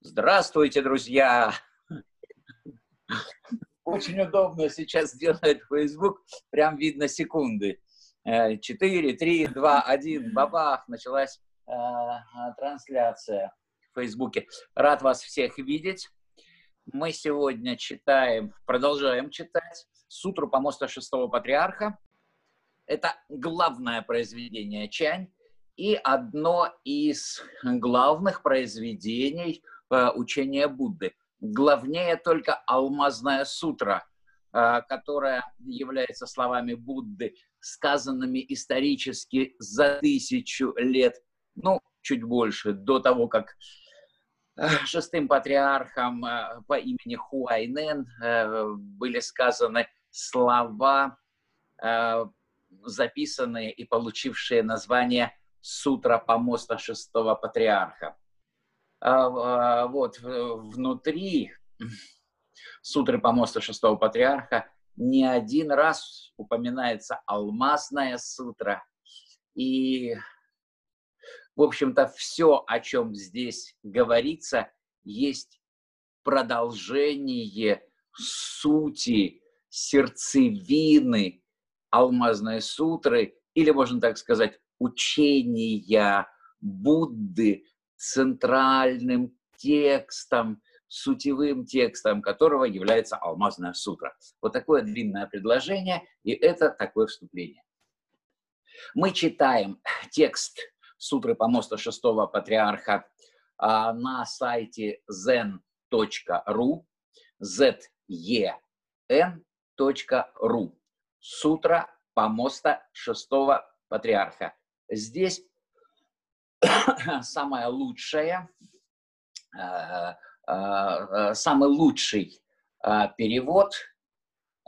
Здравствуйте, друзья! Очень удобно сейчас делает Facebook, прям видно секунды. 4, 3, 2, 1, бабах, началась э, трансляция в Фейсбуке. Рад вас всех видеть. Мы сегодня читаем, продолжаем читать Сутру помоста шестого патриарха. Это главное произведение Чань и одно из главных произведений учения Будды. Главнее только Алмазная сутра, э, которая является словами Будды, сказанными исторически за тысячу лет, ну, чуть больше, до того, как э, шестым патриархом по имени Хуайнен были сказаны слова, записанные и получившие название сутра помоста шестого патриарха. А, а, вот внутри сутры помоста шестого патриарха не один раз упоминается алмазная сутра. И, в общем-то, все, о чем здесь говорится, есть продолжение сути, сердцевины алмазной сутры, или, можно так сказать, учения Будды центральным текстом, сутевым текстом которого является Алмазная сутра. Вот такое длинное предложение, и это такое вступление. Мы читаем текст сутры помоста шестого патриарха а, на сайте zen.ru, zen.ru, сутра помоста шестого патриарха. Здесь самое лучшее, э, э, самый лучший э, перевод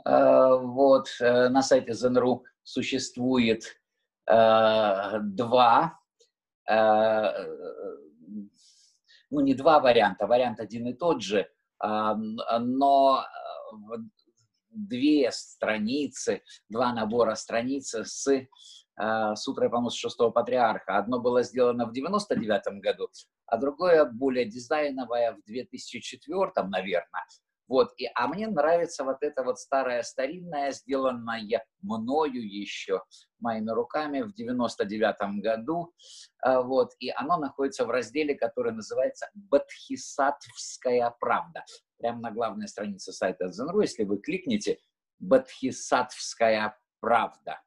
вот, на сайте ЗНРУ существует два, ну не два варианта, вариант один и тот же, но две страницы, два набора страниц с э, сутрой помощь шестого патриарха. Одно было сделано в 99 году, а другое более дизайновое в 2004, наверное. Вот, и, а мне нравится вот это вот старое старинное, сделанное мною еще моими руками в 99 году. А, вот, и оно находится в разделе, который называется «Бадхисатвская правда». Прямо на главной странице сайта Zenru, если вы кликните «Бадхисатвская правда»,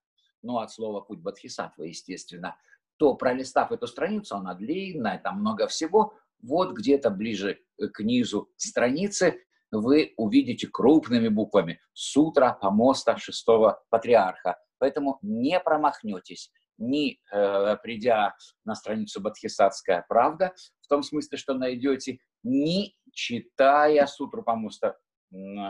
ну, от слова «путь Бадхисатвы», естественно, то, пролистав эту страницу, она длинная, там много всего, вот где-то ближе к низу страницы вы увидите крупными буквами «Сутра помоста шестого патриарха». Поэтому не промахнетесь, ни э, придя на страницу «Бадхисатская правда», в том смысле, что найдете, ни читая Сутру помоста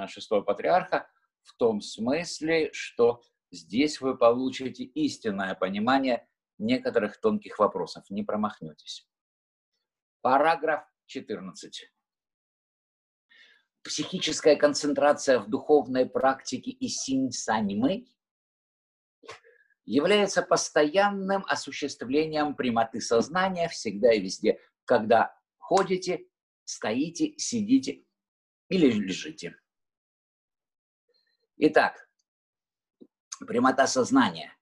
шестого патриарха, в том смысле, что здесь вы получите истинное понимание некоторых тонких вопросов. Не промахнетесь. Параграф 14 психическая концентрация в духовной практике и синь-саньмы является постоянным осуществлением прямоты сознания всегда и везде, когда ходите, стоите, сидите или лежите. Итак, прямота сознания.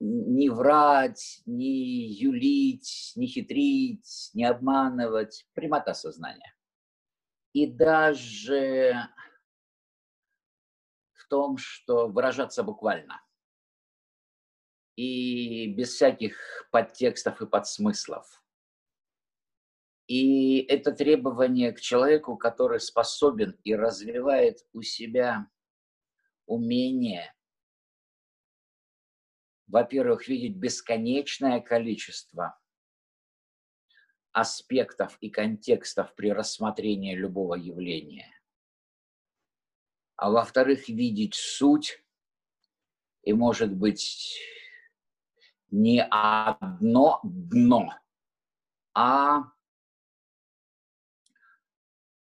Не врать, не юлить, не хитрить, не обманывать. Прямота сознания и даже в том, что выражаться буквально и без всяких подтекстов и подсмыслов. И это требование к человеку, который способен и развивает у себя умение, во-первых, видеть бесконечное количество аспектов и контекстов при рассмотрении любого явления. А во-вторых, видеть суть и, может быть, не одно дно, а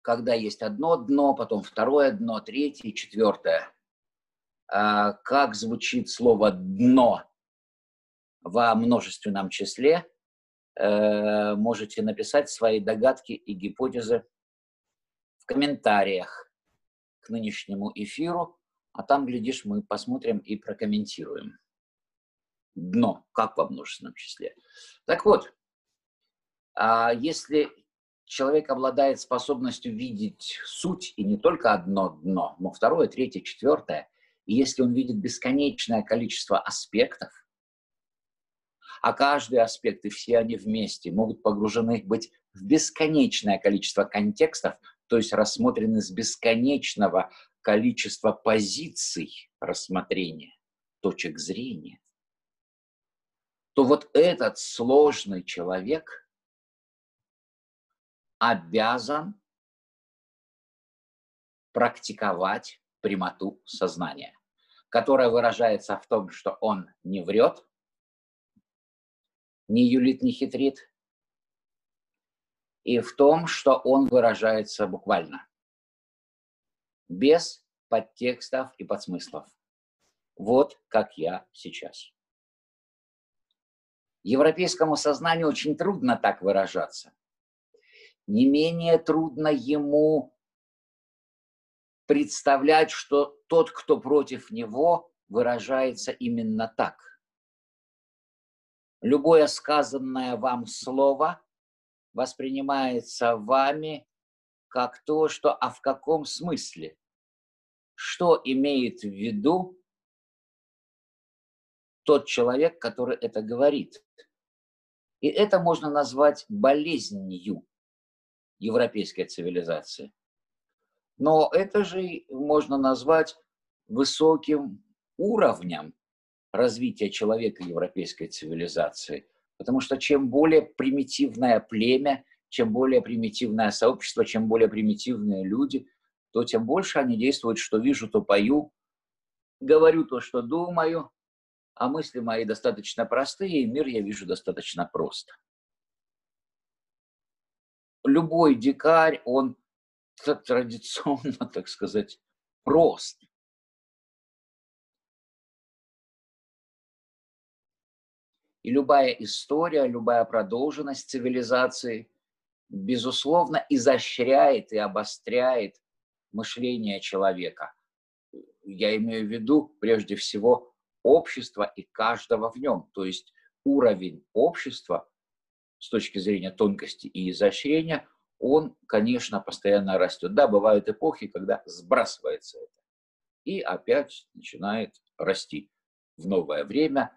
когда есть одно дно, потом второе дно, третье, четвертое. А как звучит слово «дно» во множественном числе – э, можете написать свои догадки и гипотезы в комментариях к нынешнему эфиру, а там, глядишь, мы посмотрим и прокомментируем. Дно, как во множественном числе. Так вот, а если человек обладает способностью видеть суть, и не только одно дно, но второе, третье, четвертое, и если он видит бесконечное количество аспектов, а каждый аспект и все они вместе могут погружены быть в бесконечное количество контекстов, то есть рассмотрены с бесконечного количества позиций рассмотрения, точек зрения, то вот этот сложный человек – обязан практиковать прямоту сознания, которая выражается в том, что он не врет, не юлит, не хитрит, и в том, что он выражается буквально, без подтекстов и подсмыслов. Вот как я сейчас. Европейскому сознанию очень трудно так выражаться не менее трудно ему представлять, что тот, кто против него, выражается именно так. Любое сказанное вам слово воспринимается вами как то, что а в каком смысле? Что имеет в виду тот человек, который это говорит? И это можно назвать болезнью европейской цивилизации. Но это же можно назвать высоким уровнем развития человека европейской цивилизации. Потому что чем более примитивное племя, чем более примитивное сообщество, чем более примитивные люди, то тем больше они действуют, что вижу, то пою, говорю то, что думаю, а мысли мои достаточно простые, и мир я вижу достаточно просто любой дикарь, он традиционно, так сказать, прост. И любая история, любая продолженность цивилизации, безусловно, изощряет и обостряет мышление человека. Я имею в виду, прежде всего, общество и каждого в нем. То есть уровень общества с точки зрения тонкости и изощрения, он, конечно, постоянно растет. Да, бывают эпохи, когда сбрасывается это. И опять начинает расти в новое время,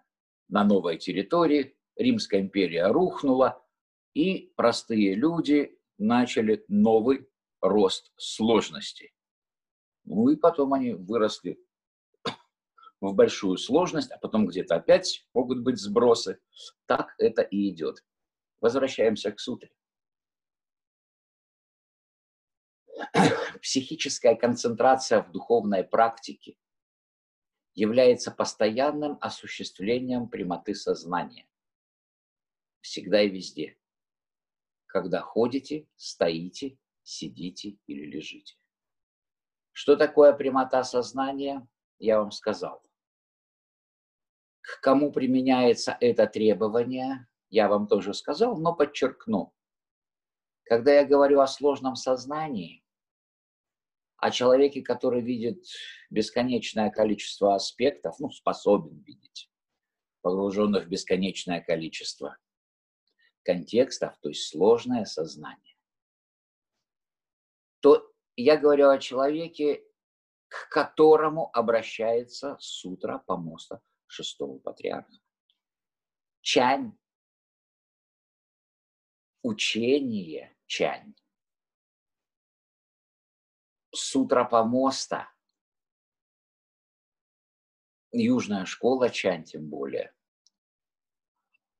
на новой территории. Римская империя рухнула, и простые люди начали новый рост сложностей. Ну и потом они выросли в большую сложность, а потом где-то опять могут быть сбросы. Так это и идет. Возвращаемся к сутре. Психическая концентрация в духовной практике является постоянным осуществлением прямоты сознания. Всегда и везде. Когда ходите, стоите, сидите или лежите. Что такое прямота сознания, я вам сказал. К кому применяется это требование, я вам тоже сказал, но подчеркну. Когда я говорю о сложном сознании, о человеке, который видит бесконечное количество аспектов, ну, способен видеть, погруженных в бесконечное количество контекстов, то есть сложное сознание, то я говорю о человеке, к которому обращается сутра помоста шестого патриарха. Чань учение Чань. Сутра помоста. Южная школа Чань тем более.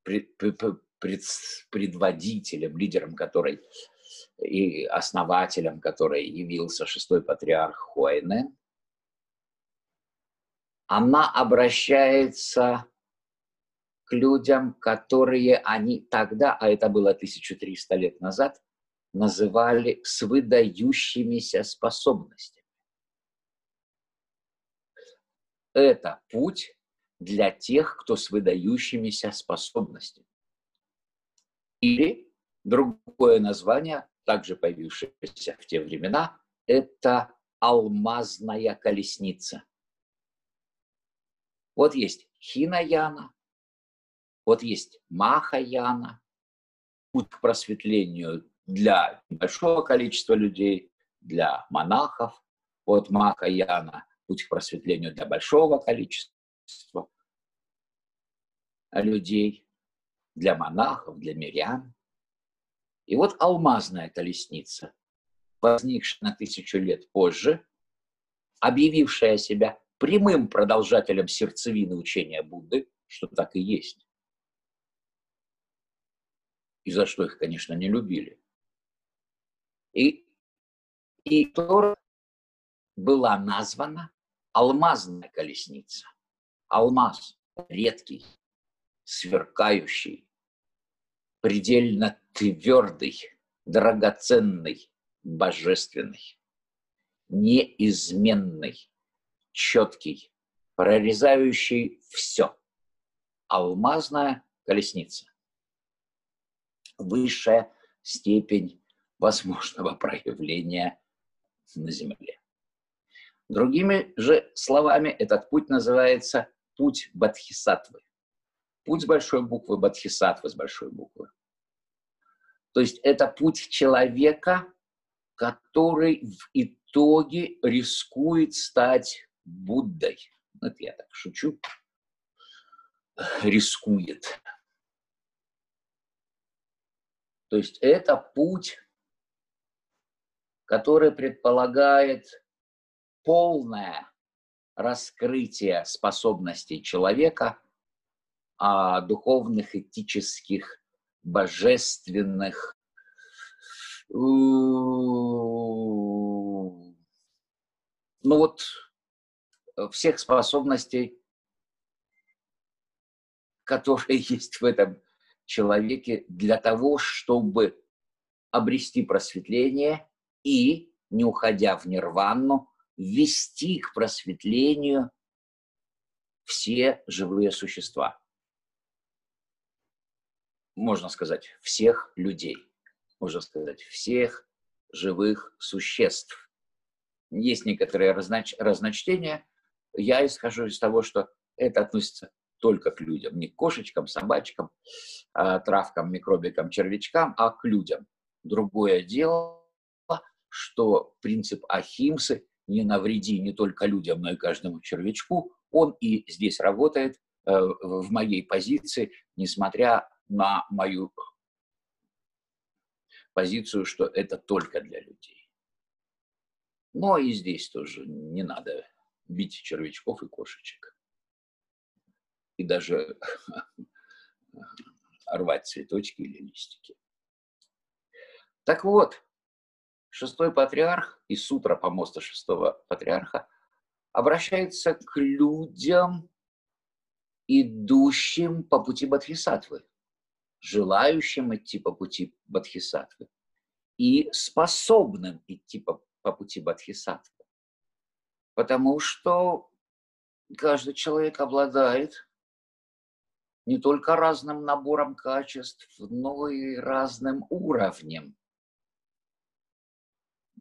Пред, пред, предводителем, лидером которой и основателем, который явился шестой патриарх Хуайнен, она обращается к людям, которые они тогда, а это было 1300 лет назад, называли с выдающимися способностями. Это путь для тех, кто с выдающимися способностями. Или другое название, также появившееся в те времена, это алмазная колесница. Вот есть Хинаяна, вот есть Махаяна, путь к просветлению для большого количества людей, для монахов. Вот Махаяна, путь к просветлению для большого количества людей, для монахов, для мирян. И вот алмазная колесница, возникшая на тысячу лет позже, объявившая себя прямым продолжателем сердцевины учения Будды, что так и есть. И за что их, конечно, не любили. И, и Тора была названа алмазная колесница. Алмаз редкий, сверкающий, предельно твердый, драгоценный, божественный, неизменный, четкий, прорезающий все. Алмазная колесница. Высшая степень возможного проявления на Земле. Другими же словами, этот путь называется путь Бадхисатвы. Путь с большой буквы, Бадхисатвы с большой буквы. То есть это путь человека, который в итоге рискует стать Буддой. Это я так шучу. Рискует. То есть это путь, который предполагает полное раскрытие способностей человека, а духовных, этических, божественных, ну вот всех способностей, которые есть в этом человеке для того, чтобы обрести просветление и, не уходя в нирвану, вести к просветлению все живые существа. Можно сказать, всех людей. Можно сказать, всех живых существ. Есть некоторые разноч... разночтения, я исхожу из того, что это относится только к людям, не к кошечкам, собачкам, а, травкам, микробикам, червячкам, а к людям. Другое дело, что принцип Ахимсы «не навреди не только людям, но и каждому червячку», он и здесь работает э, в моей позиции, несмотря на мою позицию, что это только для людей. Но и здесь тоже не надо бить червячков и кошечек. И даже рвать цветочки или листики. Так вот, шестой патриарх и сутра помоста шестого патриарха обращается к людям, идущим по пути Бадхисатвы, желающим идти по пути Бадхисатвы и способным идти по, по пути Бадхисатвы. Потому что каждый человек обладает не только разным набором качеств, но и разным уровнем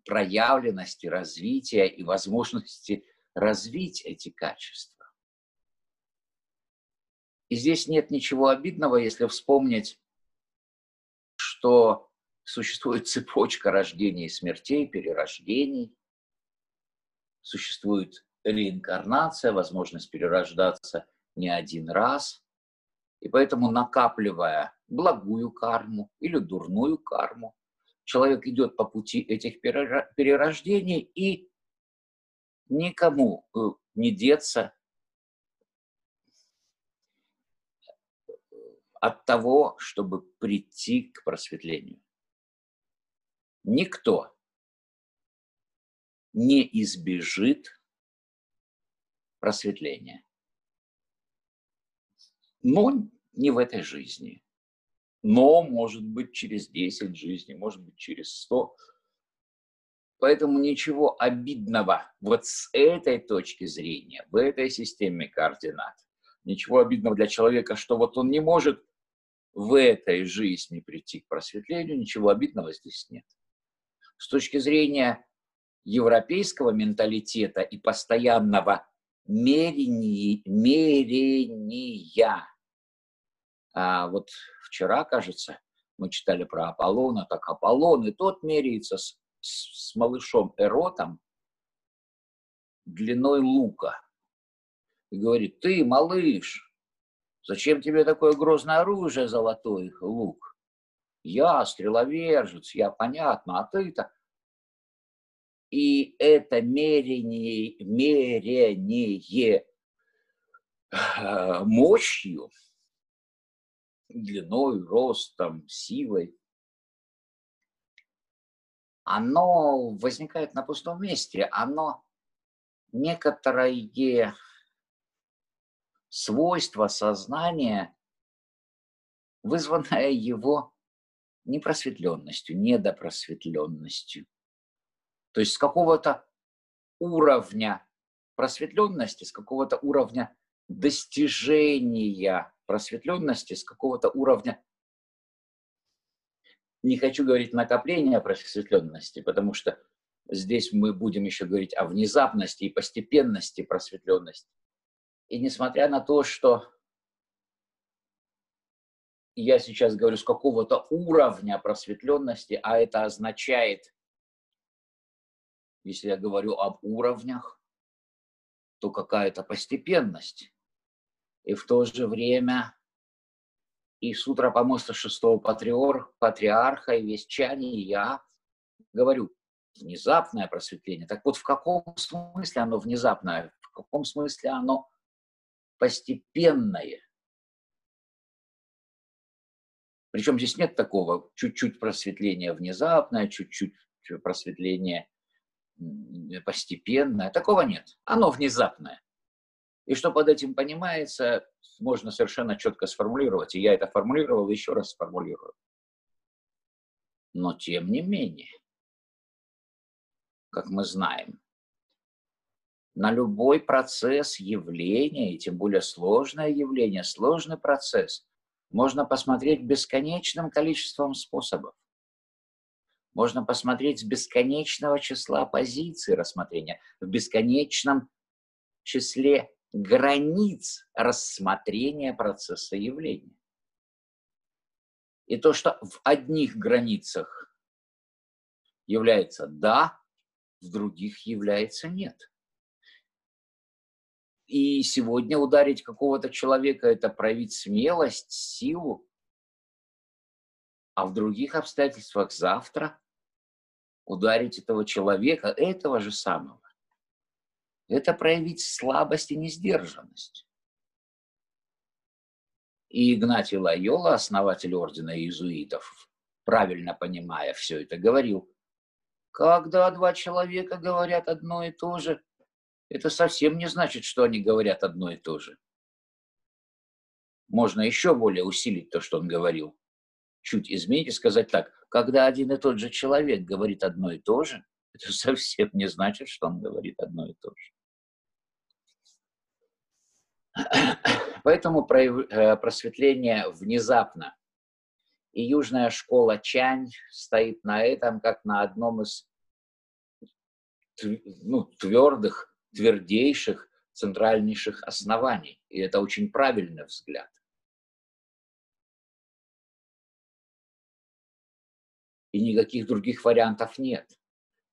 проявленности, развития и возможности развить эти качества. И здесь нет ничего обидного, если вспомнить, что существует цепочка рождений и смертей, перерождений, существует реинкарнация, возможность перерождаться не один раз. И поэтому, накапливая благую карму или дурную карму, человек идет по пути этих перерождений и никому э, не деться от того, чтобы прийти к просветлению. Никто не избежит просветления. Но не в этой жизни. Но, может быть, через 10 жизней, может быть, через 100. Поэтому ничего обидного вот с этой точки зрения, в этой системе координат, ничего обидного для человека, что вот он не может в этой жизни прийти к просветлению, ничего обидного здесь нет. С точки зрения европейского менталитета и постоянного мерения, мерения. А вот вчера, кажется, мы читали про Аполлона, так Аполлон и тот меряется с, с, с малышом Эротом длиной лука. И говорит, ты, малыш, зачем тебе такое грозное оружие, золотой лук? Я стреловержец, я понятно, а ты-то и это мерение, мерение э, мощью, длиной, ростом, силой, оно возникает на пустом месте, оно некоторое свойство сознания, вызванное его непросветленностью, недопросветленностью. То есть с какого-то уровня просветленности, с какого-то уровня достижения просветленности, с какого-то уровня, не хочу говорить накопления просветленности, потому что здесь мы будем еще говорить о внезапности и постепенности просветленности. И несмотря на то, что я сейчас говорю с какого-то уровня просветленности, а это означает если я говорю об уровнях, то какая-то постепенность. И в то же время и сутра помоста шестого патриор, патриарха, и весь чани, и я говорю, внезапное просветление. Так вот, в каком смысле оно внезапное? В каком смысле оно постепенное? Причем здесь нет такого чуть-чуть просветления внезапное, чуть-чуть просветление постепенное. Такого нет. Оно внезапное. И что под этим понимается, можно совершенно четко сформулировать. И я это формулировал, еще раз сформулирую. Но тем не менее, как мы знаем, на любой процесс явления, и тем более сложное явление, сложный процесс, можно посмотреть бесконечным количеством способов можно посмотреть с бесконечного числа позиций рассмотрения, в бесконечном числе границ рассмотрения процесса явления. И то, что в одних границах является «да», в других является «нет». И сегодня ударить какого-то человека – это проявить смелость, силу, а в других обстоятельствах завтра ударить этого человека, этого же самого. Это проявить слабость и несдержанность. И Игнатий Лайола, основатель ордена иезуитов, правильно понимая все это, говорил, когда два человека говорят одно и то же, это совсем не значит, что они говорят одно и то же. Можно еще более усилить то, что он говорил чуть изменить и сказать так, когда один и тот же человек говорит одно и то же, это совсем не значит, что он говорит одно и то же. Поэтому э, просветление внезапно. И южная школа Чань стоит на этом, как на одном из ну, твердых, твердейших, центральнейших оснований. И это очень правильный взгляд. и никаких других вариантов нет.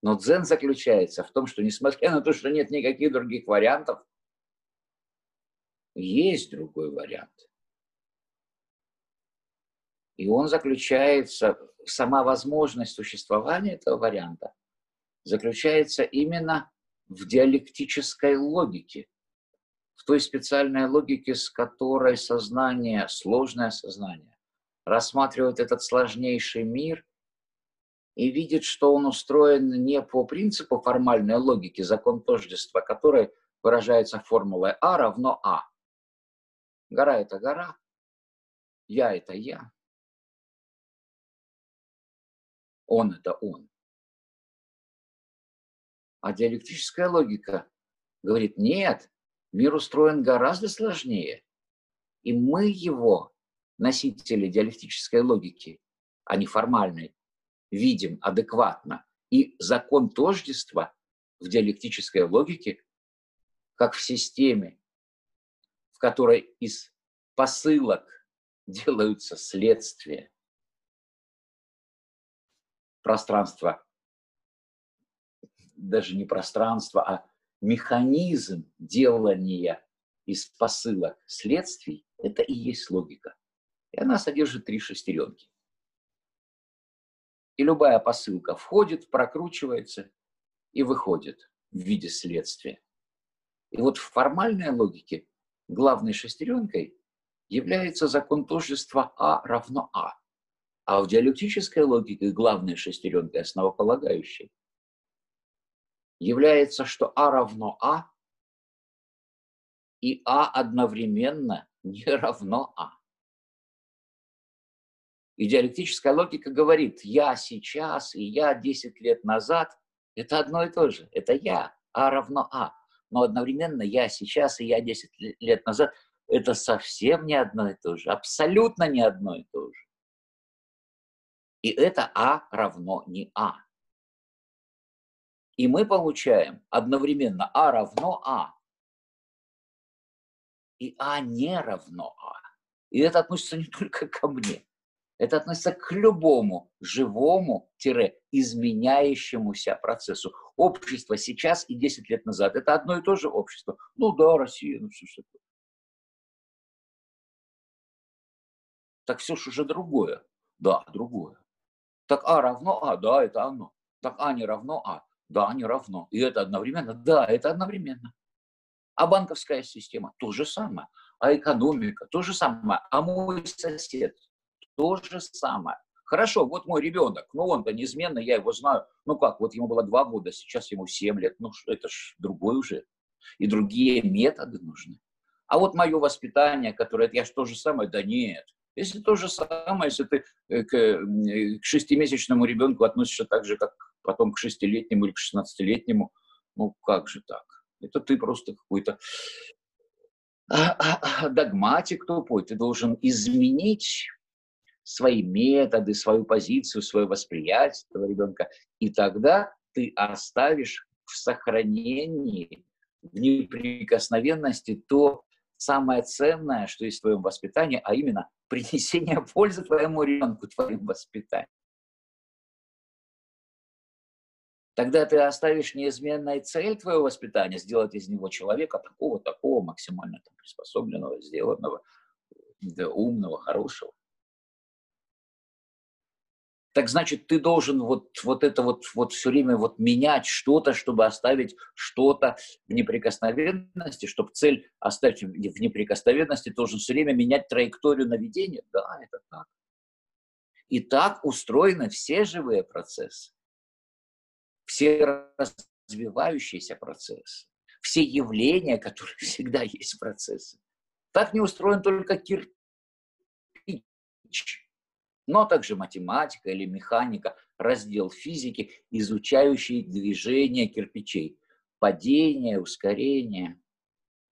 Но дзен заключается в том, что несмотря на то, что нет никаких других вариантов, есть другой вариант. И он заключается, сама возможность существования этого варианта заключается именно в диалектической логике, в той специальной логике, с которой сознание, сложное сознание, рассматривает этот сложнейший мир и видит, что он устроен не по принципу формальной логики, закон тождества, который выражается формулой А равно А. Гора – это гора, я – это я, он – это он. А диалектическая логика говорит, нет, мир устроен гораздо сложнее, и мы его носители диалектической логики, а не формальной, видим адекватно. И закон тождества в диалектической логике, как в системе, в которой из посылок делаются следствия, пространство, даже не пространство, а механизм делания из посылок следствий, это и есть логика. И она содержит три шестеренки. И любая посылка входит, прокручивается и выходит в виде следствия. И вот в формальной логике главной шестеренкой является закон тождества А равно А. А в диалектической логике главной шестеренкой, основополагающей, является, что А равно А, и А одновременно не равно А. И диалектическая логика говорит, я сейчас и я 10 лет назад – это одно и то же. Это я, А равно А. Но одновременно я сейчас и я 10 лет назад – это совсем не одно и то же, абсолютно не одно и то же. И это А равно не А. И мы получаем одновременно А равно А и А не равно А. И это относится не только ко мне. Это относится к любому живому, изменяющемуся процессу. Общество сейчас и 10 лет назад – это одно и то же общество. Ну да, Россия, ну что ж такое. Так все же уже другое. Да, другое. Так А равно А, да, это оно. Так А не равно А, да, не равно. И это одновременно, да, это одновременно. А банковская система – то же самое. А экономика – то же самое. А мой сосед то же самое. Хорошо, вот мой ребенок, ну он-то неизменно, я его знаю. Ну как, вот ему было два года, сейчас ему семь лет. Ну это ж другой уже. И другие методы нужны. А вот мое воспитание, которое, я же то же самое, да нет. Если то же самое, если ты э, к, э, к шестимесячному ребенку относишься так же, как потом к шестилетнему или к шестнадцатилетнему, ну как же так? Это ты просто какой-то а, а, а, догматик тупой. Ты должен изменить свои методы, свою позицию, свое восприятие этого ребенка. И тогда ты оставишь в сохранении, в неприкосновенности то самое ценное, что есть в твоем воспитании, а именно принесение пользы твоему ребенку, твоим воспитанием. Тогда ты оставишь неизменной цель твоего воспитания, сделать из него человека такого, такого, максимально там, приспособленного, сделанного, да, умного, хорошего так значит, ты должен вот, вот это вот, вот все время вот менять что-то, чтобы оставить что-то в неприкосновенности, чтобы цель оставить в неприкосновенности, должен все время менять траекторию наведения. Да, это так. И так устроены все живые процессы, все развивающиеся процессы, все явления, которые всегда есть процессы. Так не устроен только кирпич но также математика или механика, раздел физики, изучающий движение кирпичей, падение, ускорение.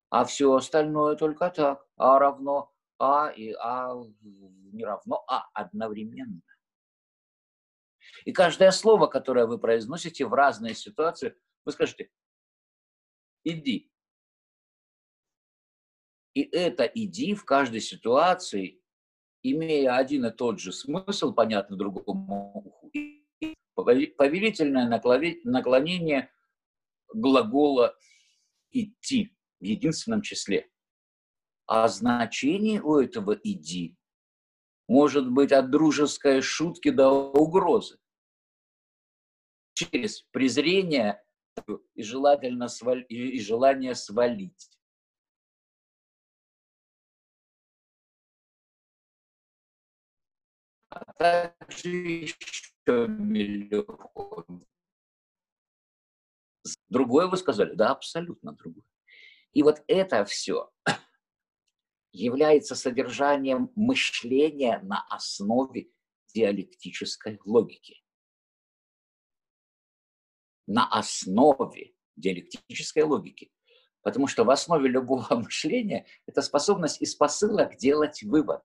А все остальное только так. А равно А и А не равно А одновременно. И каждое слово, которое вы произносите в разные ситуации, вы скажете «иди». И это «иди» в каждой ситуации имея один и тот же смысл, понятно другому уху, повелительное наклонение глагола «идти» в единственном числе. А значение у этого «иди» может быть от дружеской шутки до угрозы. Через презрение и, желательно сваль... и желание свалить. Также еще миллион. Другое вы сказали? Да, абсолютно другое. И вот это все является содержанием мышления на основе диалектической логики. На основе диалектической логики. Потому что в основе любого мышления это способность из посылок делать вывод.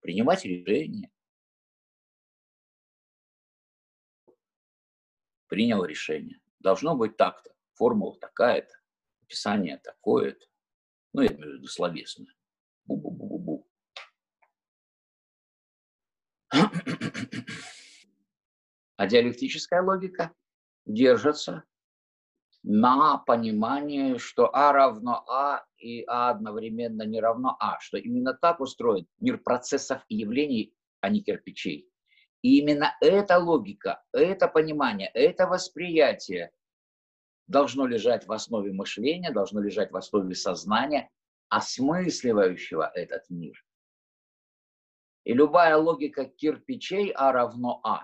принимать решения. Принял решение. Должно быть так-то, формула такая-то, описание такое-то. Ну, я имею в виду словесное. Бу-бу-бу-бу-бу. А диалектическая логика держится на понимании, что А равно А и А одновременно не равно А, что именно так устроен мир процессов и явлений, а не кирпичей. И именно эта логика, это понимание, это восприятие должно лежать в основе мышления, должно лежать в основе сознания, осмысливающего этот мир. И любая логика кирпичей А равно А,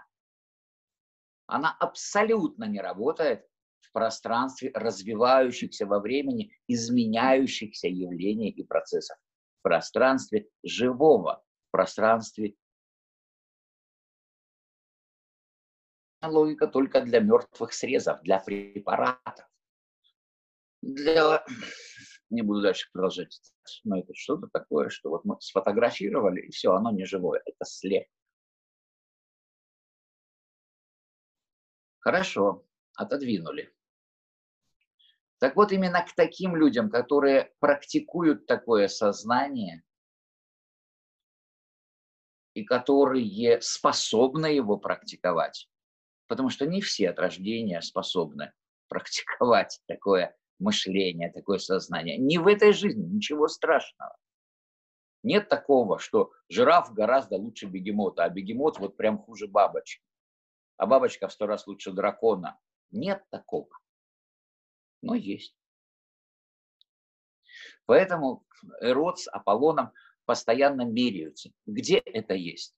она абсолютно не работает в пространстве развивающихся во времени, изменяющихся явлений и процессов, в пространстве живого, в пространстве логика только для мертвых срезов, для препаратов. Для... Не буду дальше продолжать. Но это что-то такое, что вот мы сфотографировали, и все, оно не живое. Это след. Хорошо, отодвинули. Так вот, именно к таким людям, которые практикуют такое сознание и которые способны его практиковать, потому что не все от рождения способны практиковать такое мышление, такое сознание. Не в этой жизни, ничего страшного. Нет такого, что жираф гораздо лучше бегемота, а бегемот вот прям хуже бабочки, а бабочка в сто раз лучше дракона. Нет такого но есть. Поэтому Эрот с Аполлоном постоянно меряются. Где это есть?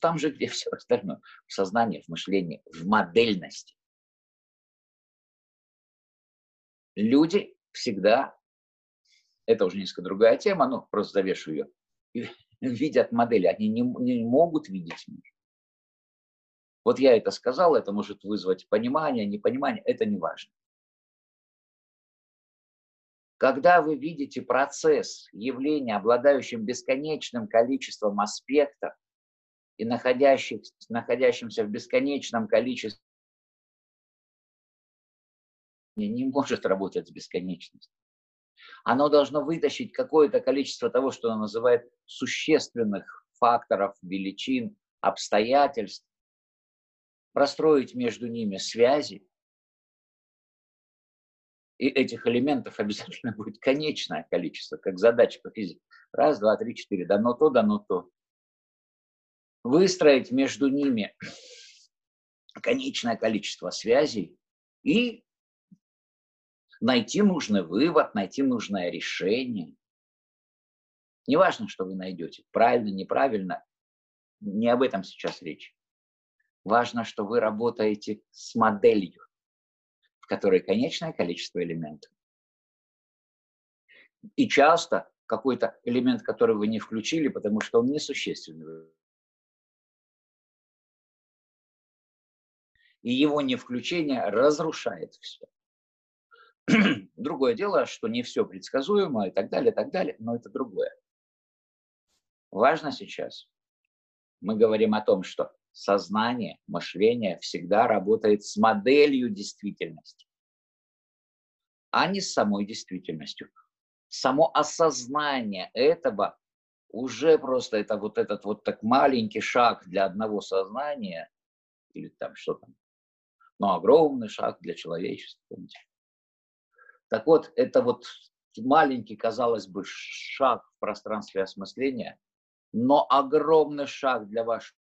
Там же, где все остальное. В сознании, в мышлении, в модельности. Люди всегда, это уже несколько другая тема, но просто завешу ее, видят модели, они не, не могут видеть мир. Вот я это сказал, это может вызвать понимание, непонимание, это не важно. Когда вы видите процесс явления, обладающим бесконечным количеством аспектов и находящих, находящимся в бесконечном количестве, не может работать с бесконечностью. Оно должно вытащить какое-то количество того, что оно называет существенных факторов, величин, обстоятельств, простроить между ними связи и этих элементов обязательно будет конечное количество, как задача по физике. Раз, два, три, четыре. Дано то, дано то. Выстроить между ними конечное количество связей и найти нужный вывод, найти нужное решение. Неважно, что вы найдете, правильно, неправильно, не об этом сейчас речь. Важно, что вы работаете с моделью которой конечное количество элементов. И часто какой-то элемент, который вы не включили, потому что он несущественный. И его невключение разрушает все. Другое дело, что не все предсказуемо и так далее, и так далее, но это другое. Важно сейчас, мы говорим о том, что сознание, мышление всегда работает с моделью действительности, а не с самой действительностью. Само осознание этого уже просто это вот этот вот так маленький шаг для одного сознания, или там что там, но огромный шаг для человечества. Так вот, это вот маленький, казалось бы, шаг в пространстве осмысления, но огромный шаг для вашего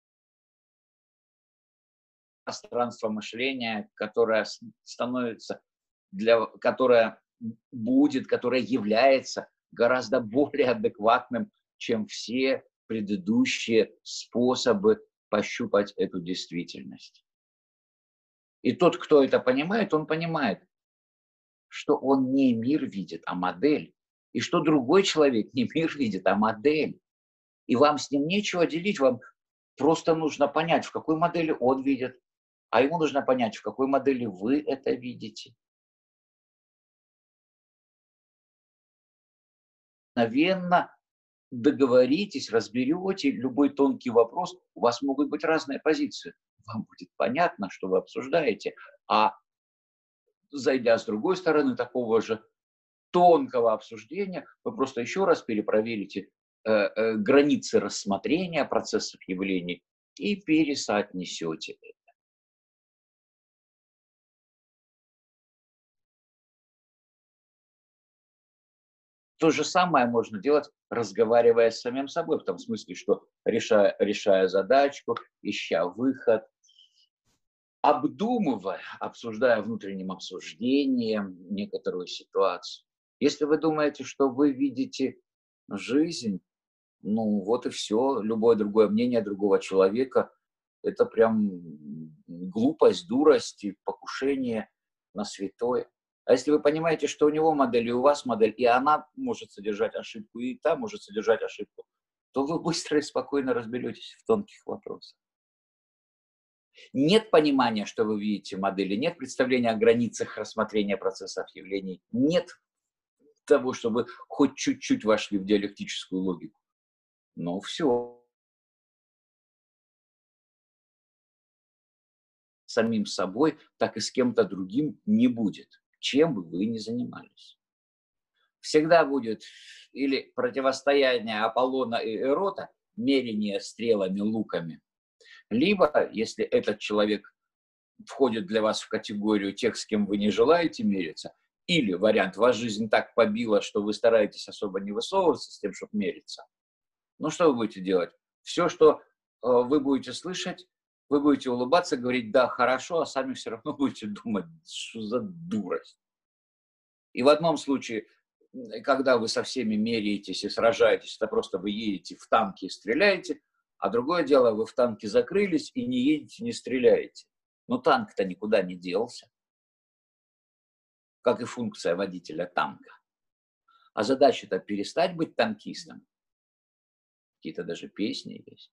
пространство мышления, которое становится, для, которое будет, которое является гораздо более адекватным, чем все предыдущие способы пощупать эту действительность. И тот, кто это понимает, он понимает, что он не мир видит, а модель. И что другой человек не мир видит, а модель. И вам с ним нечего делить, вам просто нужно понять, в какой модели он видит, а ему нужно понять, в какой модели вы это видите. Мгновенно договоритесь, разберете любой тонкий вопрос, у вас могут быть разные позиции. Вам будет понятно, что вы обсуждаете, а зайдя с другой стороны такого же тонкого обсуждения, вы просто еще раз перепроверите э, э, границы рассмотрения процессов явлений и пересоотнесете это. То же самое можно делать, разговаривая с самим собой, в том смысле, что решая, решая задачку, ища выход, обдумывая, обсуждая внутренним обсуждением некоторую ситуацию. Если вы думаете, что вы видите жизнь, ну вот и все, любое другое мнение другого человека, это прям глупость, дурость и покушение на святое. А если вы понимаете, что у него модель, и у вас модель, и она может содержать ошибку, и та может содержать ошибку, то вы быстро и спокойно разберетесь в тонких вопросах. Нет понимания, что вы видите модели, нет представления о границах рассмотрения процессов явлений, нет того, чтобы хоть чуть-чуть вошли в диалектическую логику. Но все. Самим собой, так и с кем-то другим не будет чем бы вы ни занимались. Всегда будет или противостояние Аполлона и Эрота, мерение стрелами, луками, либо, если этот человек входит для вас в категорию тех, с кем вы не желаете мериться, или вариант, вас жизнь так побила, что вы стараетесь особо не высовываться с тем, чтобы мериться. Ну что вы будете делать? Все, что э, вы будете слышать, вы будете улыбаться, говорить «да, хорошо», а сами все равно будете думать, что за дурость. И в одном случае, когда вы со всеми меряетесь и сражаетесь, это просто вы едете в танке и стреляете, а другое дело, вы в танке закрылись и не едете, не стреляете. Но танк-то никуда не делся, как и функция водителя танка. А задача-то перестать быть танкистом. Какие-то даже песни есть.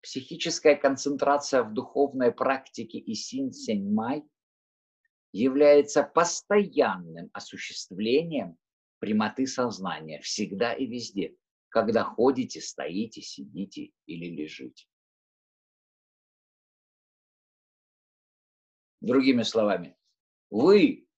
Психическая концентрация в духовной практике и синь-сень-май является постоянным осуществлением прямоты сознания всегда и везде, когда ходите, стоите, сидите или лежите. Другими словами, вы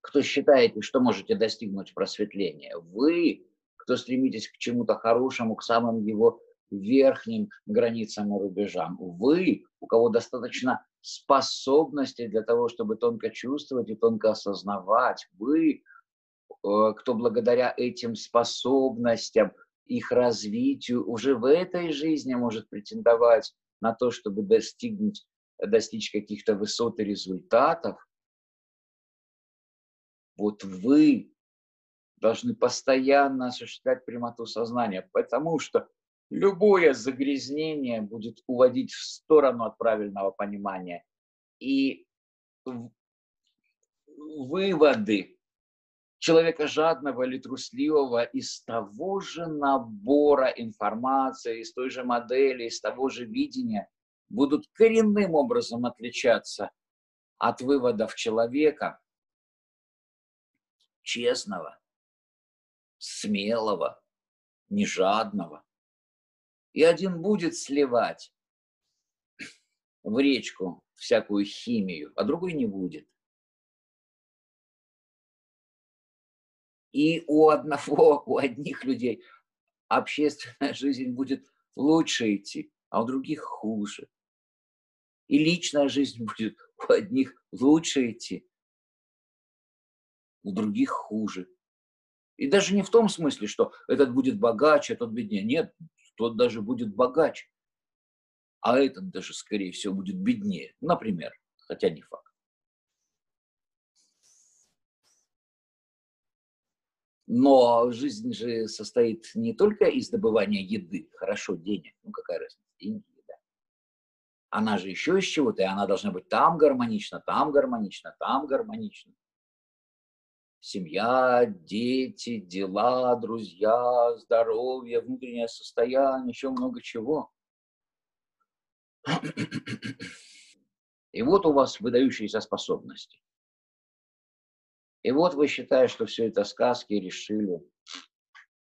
кто считаете, что можете достигнуть просветления. Вы, кто стремитесь к чему-то хорошему, к самым его верхним границам и рубежам. Вы, у кого достаточно способностей для того, чтобы тонко чувствовать и тонко осознавать. Вы, э, кто благодаря этим способностям, их развитию уже в этой жизни может претендовать на то, чтобы достигнуть, достичь каких-то высот и результатов, вот вы должны постоянно осуществлять прямоту сознания, потому что любое загрязнение будет уводить в сторону от правильного понимания. И выводы человека жадного или трусливого из того же набора информации, из той же модели, из того же видения будут коренным образом отличаться от выводов человека, честного, смелого, нежадного. И один будет сливать в речку всякую химию, а другой не будет. И у одного, у одних людей общественная жизнь будет лучше идти, а у других хуже. И личная жизнь будет у одних лучше идти, у других хуже. И даже не в том смысле, что этот будет богаче, а тот беднее. Нет, тот даже будет богаче. А этот даже, скорее всего, будет беднее. Например, хотя не факт. Но жизнь же состоит не только из добывания еды, хорошо, денег, ну какая разница, деньги, еда. Она же еще из чего-то, и она должна быть там гармонична, там гармонична, там гармонична семья, дети, дела, друзья, здоровье, внутреннее состояние, еще много чего. И вот у вас выдающиеся способности. И вот вы считаете, что все это сказки решили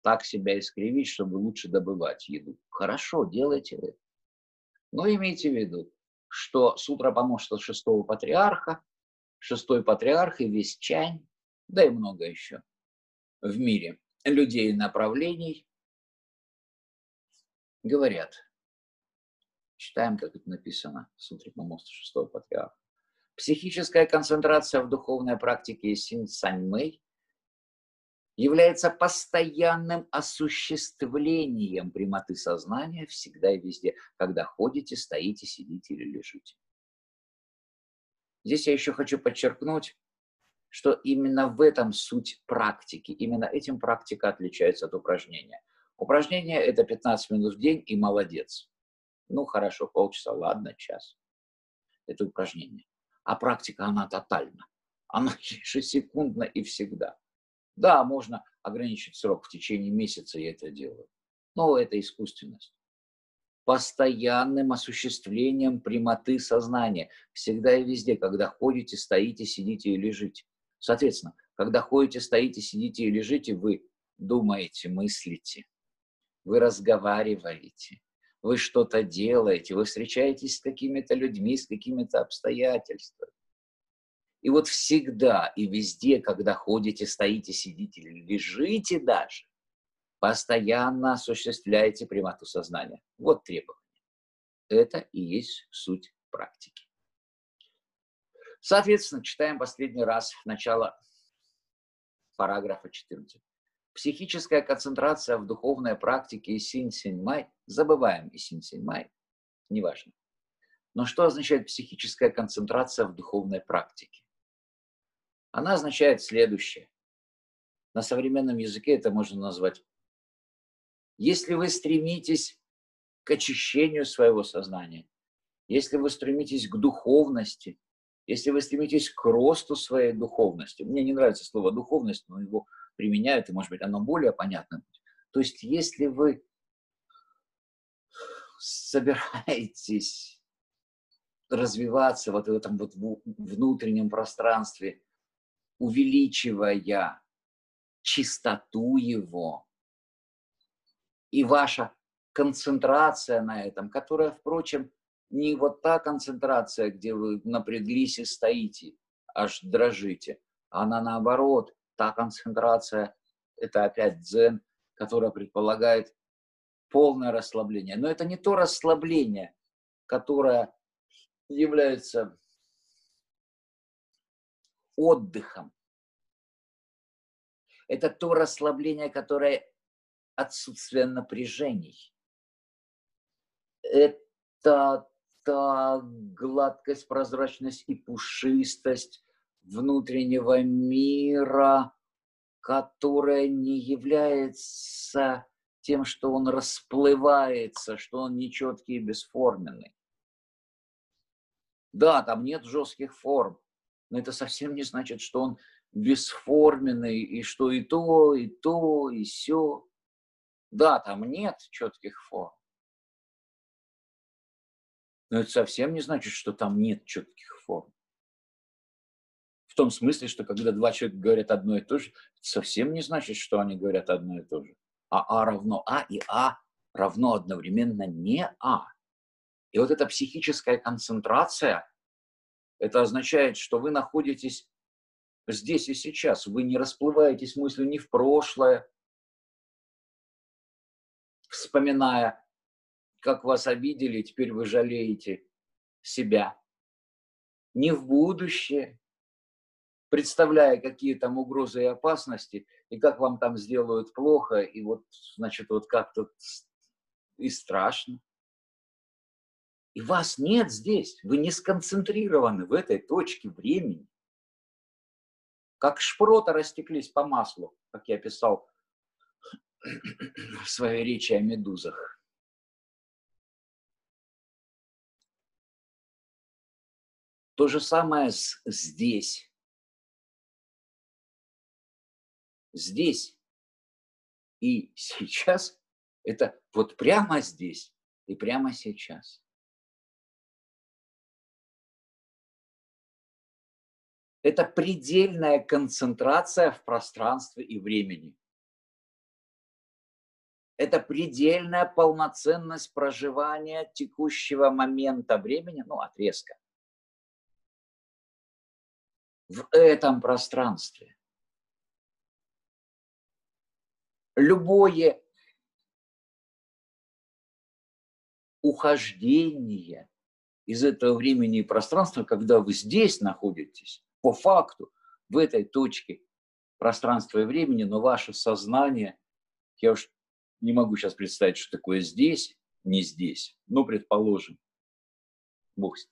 так себя искривить, чтобы лучше добывать еду. Хорошо, делайте это. Но имейте в виду, что сутра помощника шестого патриарха, шестой патриарх и весь чань, да и много еще в мире людей и направлений говорят, читаем, как это написано в сутре помощника шестого патриарха, Психическая концентрация в духовной практике Син Саньмэй является постоянным осуществлением прямоты сознания всегда и везде, когда ходите, стоите, сидите или лежите. Здесь я еще хочу подчеркнуть, что именно в этом суть практики. Именно этим практика отличается от упражнения. Упражнение – это 15 минут в день и молодец. Ну, хорошо, полчаса, ладно, час. Это упражнение. А практика, она тотальна. Она ежесекундно и всегда. Да, можно ограничить срок в течение месяца, я это делаю. Но это искусственность. Постоянным осуществлением прямоты сознания. Всегда и везде, когда ходите, стоите, сидите и лежите. Соответственно, когда ходите, стоите, сидите и лежите, вы думаете, мыслите, вы разговариваете, вы что-то делаете, вы встречаетесь с какими-то людьми, с какими-то обстоятельствами. И вот всегда и везде, когда ходите, стоите, сидите лежите даже, постоянно осуществляете прямоту сознания. Вот требование. Это и есть суть практики. Соответственно, читаем последний раз начало параграфа 14. Психическая концентрация в духовной практике и синь-синь-май, забываем и синь-синь-май, неважно. Но что означает психическая концентрация в духовной практике? Она означает следующее. На современном языке это можно назвать. Если вы стремитесь к очищению своего сознания, если вы стремитесь к духовности, если вы стремитесь к росту своей духовности, мне не нравится слово духовность, но его применяют, и, может быть, оно более понятно. То есть, если вы собираетесь развиваться вот в этом вот внутреннем пространстве, увеличивая чистоту его, и ваша концентрация на этом, которая, впрочем, не вот та концентрация, где вы напряглись и стоите, аж дрожите, она наоборот, та концентрация, это опять дзен, которая предполагает полное расслабление. Но это не то расслабление, которое является отдыхом. Это то расслабление, которое отсутствие напряжений. Это та гладкость, прозрачность и пушистость, внутреннего мира, которая не является тем, что он расплывается, что он нечеткий и бесформенный. Да, там нет жестких форм, но это совсем не значит, что он бесформенный, и что и то, и то, и все. Да, там нет четких форм. Но это совсем не значит, что там нет четких форм. В том смысле, что когда два человека говорят одно и то же, совсем не значит, что они говорят одно и то же. А А равно А и А равно одновременно не А. И вот эта психическая концентрация, это означает, что вы находитесь здесь и сейчас. Вы не расплываетесь мыслью ни в прошлое, вспоминая, как вас обидели, теперь вы жалеете себя. Не в будущее, представляя, какие там угрозы и опасности, и как вам там сделают плохо, и вот, значит, вот как-то и страшно. И вас нет здесь, вы не сконцентрированы в этой точке времени. Как шпроты растеклись по маслу, как я писал в своей речи о медузах. То же самое здесь. здесь и сейчас, это вот прямо здесь и прямо сейчас. Это предельная концентрация в пространстве и времени. Это предельная полноценность проживания текущего момента времени, ну, отрезка. В этом пространстве. Любое ухождение из этого времени и пространства, когда вы здесь находитесь, по факту, в этой точке пространства и времени, но ваше сознание, я уж не могу сейчас представить, что такое здесь, не здесь, но предположим, Бог с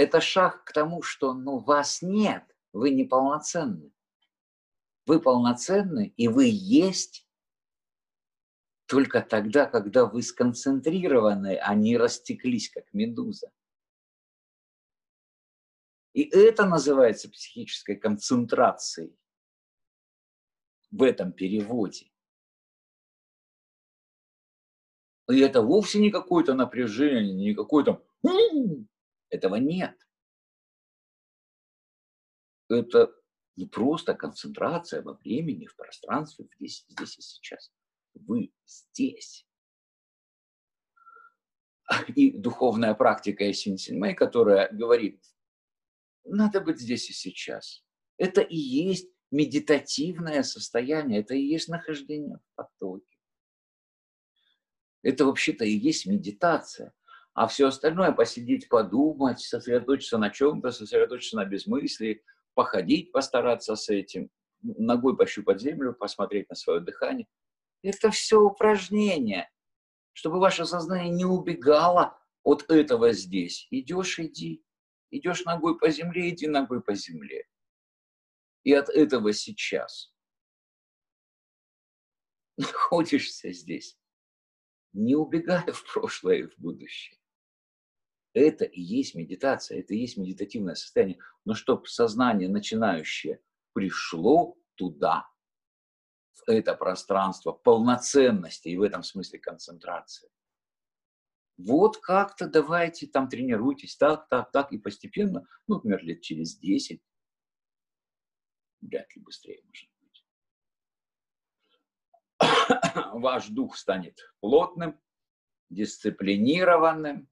Это шаг к тому, что ну, вас нет, вы неполноценны. Вы полноценны, и вы есть только тогда, когда вы сконцентрированы, они растеклись, как медуза. И это называется психической концентрацией в этом переводе. И это вовсе не какое-то напряжение, не какое-то... Этого нет. Это не просто концентрация во времени, в пространстве, здесь, здесь и сейчас вы здесь. И духовная практика Эсин Синмэй, которая говорит, надо быть здесь и сейчас. Это и есть медитативное состояние, это и есть нахождение в потоке. Это вообще-то и есть медитация. А все остальное посидеть, подумать, сосредоточиться на чем-то, сосредоточиться на безмыслии, походить, постараться с этим, ногой пощупать землю, посмотреть на свое дыхание – это все упражнения, чтобы ваше сознание не убегало от этого здесь. Идешь, иди. Идешь ногой по земле, иди ногой по земле. И от этого сейчас. Находишься здесь, не убегая в прошлое и в будущее. Это и есть медитация, это и есть медитативное состояние. Но чтобы сознание начинающее пришло туда, это пространство полноценности и в этом смысле концентрации. Вот как-то давайте там тренируйтесь, так, так, так, и постепенно, ну, например, лет через 10, вряд ли быстрее, может быть, ваш дух станет плотным, дисциплинированным,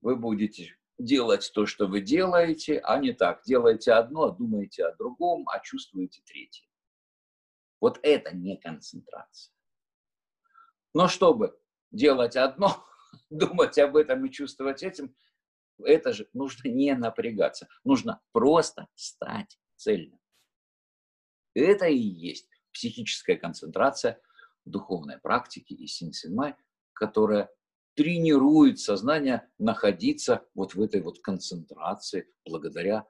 вы будете делать то, что вы делаете, а не так. Делаете одно, думаете о другом, а чувствуете третье. Вот это не концентрация. Но чтобы делать одно, думать об этом и чувствовать этим, это же нужно не напрягаться. Нужно просто стать цельным. Это и есть психическая концентрация духовной практике и синсинмай, которая тренирует сознание находиться вот в этой вот концентрации благодаря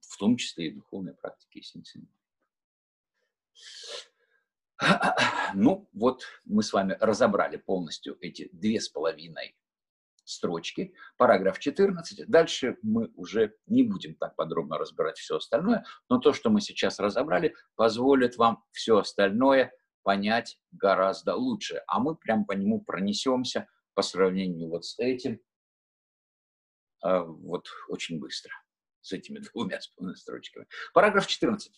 в том числе и духовной практике и синсинмай. Ну, вот мы с вами разобрали полностью эти две с половиной строчки, параграф 14. Дальше мы уже не будем так подробно разбирать все остальное, но то, что мы сейчас разобрали, позволит вам все остальное понять гораздо лучше. А мы прям по нему пронесемся по сравнению вот с этим а, вот очень быстро с этими двумя строчками. Параграф 14.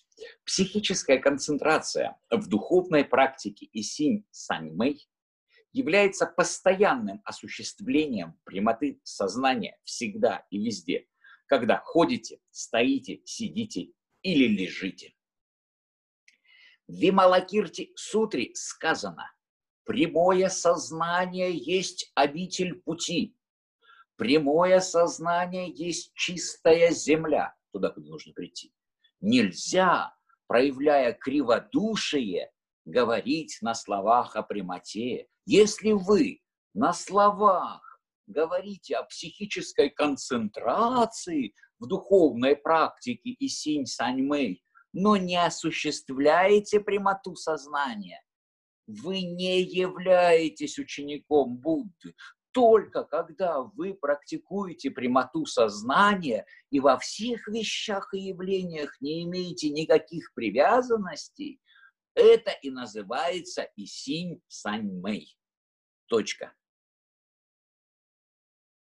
Психическая концентрация в духовной практике и синь саньмэй является постоянным осуществлением прямоты сознания всегда и везде, когда ходите, стоите, сидите или лежите. В Вималакирти Сутре сказано, прямое сознание есть обитель пути, Прямое сознание есть чистая земля, туда, куда нужно прийти. Нельзя, проявляя криводушие, говорить на словах о прямоте. Если вы на словах говорите о психической концентрации в духовной практике и синь саньмэй, но не осуществляете прямоту сознания, вы не являетесь учеником Будды только когда вы практикуете прямоту сознания и во всех вещах и явлениях не имеете никаких привязанностей, это и называется и синь сань мэй. Точка.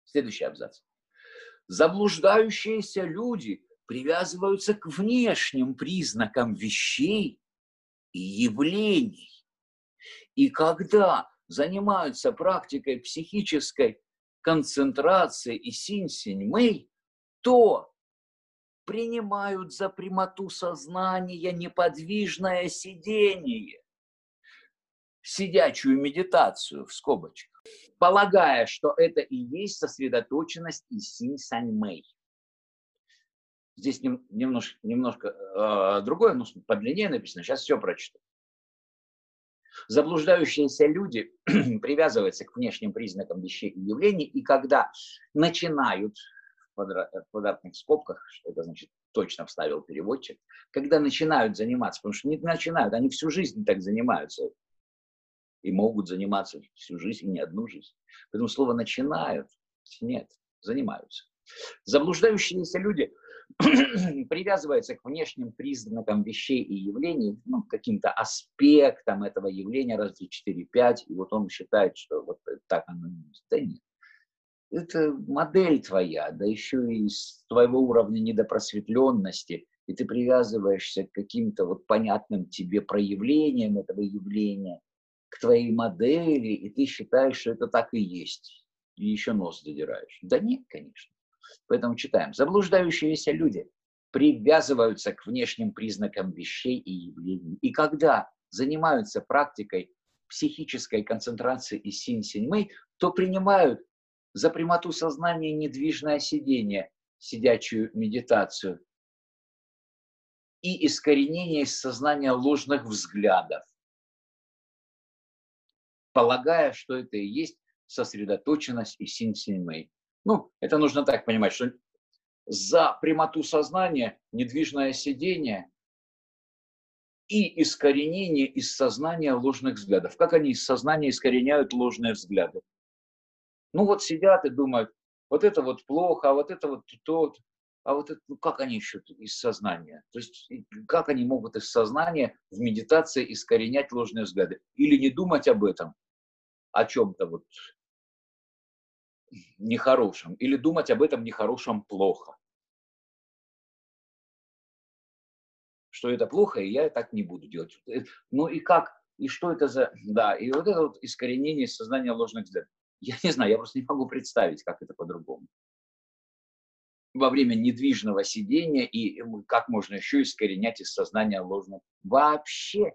Следующий абзац. Заблуждающиеся люди привязываются к внешним признакам вещей и явлений. И когда занимаются практикой психической концентрации и синь-синь-мэй, то принимают за прямоту сознания неподвижное сидение, сидячую медитацию в скобочках, полагая, что это и есть сосредоточенность и синь-сань-мэй. Здесь немножко, немножко э, другое, но подлиннее написано. Сейчас все прочитаю. Заблуждающиеся люди привязываются к внешним признакам вещей и явлений, и когда начинают в квадратных скобках, что это значит точно вставил переводчик, когда начинают заниматься, потому что не начинают, они всю жизнь так занимаются и могут заниматься всю жизнь и не одну жизнь. Поэтому слово начинают, нет, занимаются. Заблуждающиеся люди привязываются к внешним признакам вещей и явлений, ну, каким-то аспектам этого явления, раз, три, четыре, пять, и вот он считает, что вот так оно есть. Да нет это модель твоя, да еще и с твоего уровня недопросветленности, и ты привязываешься к каким-то вот понятным тебе проявлениям этого явления, к твоей модели, и ты считаешь, что это так и есть, и еще нос задираешь. Да нет, конечно. Поэтому читаем. Заблуждающиеся люди привязываются к внешним признакам вещей и явлений. И когда занимаются практикой психической концентрации и синь-синьмэй, то принимают за прямоту сознания недвижное сидение, сидячую медитацию и искоренение из сознания ложных взглядов, полагая, что это и есть сосредоточенность и синь-синь-мэй. Ну, это нужно так понимать, что за прямоту сознания недвижное сидение и искоренение из сознания ложных взглядов. Как они из сознания искореняют ложные взгляды? Ну вот сидят и думают, вот это вот плохо, а вот это вот тот, а вот это, ну как они еще из сознания? То есть как они могут из сознания в медитации искоренять ложные взгляды? Или не думать об этом, о чем-то вот нехорошем, или думать об этом нехорошем плохо. Что это плохо, и я так не буду делать. Э, ну и как, и что это за... Да, и вот это вот искоренение сознания ложных взглядов. Я не знаю, я просто не могу представить, как это по-другому. Во время недвижного сидения и как можно еще искоренять из сознания ложного. Вообще,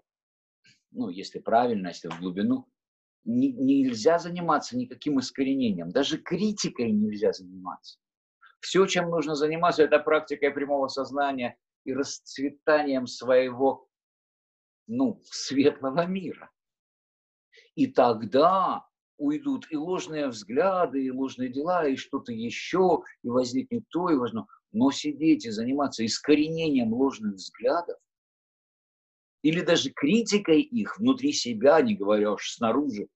ну, если правильно, если в глубину, не, нельзя заниматься никаким искоренением. Даже критикой нельзя заниматься. Все, чем нужно заниматься, это практикой прямого сознания и расцветанием своего ну, светлого мира. И тогда уйдут и ложные взгляды, и ложные дела, и что-то еще, и возникнет то, и важно. Но сидеть и заниматься искоренением ложных взглядов, или даже критикой их внутри себя, не говоря уж снаружи,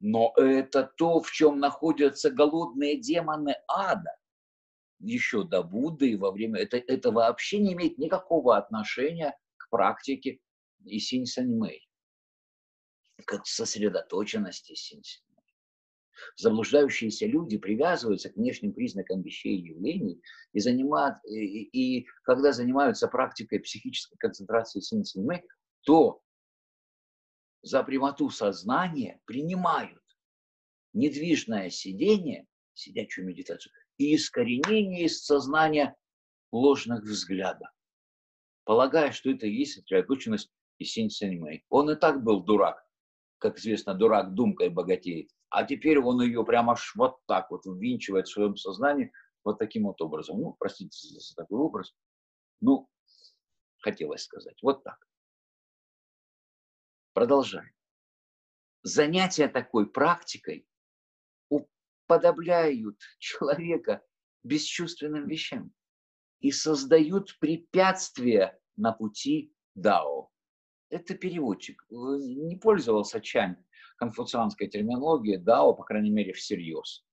но это то, в чем находятся голодные демоны ада. Еще до Будды и во время... Это, это вообще не имеет никакого отношения к практике и синь мэй к сосредоточенности синсина. Заблуждающиеся люди привязываются к внешним признакам вещей и явлений и, занимают, и, и когда занимаются практикой психической концентрации синсимы, то за прямоту сознания принимают недвижное сидение, сидячую медитацию, и искоренение из сознания ложных взглядов, полагая, что это и есть сосредоточенность и синь Он и так был дурак, как известно, дурак думкой богатеет. А теперь он ее прямо аж вот так вот ввинчивает в своем сознании вот таким вот образом. Ну, простите за такой образ. Ну, хотелось сказать. Вот так. Продолжаем. Занятия такой практикой уподобляют человека бесчувственным вещам и создают препятствия на пути Дао это переводчик. Не пользовался Чань конфуцианской терминологией, дао, по крайней мере, всерьез.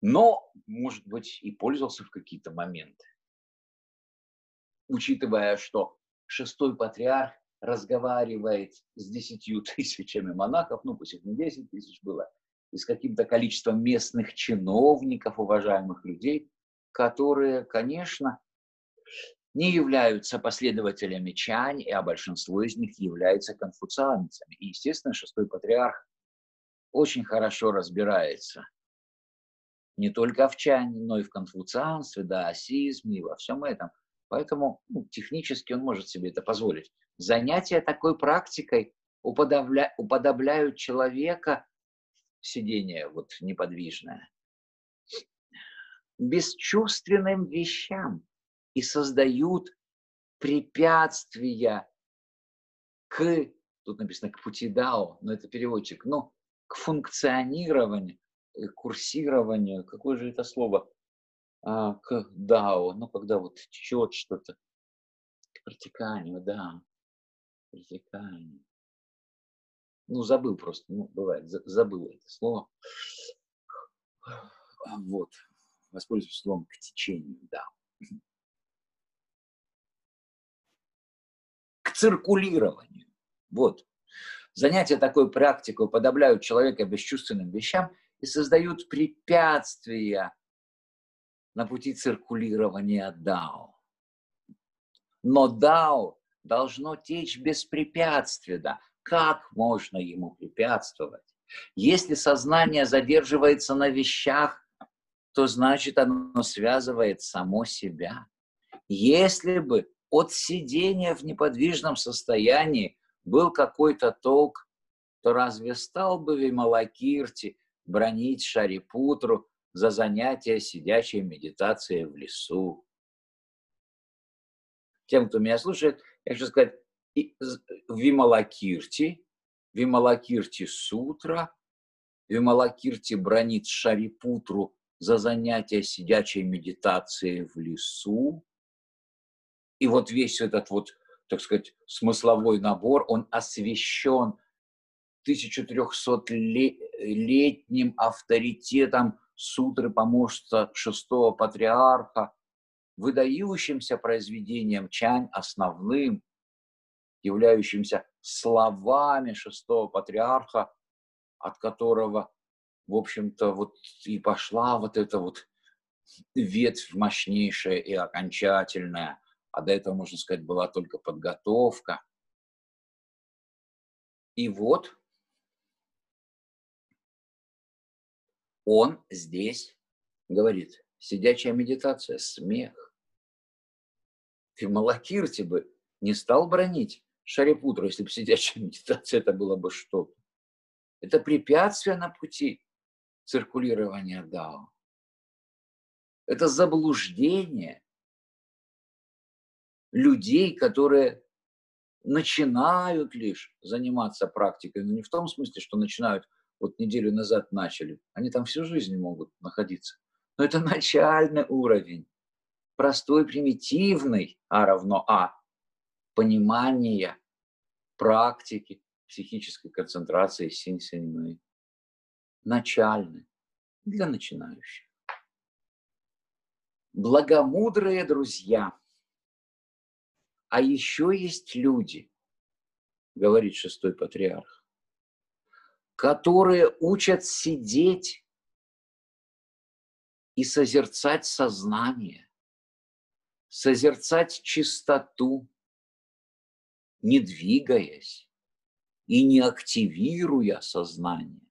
Но, может быть, и пользовался в какие-то моменты. Учитывая, что шестой патриарх разговаривает с десятью тысячами монахов, ну пусть их не десять тысяч было, и с каким-то количеством местных чиновников, уважаемых людей, которые, конечно, не являются последователями Чань, а большинство из них являются конфуцианцами. И, естественно, шестой патриарх очень хорошо разбирается не только в Чане, но и в конфуцианстве, даосизме и во всем этом. Поэтому ну, технически он может себе это позволить. Занятия такой практикой уподобля, уподобляют человека, сидение вот неподвижное, бесчувственным вещам и создают препятствия к, тут написано к пути Дао, но это переводчик, но к функционированию, к курсированию, какое же это слово, а, к Дао, ну когда вот течет что-то, к протеканию, да, протеканию. Ну, забыл просто, ну, бывает, забыл это слово. Вот, воспользуюсь словом к течению, да. Циркулированию. Вот. Занятия такой практикой подобляют человека бесчувственным вещам и создают препятствия на пути циркулирования Дао. Но Дао должно течь беспрепятственно. Как можно ему препятствовать? Если сознание задерживается на вещах, то значит оно связывает само себя. Если бы от сидения в неподвижном состоянии был какой-то толк, то разве стал бы Вималакирти бронить Шарипутру за занятие сидячей медитацией в лесу? Тем, кто меня слушает, я хочу сказать, Вималакирти, Вималакирти Сутра, Вималакирти бронит Шарипутру за занятие сидячей медитацией в лесу, и вот весь этот вот, так сказать, смысловой набор, он освещен 1300-летним авторитетом сутры помощника шестого патриарха, выдающимся произведением Чань, основным, являющимся словами шестого патриарха, от которого, в общем-то, вот и пошла вот эта вот ветвь мощнейшая и окончательная а до этого, можно сказать, была только подготовка. И вот он здесь говорит, сидячая медитация, смех. Фималакирти бы не стал бронить Шарипутру, если бы сидячая медитация это было бы что-то. Это препятствие на пути циркулирования Дао. Это заблуждение людей, которые начинают лишь заниматься практикой, но не в том смысле, что начинают, вот неделю назад начали, они там всю жизнь могут находиться. Но это начальный уровень, простой, примитивный, а равно А, понимания практики психической концентрации синь-синьмы. Начальный для начинающих. Благомудрые друзья – а еще есть люди, говорит шестой патриарх, которые учат сидеть и созерцать сознание, созерцать чистоту, не двигаясь и не активируя сознание.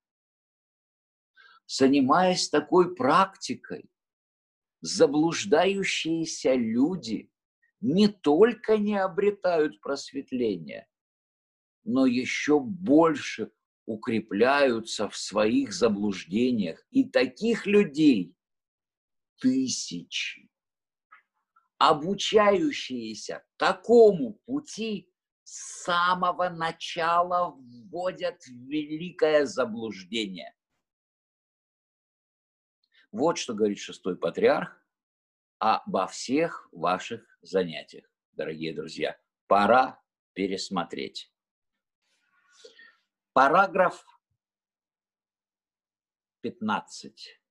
Занимаясь такой практикой, заблуждающиеся люди не только не обретают просветление, но еще больше укрепляются в своих заблуждениях. И таких людей тысячи, обучающиеся такому пути с самого начала вводят в великое заблуждение. Вот что говорит шестой патриарх обо всех ваших занятиях, дорогие друзья. Пора пересмотреть. Параграф 15.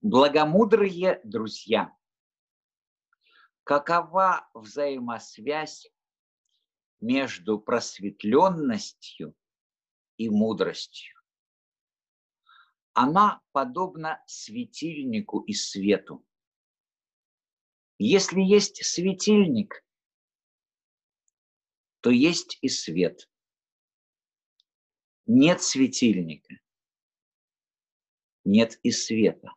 Благомудрые друзья. Какова взаимосвязь между просветленностью и мудростью? она подобна светильнику и свету. Если есть светильник, то есть и свет. Нет светильника, нет и света.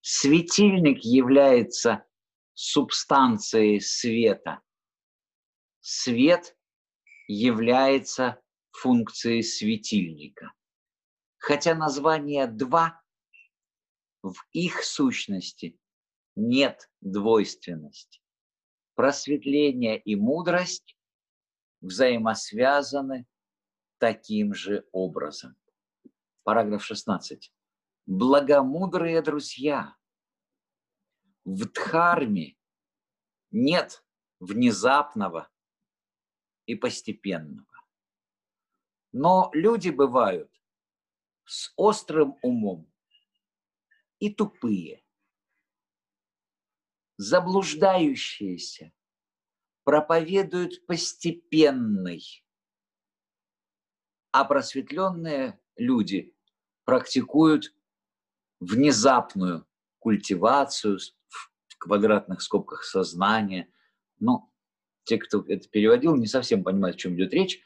Светильник является субстанцией света. Свет является функцией светильника. Хотя название «два» в их сущности нет двойственности. Просветление и мудрость взаимосвязаны таким же образом. Параграф 16. Благомудрые друзья, в Дхарме нет внезапного и постепенного. Но люди бывают с острым умом и тупые, заблуждающиеся, проповедуют постепенный, а просветленные люди практикуют внезапную культивацию в квадратных скобках сознания. Но те, кто это переводил, не совсем понимают, о чем идет речь.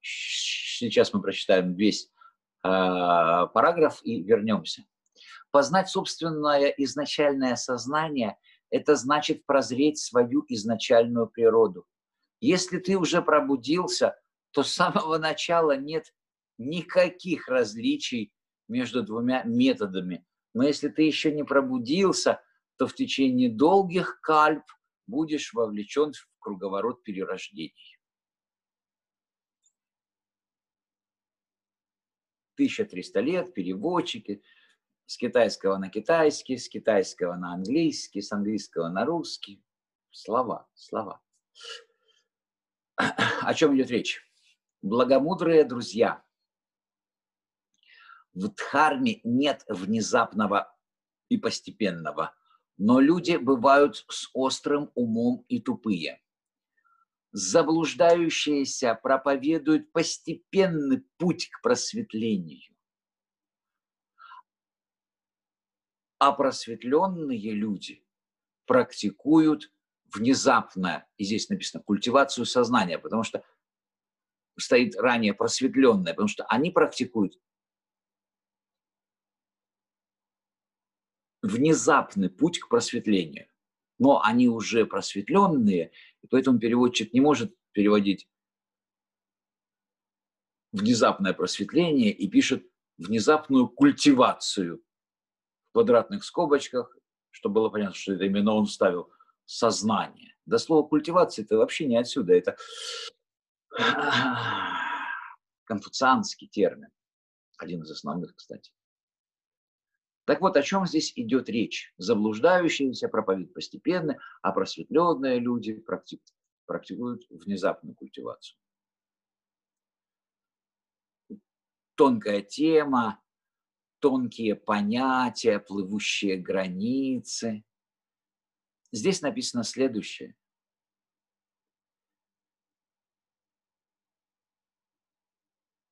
Сейчас мы прочитаем весь э, параграф и вернемся. Познать собственное изначальное сознание – это значит прозреть свою изначальную природу. Если ты уже пробудился, то с самого начала нет никаких различий между двумя методами. Но если ты еще не пробудился, то в течение долгих кальп будешь вовлечен в круговорот перерождений. 1300 лет, переводчики, с китайского на китайский, с китайского на английский, с английского на русский. Слова, слова. О чем идет речь? Благомудрые друзья. В Дхарме нет внезапного и постепенного, но люди бывают с острым умом и тупые. Заблуждающиеся проповедуют постепенный путь к просветлению. А просветленные люди практикуют внезапно, и здесь написано, культивацию сознания, потому что стоит ранее просветленное, потому что они практикуют внезапный путь к просветлению. Но они уже просветленные, и поэтому переводчик не может переводить внезапное просветление и пишет внезапную культивацию квадратных скобочках, чтобы было понятно, что это именно он ставил сознание. До слова культивация это вообще не отсюда, это конфуцианский термин, один из основных, кстати. Так вот, о чем здесь идет речь? Заблуждающиеся проповедуют постепенно, а просветленные люди практикуют внезапную культивацию. Тонкая тема, тонкие понятия, плывущие границы. Здесь написано следующее.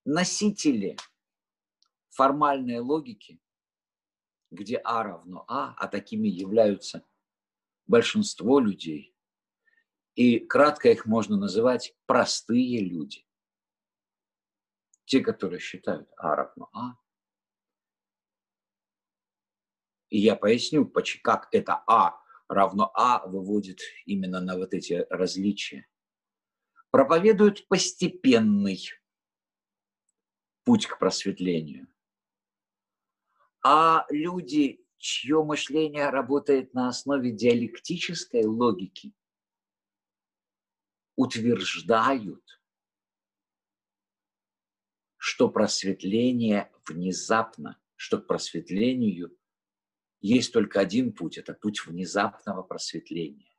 Носители формальной логики, где А равно А, а такими являются большинство людей, и кратко их можно называть простые люди. Те, которые считают А равно А, И я поясню, как это А равно А выводит именно на вот эти различия. Проповедуют постепенный путь к просветлению. А люди, чье мышление работает на основе диалектической логики, утверждают, что просветление внезапно, что к просветлению есть только один путь, это путь внезапного просветления.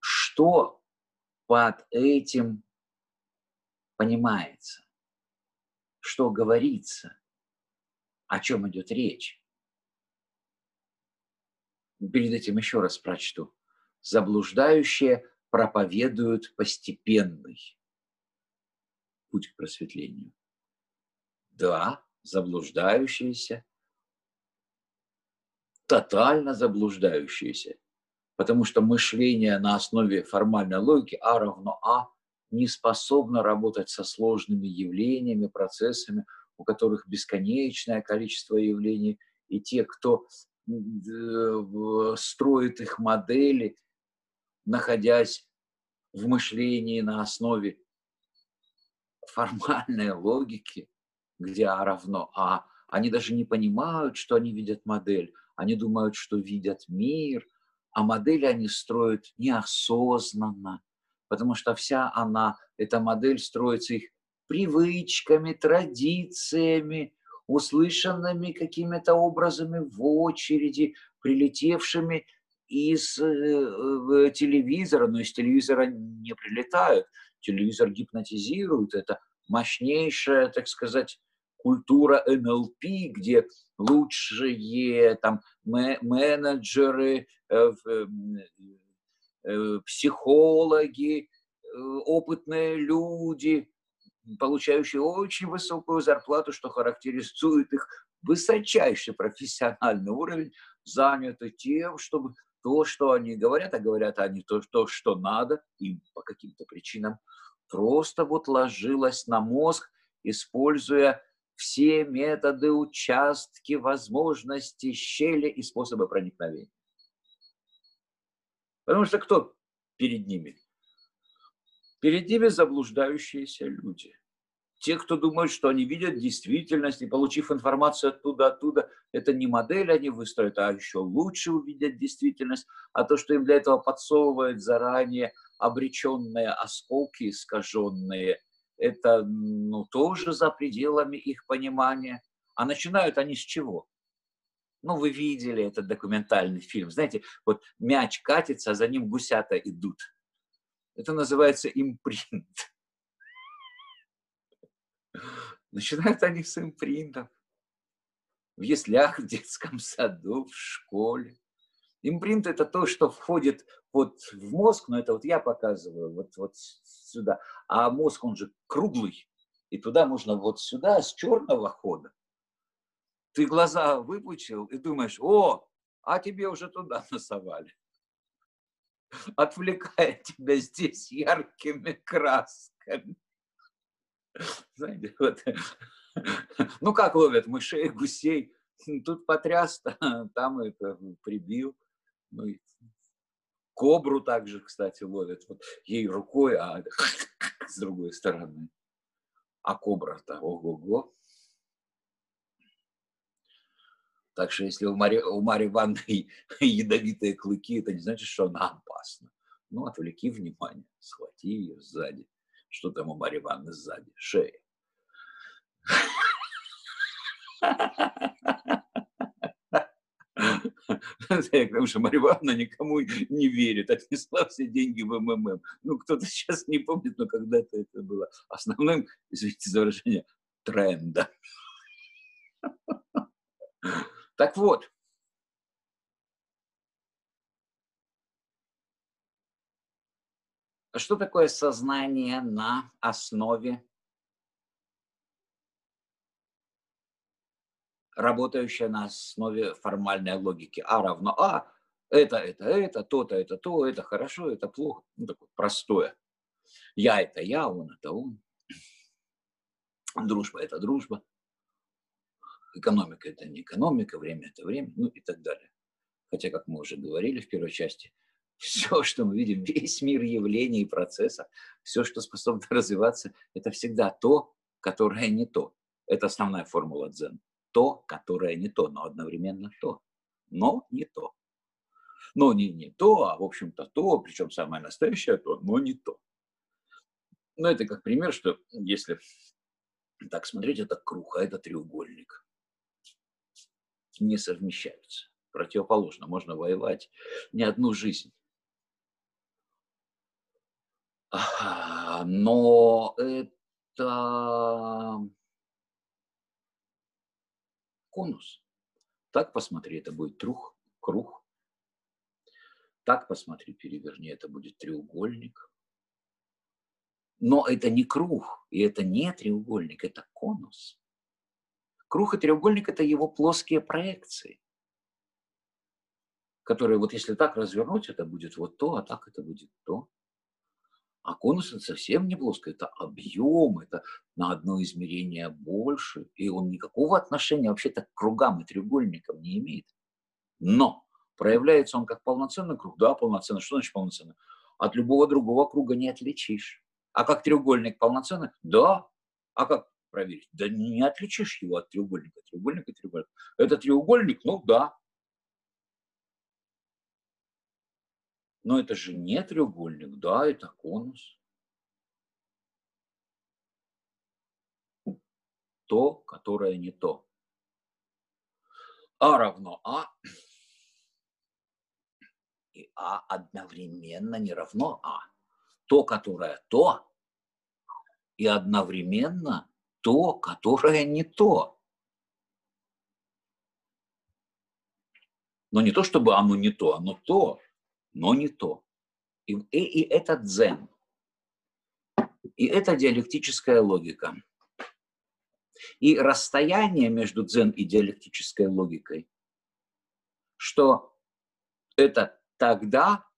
Что под этим понимается? Что говорится? О чем идет речь? Перед этим еще раз прочту. Заблуждающие проповедуют постепенный путь к просветлению. Да, заблуждающиеся, тотально заблуждающиеся, потому что мышление на основе формальной логики А равно А не способно работать со сложными явлениями, процессами, у которых бесконечное количество явлений, и те, кто строит их модели, находясь в мышлении на основе формальной логики, где А равно А, они даже не понимают, что они видят модель, они думают, что видят мир, а модели они строят неосознанно, потому что вся она, эта модель строится их привычками, традициями, услышанными какими-то образами в очереди, прилетевшими из э, э, телевизора, но из телевизора не прилетают. Телевизор гипнотизирует, это мощнейшая, так сказать, культура НЛП, где лучшие там менеджеры, э, психологи, опытные люди, получающие очень высокую зарплату, что характеризует их высочайший профессиональный уровень, заняты тем, чтобы то, что они говорят, а говорят они то, то что надо, им по каким-то причинам, просто вот ложилось на мозг, используя все методы, участки, возможности, щели и способы проникновения. Потому что кто перед ними? Перед ними заблуждающиеся люди. Те, кто думают, что они видят действительность, и получив информацию оттуда, оттуда, это не модель они выстроят, а еще лучше увидят действительность, а то, что им для этого подсовывают заранее обреченные осколки искаженные, это ну, тоже за пределами их понимания. А начинают они с чего? Ну, вы видели этот документальный фильм. Знаете, вот мяч катится, а за ним гусята идут. Это называется импринт. Начинают они с импринтов. В яслях, в детском саду, в школе. Импринт – это то, что входит вот в мозг, но это вот я показываю, вот, вот сюда. А мозг, он же круглый, и туда можно вот сюда, с черного хода. Ты глаза выпучил и думаешь, о, а тебе уже туда насовали отвлекая тебя здесь яркими красками. Знаете, вот, ну как ловят мышей, гусей, тут потряс, там это прибил. Ну, и кобру также, кстати, ловят. Вот ей рукой, а с другой стороны. А кобра-то, ого-го. Так что если у Марии, у Марии Ивановны ядовитые клыки, это не значит, что она опасна. Ну, отвлеки внимание, схвати ее сзади. Что там у Марии Ивановны сзади? Шея. Потому что Марья Ивановна никому не верит, отнесла все деньги в МММ. Ну, кто-то сейчас не помнит, но когда-то это было основным, извините за выражение, трендом. Так вот, что такое сознание на основе работающее на основе формальной логики. А равно А, это, это, это, то-то, это, то, это хорошо, это плохо. Ну, такое простое. Я – это я, он – это он. Дружба – это дружба экономика – это не экономика, время – это время, ну и так далее. Хотя, как мы уже говорили в первой части, все, что мы видим, весь мир явлений и процесса, все, что способно развиваться, это всегда то, которое не то. Это основная формула дзен. То, которое не то, но одновременно то. Но не то. Но не, не то, а в общем-то то, причем самое настоящее то, но не то. Ну, это как пример, что если так смотреть, это круг, а это треугольник не совмещаются. Противоположно, можно воевать не одну жизнь. Но это конус. Так посмотри, это будет трух, круг. Так посмотри, переверни, это будет треугольник. Но это не круг, и это не треугольник, это конус. Круг и треугольник – это его плоские проекции, которые вот если так развернуть, это будет вот то, а так это будет то. А конус это совсем не плоско, это объем, это на одно измерение больше, и он никакого отношения вообще-то к кругам и треугольникам не имеет. Но проявляется он как полноценный круг, да, полноценный. Что значит полноценный? От любого другого круга не отличишь. А как треугольник полноценный? Да. А как проверить? Да не отличишь его от треугольника. Треугольник и треугольник. Это треугольник, ну да. Но это же не треугольник, да, это конус. То, которое не то. А равно А. И А одновременно не равно А. То, которое то, и одновременно то, которое не то. Но не то, чтобы оно не то, оно то, но не то. И, и, и это дзен. И это диалектическая логика. И расстояние между дзен и диалектической логикой, что это тогда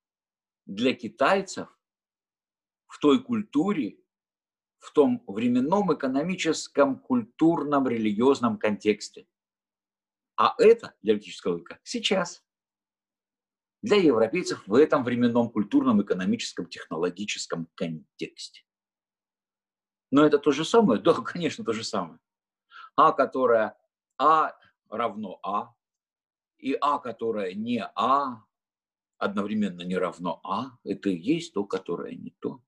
для китайцев в той культуре, в том временном экономическом, культурном, религиозном контексте. А это диалектическая логика сейчас для европейцев в этом временном культурном, экономическом, технологическом контексте. Но это то же самое? Да, конечно, то же самое. А, которая А равно А, и А, которая не А, одновременно не равно А, это и есть то, которое не то.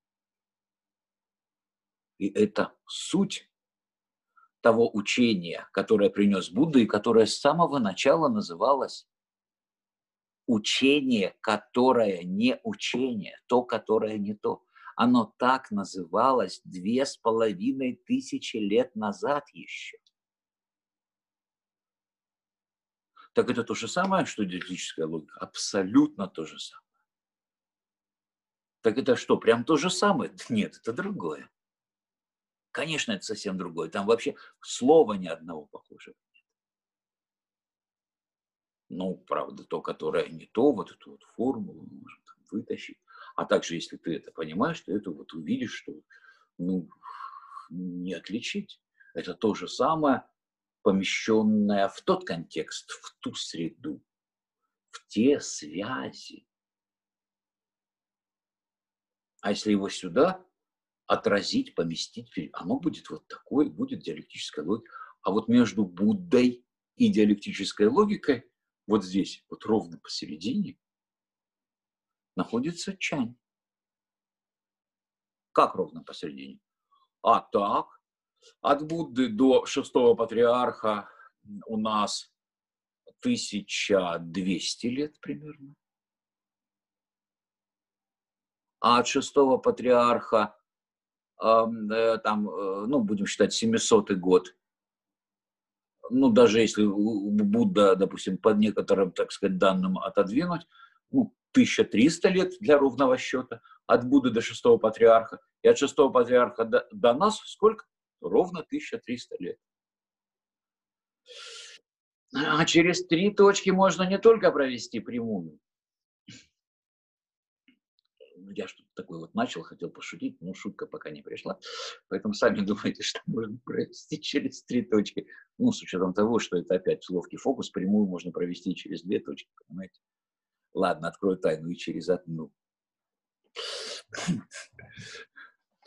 И это суть того учения, которое принес Будда и которое с самого начала называлось учение, которое не учение, то, которое не то. Оно так называлось две с половиной тысячи лет назад еще. Так это то же самое, что диалектическая логика? Абсолютно то же самое. Так это что, прям то же самое? Нет, это другое. Конечно, это совсем другое. Там вообще слова ни одного похожего ну, правда, то, которое не то, вот эту вот формулу можем там вытащить. А также, если ты это понимаешь, ты это вот увидишь, что ну, не отличить. Это то же самое, помещенное в тот контекст, в ту среду, в те связи. А если его сюда отразить, поместить, оно будет вот такое, будет диалектическая логика. А вот между Буддой и диалектической логикой вот здесь, вот ровно посередине, находится чань. Как ровно посередине? А так, от Будды до шестого патриарха у нас 1200 лет примерно. А от шестого патриарха, э, там, э, ну, будем считать, 700 год, ну, даже если Будда, допустим, под некоторым, так сказать, данным отодвинуть, ну, 1300 лет для ровного счета, от Будды до шестого патриарха, и от шестого патриарха до, до нас сколько? Ровно 1300 лет. А через три точки можно не только провести прямую, я что-то такое вот начал, хотел пошутить, но шутка пока не пришла. Поэтому сами думайте, что можно провести через три точки. Ну, с учетом того, что это опять ловкий фокус, прямую можно провести через две точки, понимаете? Ладно, открою тайну и через одну.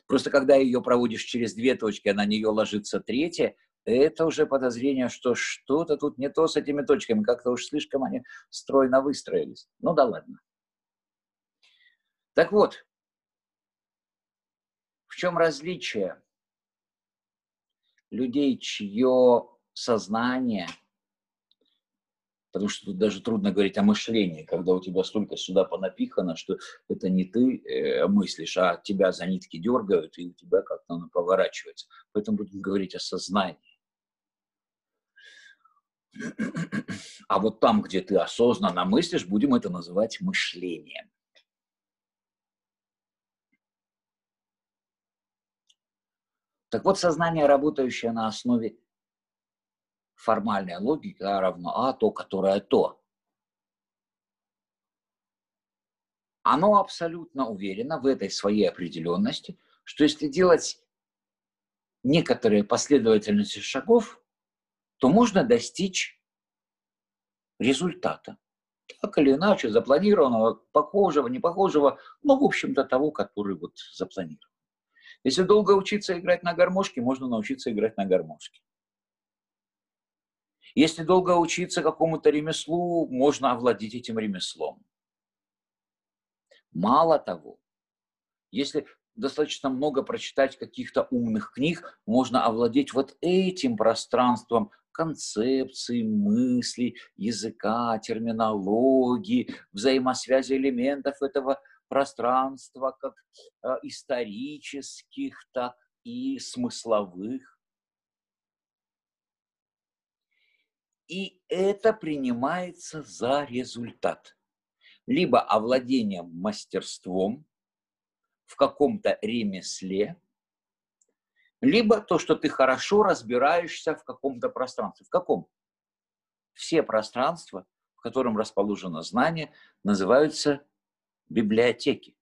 Просто когда ее проводишь через две точки, а на нее ложится третья, это уже подозрение, что что-то тут не то с этими точками, как-то уж слишком они стройно выстроились. Ну да ладно. Так вот, в чем различие людей, чье сознание, потому что тут даже трудно говорить о мышлении, когда у тебя столько сюда понапихано, что это не ты э, мыслишь, а тебя за нитки дергают, и у тебя как-то оно поворачивается. Поэтому будем говорить о сознании. А вот там, где ты осознанно мыслишь, будем это называть мышлением. Так вот, сознание, работающее на основе формальная логика равно А, то, которое то. Оно абсолютно уверено в этой своей определенности, что если делать некоторые последовательности шагов, то можно достичь результата. Так или иначе, запланированного, похожего, не похожего, но, в общем-то, того, который вот запланирован. Если долго учиться играть на гармошке, можно научиться играть на гармошке. Если долго учиться какому-то ремеслу, можно овладеть этим ремеслом. Мало того, если достаточно много прочитать каких-то умных книг, можно овладеть вот этим пространством концепций, мыслей, языка, терминологии, взаимосвязи элементов этого пространства, как э, исторических, так и смысловых. И это принимается за результат. Либо овладением мастерством в каком-то ремесле, либо то, что ты хорошо разбираешься в каком-то пространстве. В каком? Все пространства, в котором расположено знание, называются библиотеки.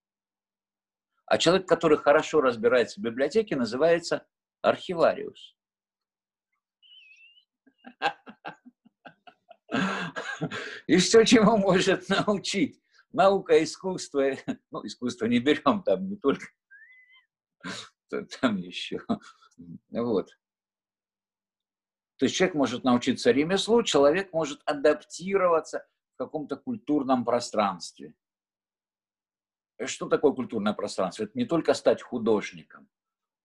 А человек, который хорошо разбирается в библиотеке, называется архивариус. И все, чему может научить наука, искусство, ну, искусство не берем, там не только, там еще, вот. То есть человек может научиться ремеслу, человек может адаптироваться в каком-то культурном пространстве. Что такое культурное пространство? Это не только стать художником.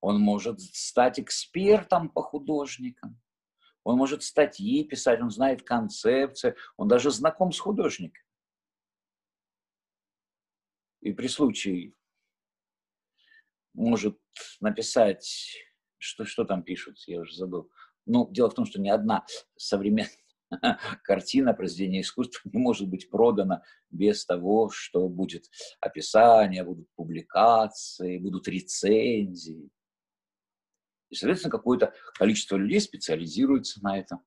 Он может стать экспертом по художникам. Он может статьи писать, он знает концепции, он даже знаком с художником. И при случае может написать, что, что там пишут, я уже забыл. Ну, дело в том, что ни одна современная картина, произведение искусства не может быть продана без того, что будет описание, будут публикации, будут рецензии. И, соответственно, какое-то количество людей специализируется на этом.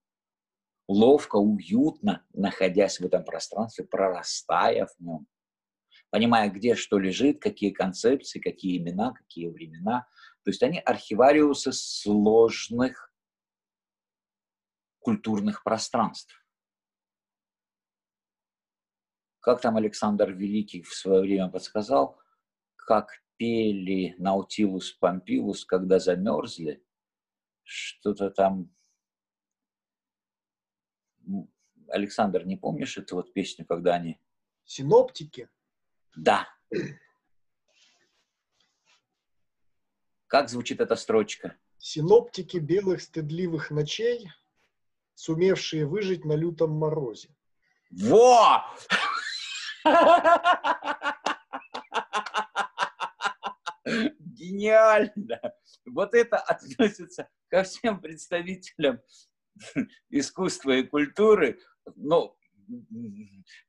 Ловко, уютно, находясь в этом пространстве, прорастая в нем, понимая, где что лежит, какие концепции, какие имена, какие времена. То есть они архивариусы сложных культурных пространств. Как там Александр Великий в свое время подсказал, как пели Наутилус Помпилус, когда замерзли, что-то там... Александр, не помнишь эту вот песню, когда они... Синоптики? Да. Как звучит эта строчка? Синоптики белых стыдливых ночей, сумевшие выжить на лютом морозе. Во! Гениально! Вот это относится ко всем представителям искусства и культуры. Ну,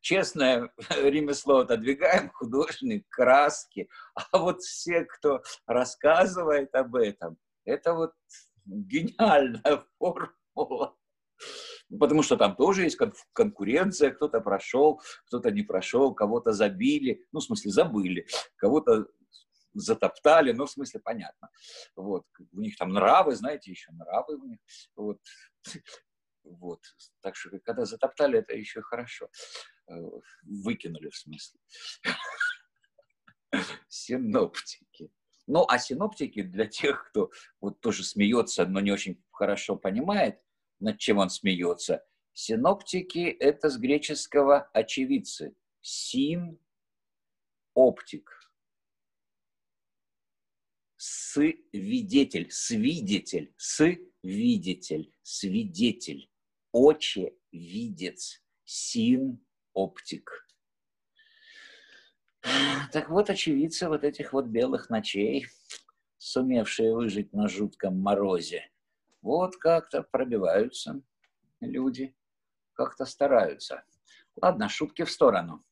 честное ремесло отодвигаем, художник, краски. А вот все, кто рассказывает об этом, это вот гениальная формула. Потому что там тоже есть конкуренция, кто-то прошел, кто-то не прошел, кого-то забили, ну, в смысле, забыли, кого-то затоптали, ну, в смысле, понятно. Вот. У них там нравы, знаете, еще нравы у них. Вот. Вот. Так что, когда затоптали, это еще хорошо. Э, выкинули, в смысле. Синоптики. Ну, а синоптики для тех, кто вот тоже смеется, но не очень хорошо понимает, над чем он смеется. Синоптики – это с греческого очевидцы. Син – оптик. Свидетель, свидетель, свидетель, свидетель очевидец, син, оптик. Так вот, очевидцы вот этих вот белых ночей, сумевшие выжить на жутком морозе, вот как-то пробиваются люди, как-то стараются. Ладно, шутки в сторону.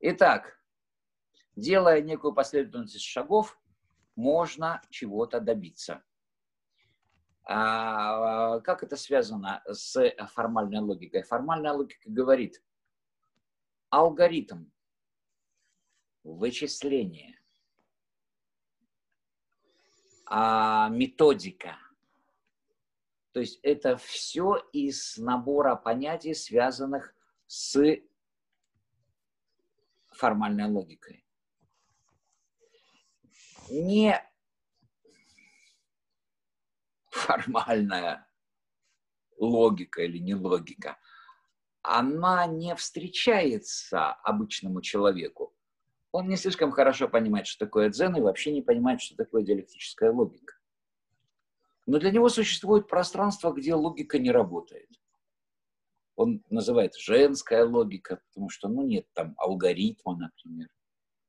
Итак, делая некую последовательность шагов, можно чего-то добиться. А, как это связано с формальной логикой? Формальная логика говорит, алгоритм вычисления, а методика. То есть это все из набора понятий, связанных с формальной логикой. Не формальная логика или не логика, она не встречается обычному человеку. Он не слишком хорошо понимает, что такое дзен, и вообще не понимает, что такое диалектическая логика. Но для него существует пространство, где логика не работает. Он называет женская логика, потому что, ну, нет там алгоритма, например.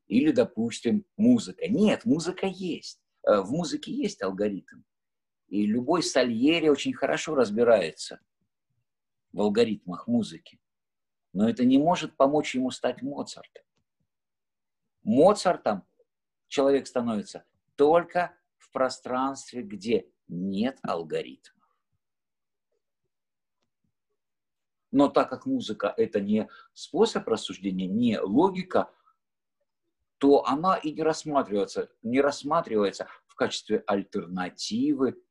Или, допустим, музыка. Нет, музыка есть. Э, в музыке есть алгоритм. И любой Сальери очень хорошо разбирается в алгоритмах музыки. Но это не может помочь ему стать Моцартом. Моцартом человек становится только в пространстве, где нет алгоритмов. Но так как музыка – это не способ рассуждения, не логика, то она и не рассматривается, не рассматривается в качестве альтернативы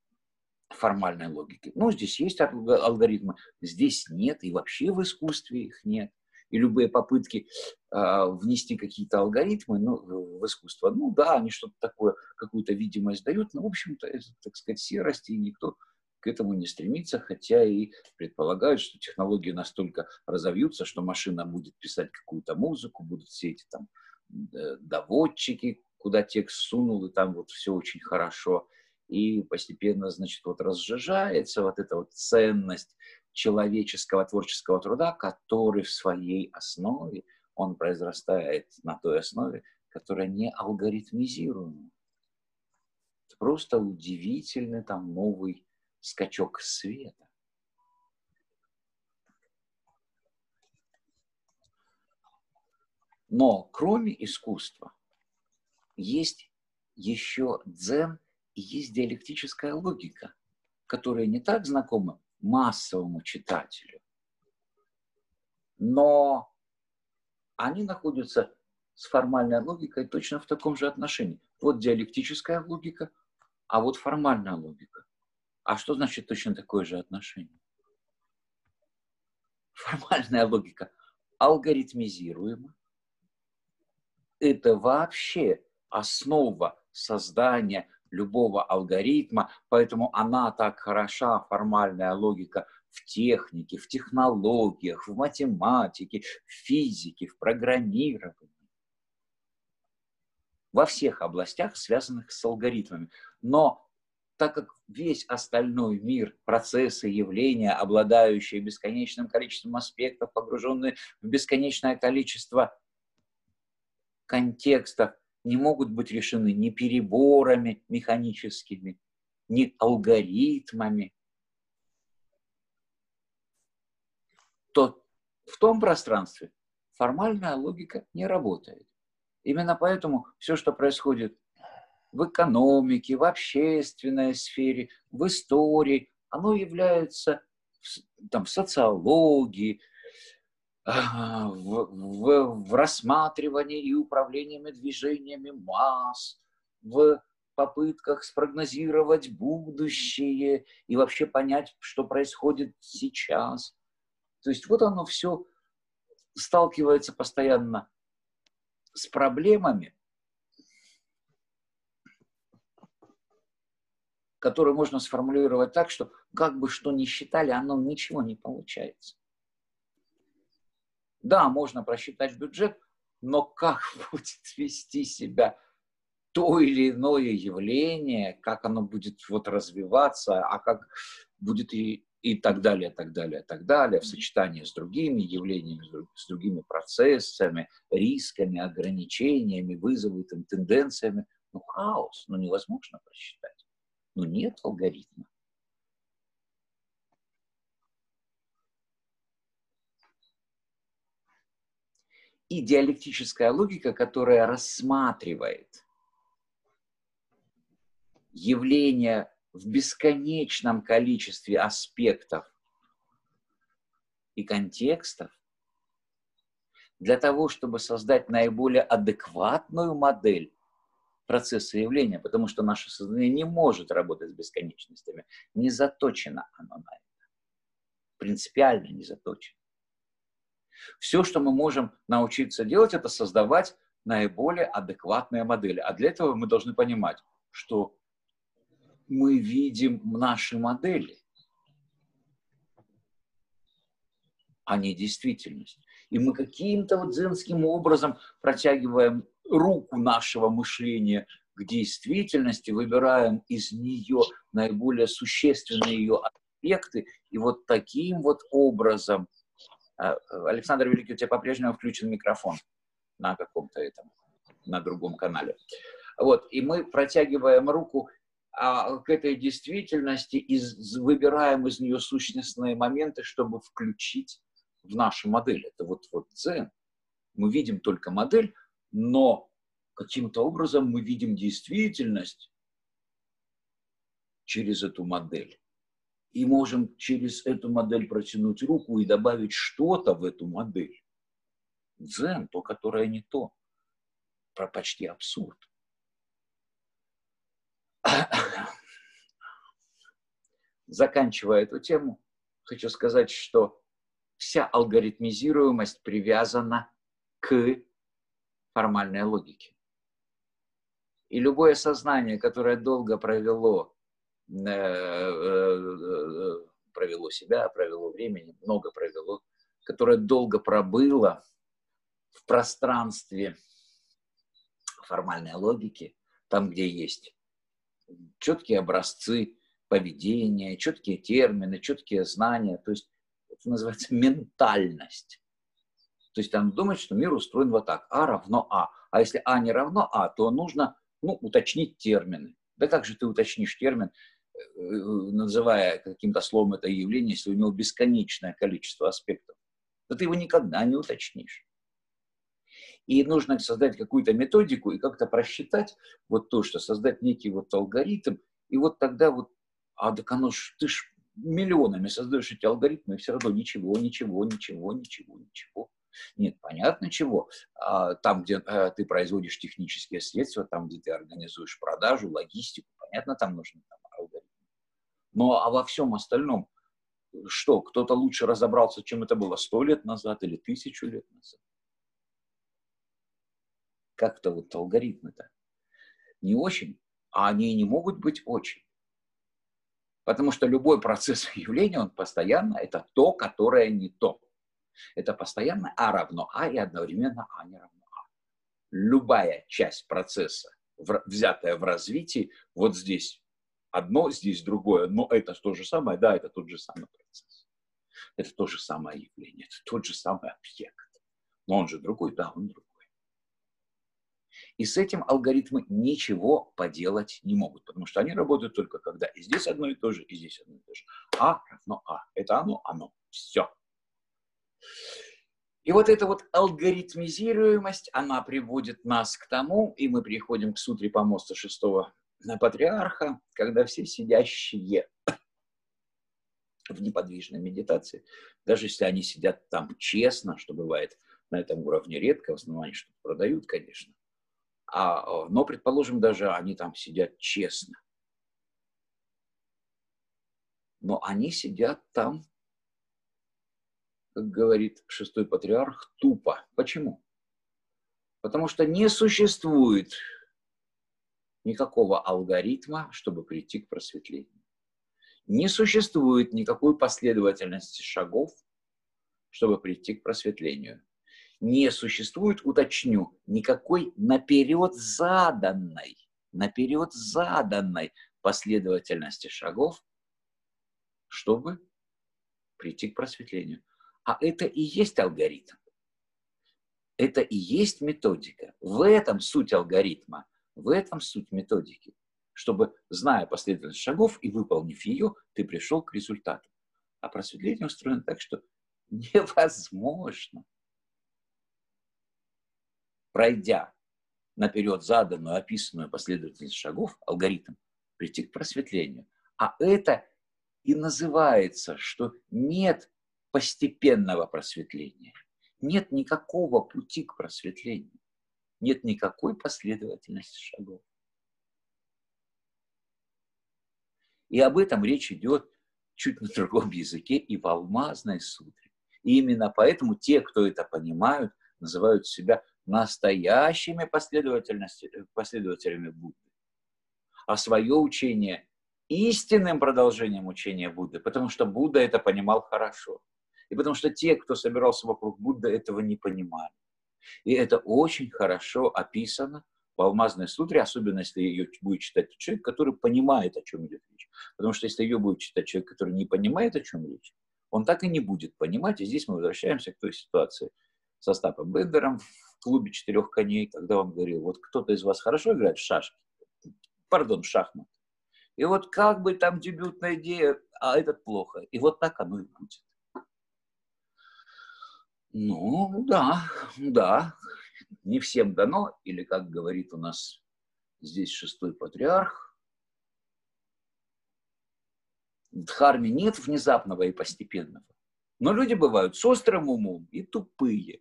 формальной логики. Ну, здесь есть алгоритмы, здесь нет, и вообще в искусстве их нет. И любые попытки внести какие-то алгоритмы ну, в искусство, ну да, они что-то такое, какую-то видимость дают, но, в общем-то, это, так сказать, серость, и никто к этому не стремится, хотя и предполагают, что технологии настолько разовьются, что машина будет писать какую-то музыку, будут все эти там э, доводчики, куда текст сунул, и там вот все очень хорошо. И постепенно, значит, вот разжижается вот эта вот ценность человеческого творческого труда, который в своей основе, он произрастает на той основе, которая не алгоритмизируема. Это просто удивительный там новый скачок света. Но кроме искусства есть еще дзен – и есть диалектическая логика, которая не так знакома массовому читателю, но они находятся с формальной логикой точно в таком же отношении. Вот диалектическая логика, а вот формальная логика. А что значит точно такое же отношение? Формальная логика алгоритмизируема. Это вообще основа создания любого алгоритма, поэтому она так хороша, формальная логика, в технике, в технологиях, в математике, в физике, в программировании. Во всех областях, связанных с алгоритмами. Но так как весь остальной мир, процессы, явления, обладающие бесконечным количеством аспектов, погруженные в бесконечное количество контекстов, не могут быть решены ни переборами механическими, ни алгоритмами, то в том пространстве формальная логика не работает. Именно поэтому все, что происходит в экономике, в общественной сфере, в истории, оно является там, в социологии, в, в, в рассматривании и управлениями движениями масс, в попытках спрогнозировать будущее и вообще понять, что происходит сейчас. То есть вот оно все сталкивается постоянно с проблемами, которые можно сформулировать так, что как бы что ни считали, оно ничего не получается. Да, можно просчитать бюджет, но как будет вести себя то или иное явление, как оно будет вот развиваться, а как будет и, и так далее, так далее, так далее, в сочетании с другими явлениями, с другими процессами, рисками, ограничениями, вызовами, тенденциями. Ну, хаос, ну, невозможно просчитать. Ну, нет алгоритма. и диалектическая логика, которая рассматривает явления в бесконечном количестве аспектов и контекстов для того, чтобы создать наиболее адекватную модель процесса явления, потому что наше сознание не может работать с бесконечностями. Не заточено оно на это. Принципиально не заточено. Все, что мы можем научиться делать, это создавать наиболее адекватные модели. А для этого мы должны понимать, что мы видим наши модели, а не действительность. И мы каким-то вот дзенским образом протягиваем руку нашего мышления к действительности, выбираем из нее наиболее существенные ее аспекты, и вот таким вот образом а, Александр Великий, у тебя по-прежнему включен микрофон на каком-то этом, на другом канале. Вот, и мы протягиваем руку к этой действительности и выбираем из нее сущностные моменты, чтобы включить в нашу модель. Это вот, вот дзен. Мы видим только модель, но каким-то образом мы видим действительность через эту модель и можем через эту модель протянуть руку и добавить что-то в эту модель. Дзен, то, которое не то. Про почти абсурд. Заканчивая эту тему, хочу сказать, что вся алгоритмизируемость привязана к формальной логике. И любое сознание, которое долго провело Э, э, провело себя, провело времени, много провело, которое долго пробыло в пространстве формальной логики, там, где есть четкие образцы поведения, четкие термины, четкие знания, то есть это называется ментальность. То есть там думать, что мир устроен вот так, А равно А. А если А не равно А, то нужно ну, уточнить термины. Да как же ты уточнишь термин, Э, называя каким-то словом это явление, если у него бесконечное количество аспектов, то ты его никогда не уточнишь. И нужно создать какую-то методику и как-то просчитать вот то, что создать некий вот алгоритм, и вот тогда вот, а так оно ж, ты ж миллионами создаешь эти алгоритмы, и все равно ничего, ничего, ничего, ничего, ничего. Нет, понятно чего. А, там, где а, ты производишь технические средства, там, где ты организуешь продажу, логистику, понятно, там нужно там, но а во всем остальном, что, кто-то лучше разобрался, чем это было сто лет назад или тысячу лет назад? Как-то вот алгоритмы-то не очень, а они не могут быть очень. Потому что любой процесс явления, он постоянно, это то, которое не то. Это постоянно А равно А и одновременно А не равно А. Любая часть процесса, взятая в развитии, вот здесь одно, здесь другое, но это то же самое, да, это тот же самый процесс. Это то же самое явление, это тот же самый объект. Но он же другой, да, он другой. И с этим алгоритмы ничего поделать не могут, потому что они работают только когда и здесь одно и то же, и здесь одно и то же. А равно А. Это оно, оно. Все. И вот эта вот алгоритмизируемость, она приводит нас к тому, и мы приходим к сутре помоста шестого на патриарха, когда все сидящие в неподвижной медитации, даже если они сидят там честно, что бывает на этом уровне редко, в основном они что-то продают, конечно, а, но, предположим, даже они там сидят честно. Но они сидят там, как говорит шестой патриарх, тупо. Почему? Потому что не существует никакого алгоритма, чтобы прийти к просветлению. Не существует никакой последовательности шагов, чтобы прийти к просветлению. Не существует, уточню, никакой наперед заданной, наперед заданной последовательности шагов, чтобы прийти к просветлению. А это и есть алгоритм. Это и есть методика. В этом суть алгоритма – в этом суть методики, чтобы, зная последовательность шагов и выполнив ее, ты пришел к результату. А просветление устроено так, что невозможно, пройдя наперед заданную, описанную последовательность шагов, алгоритм, прийти к просветлению. А это и называется, что нет постепенного просветления, нет никакого пути к просветлению, нет никакой последовательности шагов. И об этом речь идет чуть на другом языке и в алмазной сутре. И именно поэтому те, кто это понимают, называют себя настоящими последователями Будды. А свое учение истинным продолжением учения Будды, потому что Будда это понимал хорошо. И потому что те, кто собирался вокруг Будды, этого не понимали. И это очень хорошо описано в Алмазной сутре, особенно если ее будет читать человек, который понимает, о чем идет речь. Потому что если ее будет читать человек, который не понимает, о чем речь, он так и не будет понимать. И здесь мы возвращаемся к той ситуации со Стапом Бендером в клубе четырех коней, когда он говорил, вот кто-то из вас хорошо играет в шашки, пардон, в шахмат. И вот как бы там дебютная идея, а этот плохо. И вот так оно и будет. Ну, да, да, не всем дано, или, как говорит у нас здесь шестой патриарх, в Дхарме нет внезапного и постепенного. Но люди бывают с острым умом и тупые.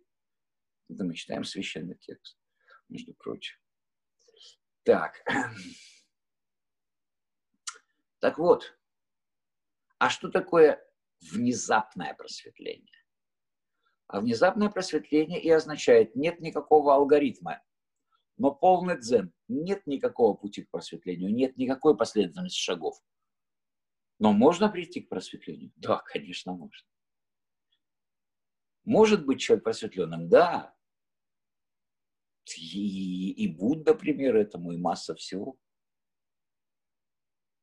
Это мы читаем священный текст, между прочим. Так. Так вот, а что такое внезапное просветление? А внезапное просветление и означает, нет никакого алгоритма, но полный дзен, нет никакого пути к просветлению, нет никакой последовательности шагов. Но можно прийти к просветлению? Да, конечно, можно. Может быть человек просветленным? Да. И, и Будда пример этому, и масса всего.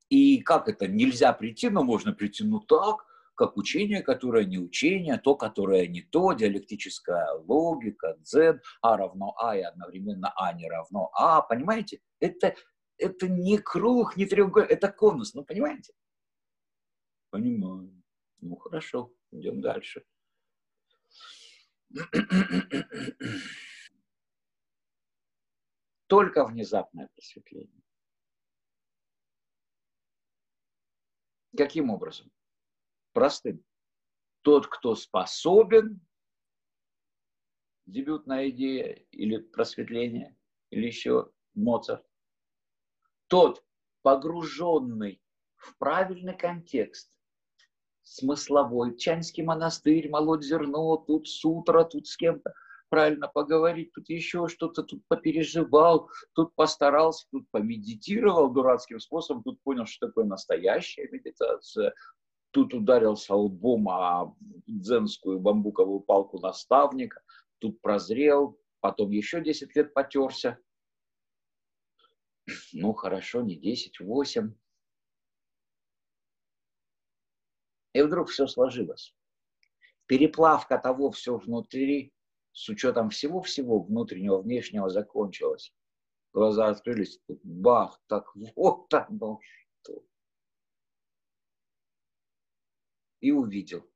И как это? Нельзя прийти, но можно прийти, ну так, как учение, которое не учение, то, которое не то, диалектическая логика, дзен, А равно А и одновременно А не равно А, понимаете? Это, это не круг, не треугольник, это конус, ну понимаете? Понимаю. Ну хорошо, идем дальше. Только внезапное просветление. Каким образом? простым. Тот, кто способен, дебютная идея или просветление, или еще Моцарт, тот, погруженный в правильный контекст, смысловой, Чанский монастырь, молоть зерно, тут сутра, тут с кем-то правильно поговорить, тут еще что-то, тут попереживал, тут постарался, тут помедитировал дурацким способом, тут понял, что такое настоящая медитация, тут ударился лбом о дзенскую бамбуковую палку наставника, тут прозрел, потом еще 10 лет потерся. Ну, хорошо, не 10, 8. И вдруг все сложилось. Переплавка того все внутри, с учетом всего-всего внутреннего, внешнего закончилась. Глаза открылись, бах, так вот оно что и увидел.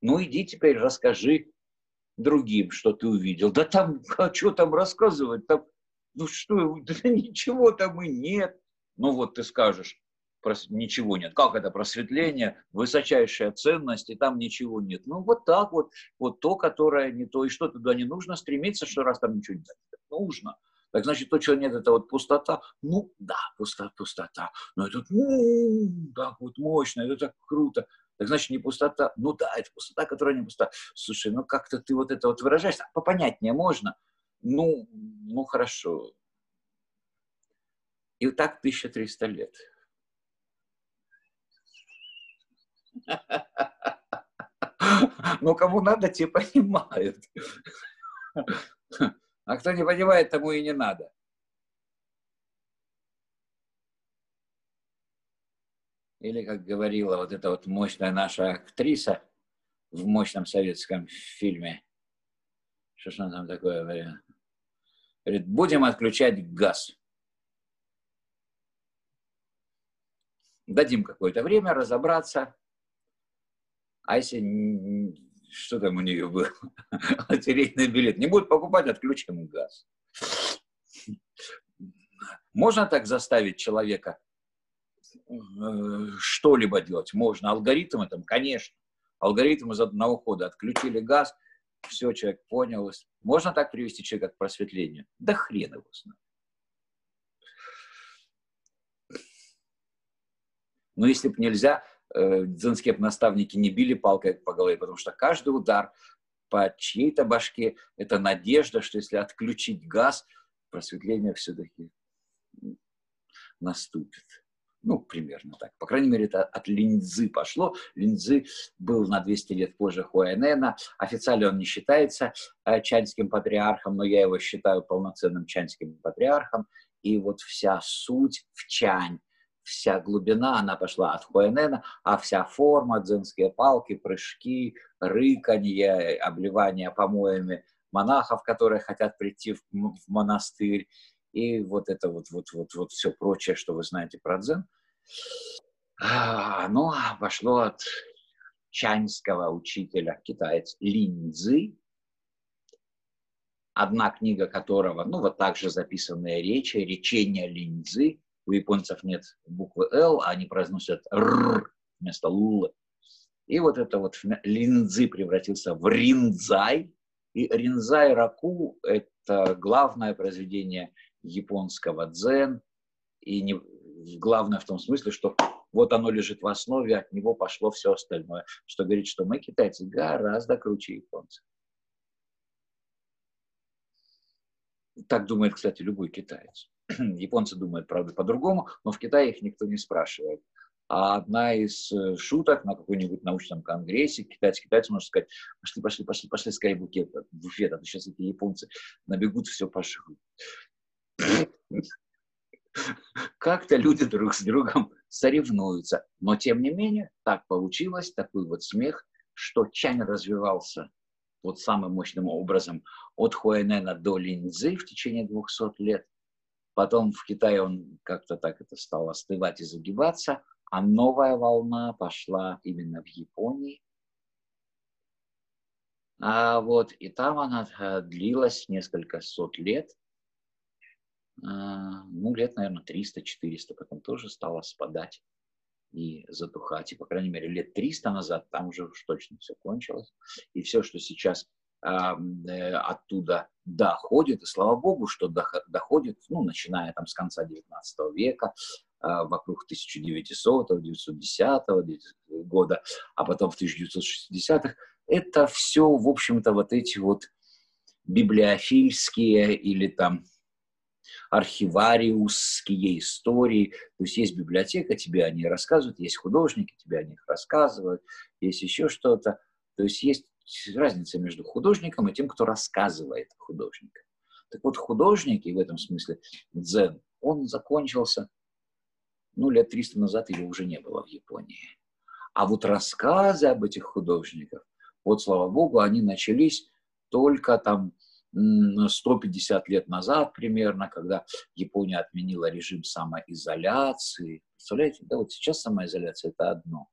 Ну, иди теперь расскажи другим, что ты увидел. Да там, а что там рассказывать? Там, ну что, да ничего там и нет. Ну вот ты скажешь, ничего нет. Как это просветление, высочайшая ценность, и там ничего нет. Ну вот так вот, вот то, которое не то. И что туда не нужно стремиться, что раз там ничего нет? Нужно. Так значит, то, чего нет, это вот пустота. Ну, да, пустота, пустота. Но это ну, так вот мощно, это так круто. Так значит, не пустота. Ну да, это пустота, которая не пустота. Слушай, ну как-то ты вот это вот выражаешь, а попонятнее можно. Ну, ну хорошо. И вот так 1300 лет. Ну, кому надо, те понимают. А кто не понимает, тому и не надо. Или, как говорила вот эта вот мощная наша актриса в мощном советском фильме, что ж она там такое говорит? Говорит, будем отключать газ. Дадим какое-то время разобраться. А если что там у нее было, лотерейный билет. Не будет покупать, отключим газ. Можно так заставить человека что-либо делать. Можно. Алгоритмы там, конечно. Алгоритмы из одного хода. Отключили газ, все, человек понял. Можно так привести человека к просветлению? Да хрен его знает. Но если бы нельзя, э, дзенские наставники не били палкой по голове, потому что каждый удар по чьей-то башке – это надежда, что если отключить газ, просветление все-таки наступит. Ну, примерно так. По крайней мере, это от линзы пошло. Линзы был на 200 лет позже Хуэнена. Официально он не считается э, чанским патриархом, но я его считаю полноценным чанским патриархом. И вот вся суть в чань, вся глубина, она пошла от Хуэнена, а вся форма, дзенские палки, прыжки, рыканье, обливание помоями монахов, которые хотят прийти в, в монастырь, и вот это вот, вот, вот, вот все прочее, что вы знаете про дзен, оно пошло от чаньского учителя, китаец Линзы, одна книга которого, ну вот также записанные речи, речения Линзы, у японцев нет буквы «Л», а они произносят «р» вместо «л». И вот это вот линзы превратился в ринзай. И ринзай раку – это главное произведение японского дзен. И не, главное в том смысле, что вот оно лежит в основе, от него пошло все остальное. Что говорит, что мы, китайцы, гораздо круче японцев. Так думает, кстати, любой китаец. Японцы думают, правда, по-другому, но в Китае их никто не спрашивает. А одна из э, шуток на какой-нибудь научном конгрессе, китайцы, китайцы может сказать, пошли, пошли, пошли, пошли скорее букет, буфет, а то сейчас эти японцы набегут, все пошли. Как-то люди друг с другом соревнуются. Но, тем не менее, так получилось, такой вот смех, что Чань развивался вот самым мощным образом от Хуэнена до Линзы в течение 200 лет. Потом в Китае он как-то так это стал остывать и загибаться, а новая волна пошла именно в Японии. А вот и там она э, длилась несколько сот лет. А, ну, лет, наверное, 300-400, потом тоже стала спадать и затухать. И, по крайней мере, лет 300 назад там уже уж точно все кончилось. И все, что сейчас оттуда доходит, и слава богу, что доходит, ну, начиная там с конца 19 века, э, вокруг 1900-1910 года, а потом в 1960-х, это все, в общем-то, вот эти вот библиофильские или там архивариусские истории. То есть есть библиотека, тебе они рассказывают, есть художники, тебе о них рассказывают, есть еще что-то. То есть есть разница между художником и тем, кто рассказывает о художнике. Так вот, художники в этом смысле, дзен, он закончился, ну, лет 300 назад его уже не было в Японии. А вот рассказы об этих художниках, вот, слава богу, они начались только там 150 лет назад примерно, когда Япония отменила режим самоизоляции. Представляете, да, вот сейчас самоизоляция – это одно.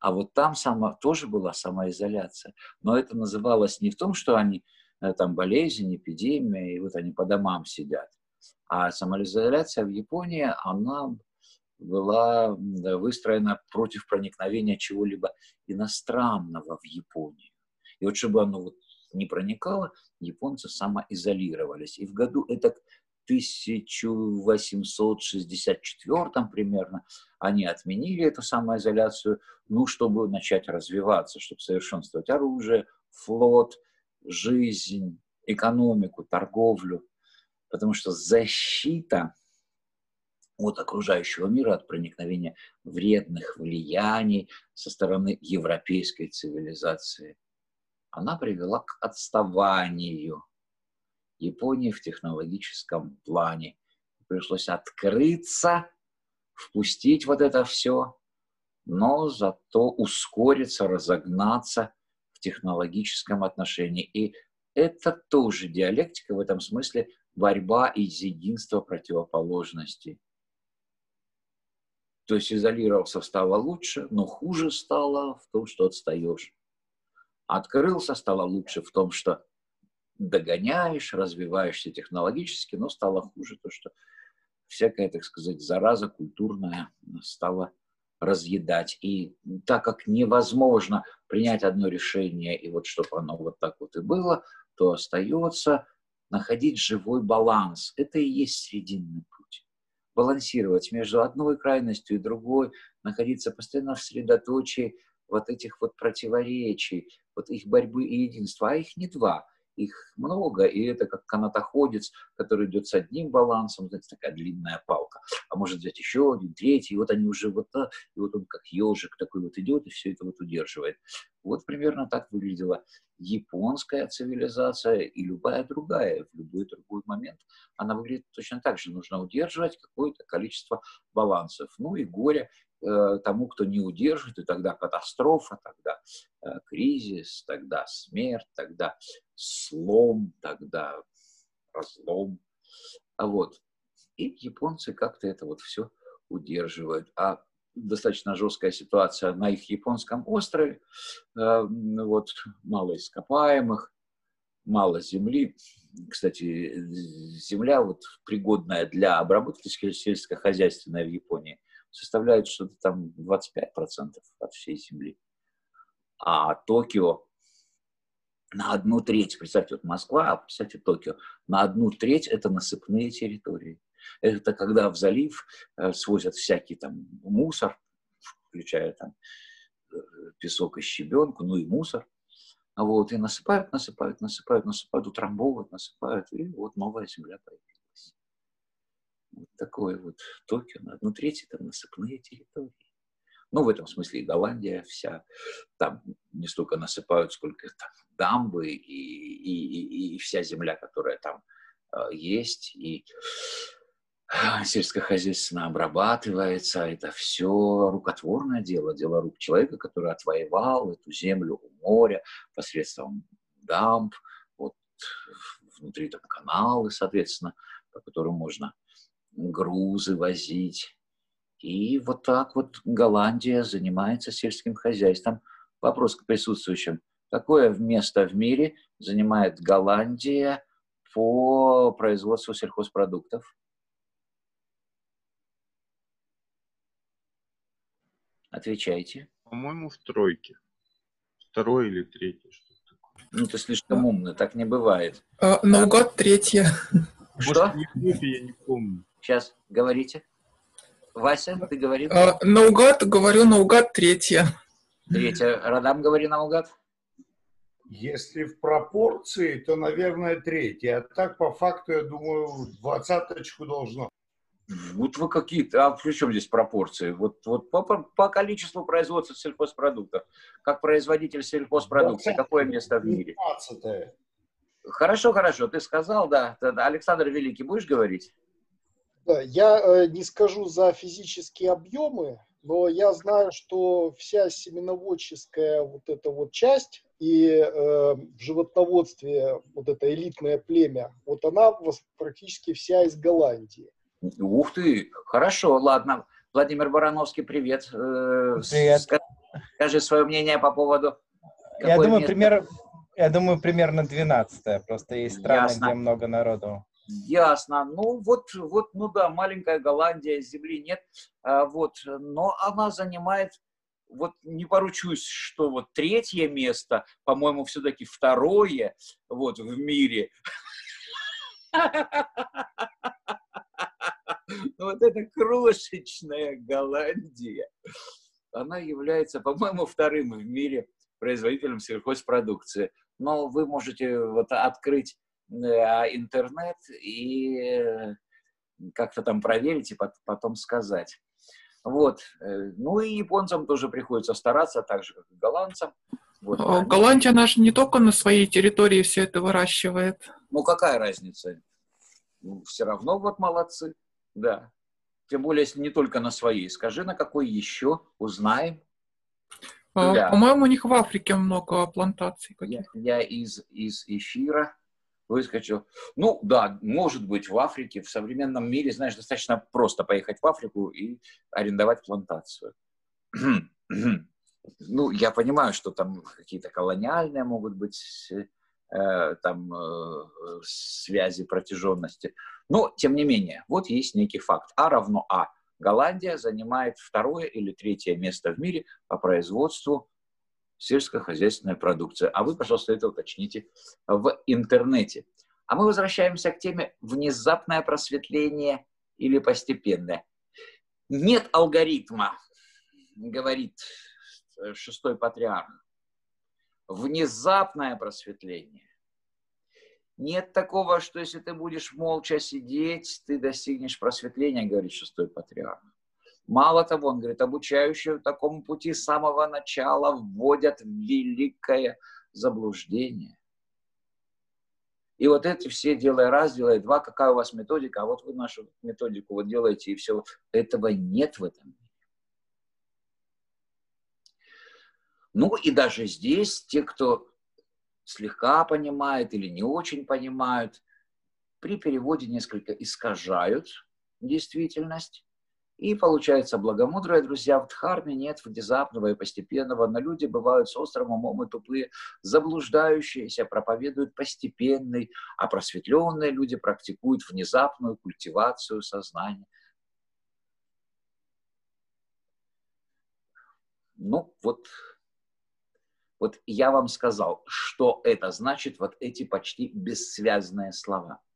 А вот там само, тоже была самоизоляция. Но это называлось не в том, что они э, там болезнь, эпидемия, и вот они по домам сидят. А самоизоляция в Японии, она была выстроена против проникновения чего-либо иностранного в Японию. И вот чтобы оно вот не проникало, японцы самоизолировались. И в году это 1864 примерно они отменили эту самоизоляцию, ну, чтобы начать развиваться, чтобы совершенствовать оружие, флот, жизнь, экономику, торговлю. Потому что защита от окружающего мира, от проникновения вредных влияний со стороны европейской цивилизации – она привела к отставанию Японии в технологическом плане. Пришлось открыться, впустить вот это все, но зато ускориться, разогнаться в технологическом отношении. И это тоже диалектика в этом смысле борьба из единства противоположностей. То есть изолировался стало лучше, но хуже стало в том, что отстаешь открылся, стало лучше в том, что догоняешь, развиваешься технологически, но стало хуже то, что всякая, так сказать, зараза культурная стала разъедать. И так как невозможно принять одно решение, и вот чтобы оно вот так вот и было, то остается находить живой баланс. Это и есть срединный путь. Балансировать между одной крайностью и другой, находиться постоянно в средоточии вот этих вот противоречий, вот их борьбы и единства. А их не два – их много, и это как канатоходец, который идет с одним балансом, знаете, такая длинная палка, а может взять еще один, третий, и вот они уже вот, так, и вот он как ежик такой вот идет, и все это вот удерживает. Вот примерно так выглядела японская цивилизация и любая другая, в любой другой момент. Она выглядит точно так же. Нужно удерживать какое-то количество балансов. Ну и горе тому, кто не удержит, и тогда катастрофа, тогда э, кризис, тогда смерть, тогда слом, тогда разлом. А вот. И японцы как-то это вот все удерживают. А достаточно жесткая ситуация на их японском острове. Э, вот мало ископаемых, мало земли. Кстати, земля вот пригодная для обработки сельскохозяйственной в Японии – составляют что-то там 25% от всей Земли. А Токио на одну треть, представьте, вот Москва, а представьте Токио, на одну треть это насыпные территории. Это когда в залив э, свозят всякий там мусор, включая там э, песок и щебенку, ну и мусор. Вот, и насыпают, насыпают, насыпают, насыпают, утрамбовывают, насыпают, и вот новая земля появилась. Вот такое вот Токио, на одну треть это насыпные территории. Ну, в этом смысле и Голландия вся, там не столько насыпают, сколько там дамбы и, и, и, и вся земля, которая там э, есть, и э, сельскохозяйственно обрабатывается. Это все рукотворное дело, дело рук человека, который отвоевал эту землю у моря посредством дамб, вот внутри там каналы, соответственно, по которым можно грузы возить. И вот так вот Голландия занимается сельским хозяйством. Вопрос к присутствующим. Какое место в мире занимает Голландия по производству сельхозпродуктов? Отвечайте. По-моему, в тройке. Второй или третий. Что такое. Ну, ты слишком умный, так не бывает. А, наугад третья. Что? Может, я не помню. Сейчас, говорите. Вася, ты говори. А, наугад, говорю, наугад третья. Третья. Радам, говори наугад. Если в пропорции, то, наверное, третья. А так, по факту, я думаю, двадцаточку должно. Вот вы какие-то, а при чем здесь пропорции? Вот, вот по, по количеству производства сельхозпродуктов, как производитель сельхозпродукции, какое место в мире? 15 Хорошо, хорошо, ты сказал, да. Александр Великий, будешь говорить? Да, я э, не скажу за физические объемы, но я знаю, что вся семеноводческая вот эта вот часть и э, в животноводстве вот это элитное племя, вот она практически вся из Голландии. Ух ты, хорошо, ладно. Владимир Барановский, привет. Э, привет. Скажи свое мнение по поводу... Я думаю, пример, я думаю, примерно 12 Просто есть страны, Ясно. где много народу. Ясно. Ну вот, вот, ну да, маленькая Голландия, земли нет, а, вот, но она занимает, вот не поручусь, что вот третье место, по-моему, все-таки второе, вот, в мире. Вот эта крошечная Голландия, она является, по-моему, вторым в мире производителем сельхозпродукции. Но вы можете вот открыть интернет и э, как-то там проверить и потом сказать. Вот. Э, ну и японцам тоже приходится стараться, так же, как и голландцам. Вот. А, Голландия, она же не только на своей территории все это выращивает. Ну, какая разница? Ну, все равно вот молодцы, да. Тем более, если не только на своей. Скажи, на какой еще узнаем. Да. По-моему, у них в Африке много плантаций. Я, я из, из эфира выскочил. Ну, да, может быть, в Африке, в современном мире, знаешь, достаточно просто поехать в Африку и арендовать плантацию. ну, я понимаю, что там какие-то колониальные могут быть э, там э, связи протяженности. Но, тем не менее, вот есть некий факт. А равно А. Голландия занимает второе или третье место в мире по производству сельскохозяйственной продукции. А вы, пожалуйста, это уточните в интернете. А мы возвращаемся к теме внезапное просветление или постепенное. Нет алгоритма, говорит шестой патриарх. Внезапное просветление. Нет такого, что если ты будешь молча сидеть, ты достигнешь просветления, говорит шестой патриарх. Мало того, он говорит, обучающие такому пути с самого начала вводят в великое заблуждение. И вот эти все, делая раз, делая два, какая у вас методика, а вот вы нашу методику вот делаете, и все. Этого нет в этом. Ну и даже здесь те, кто слегка понимает или не очень понимают, при переводе несколько искажают действительность. И получается благомудрые, друзья, в дхарме нет внезапного и постепенного, но люди бывают с острым умом и тупые, заблуждающиеся, проповедуют постепенный, а просветленные люди практикуют внезапную культивацию сознания. Ну, вот, вот я вам сказал, что это значит, вот эти почти бессвязные слова –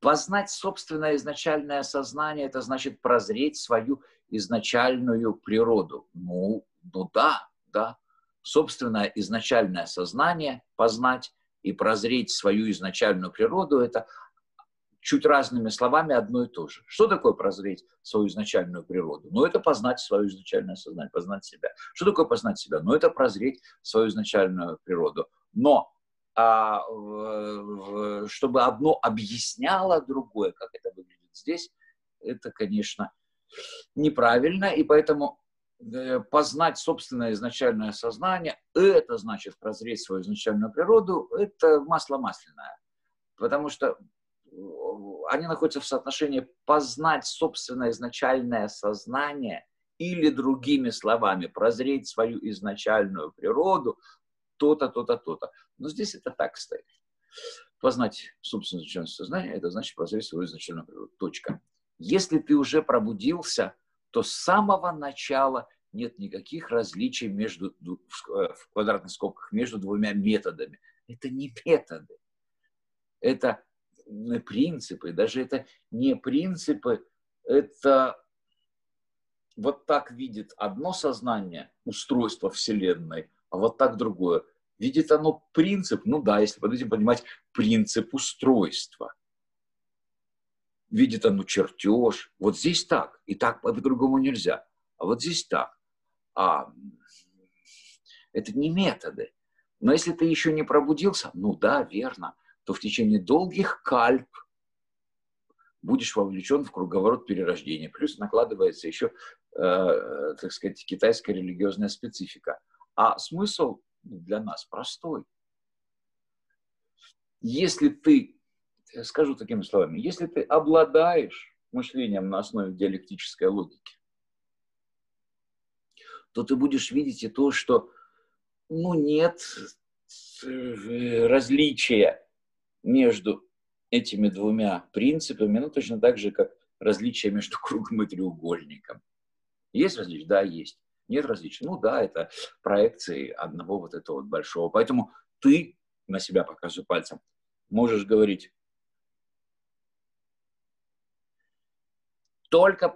Познать собственное изначальное сознание – это значит прозреть свою изначальную природу. Ну, ну да, да. Собственное изначальное сознание познать и прозреть свою изначальную природу – это чуть разными словами одно и то же. Что такое прозреть свою изначальную природу? Ну, это познать свое изначальное сознание, познать себя. Что такое познать себя? Ну, это прозреть свою изначальную природу. Но чтобы одно объясняло другое, как это выглядит здесь, это, конечно, неправильно, и поэтому э, познать собственное изначальное сознание, это значит прозреть свою изначальную природу, это масло масляное. Потому что э, они находятся в соотношении познать собственное изначальное сознание или другими словами прозреть свою изначальную природу, то-то, то-то, то-то. Но здесь это так стоит. Познать собственное изначальное сознание, это значит познать свою изначальную природу. Точка. Если ты уже пробудился, то с самого начала нет никаких различий между, в квадратных скобках между двумя методами. Это не методы. Это принципы. Даже это не принципы, это вот так видит одно сознание, устройство Вселенной, а вот так другое. Видит оно принцип, ну да, если под этим понимать принцип устройства. Видит оно чертеж, вот здесь так, и так по-другому нельзя, а вот здесь так. А это не методы. Но если ты еще не пробудился, ну да, верно, то в течение долгих кальп будешь вовлечен в круговорот перерождения. Плюс накладывается еще, э, так сказать, китайская религиозная специфика – а смысл для нас простой. Если ты, скажу такими словами, если ты обладаешь мышлением на основе диалектической логики, то ты будешь видеть и то, что ну, нет э, различия между этими двумя принципами, ну, точно так же, как различия между кругом и треугольником. Есть различия? Да, есть. Нет различий. Ну да, это проекции одного вот этого вот большого. Поэтому ты, на себя показываю пальцем, можешь говорить только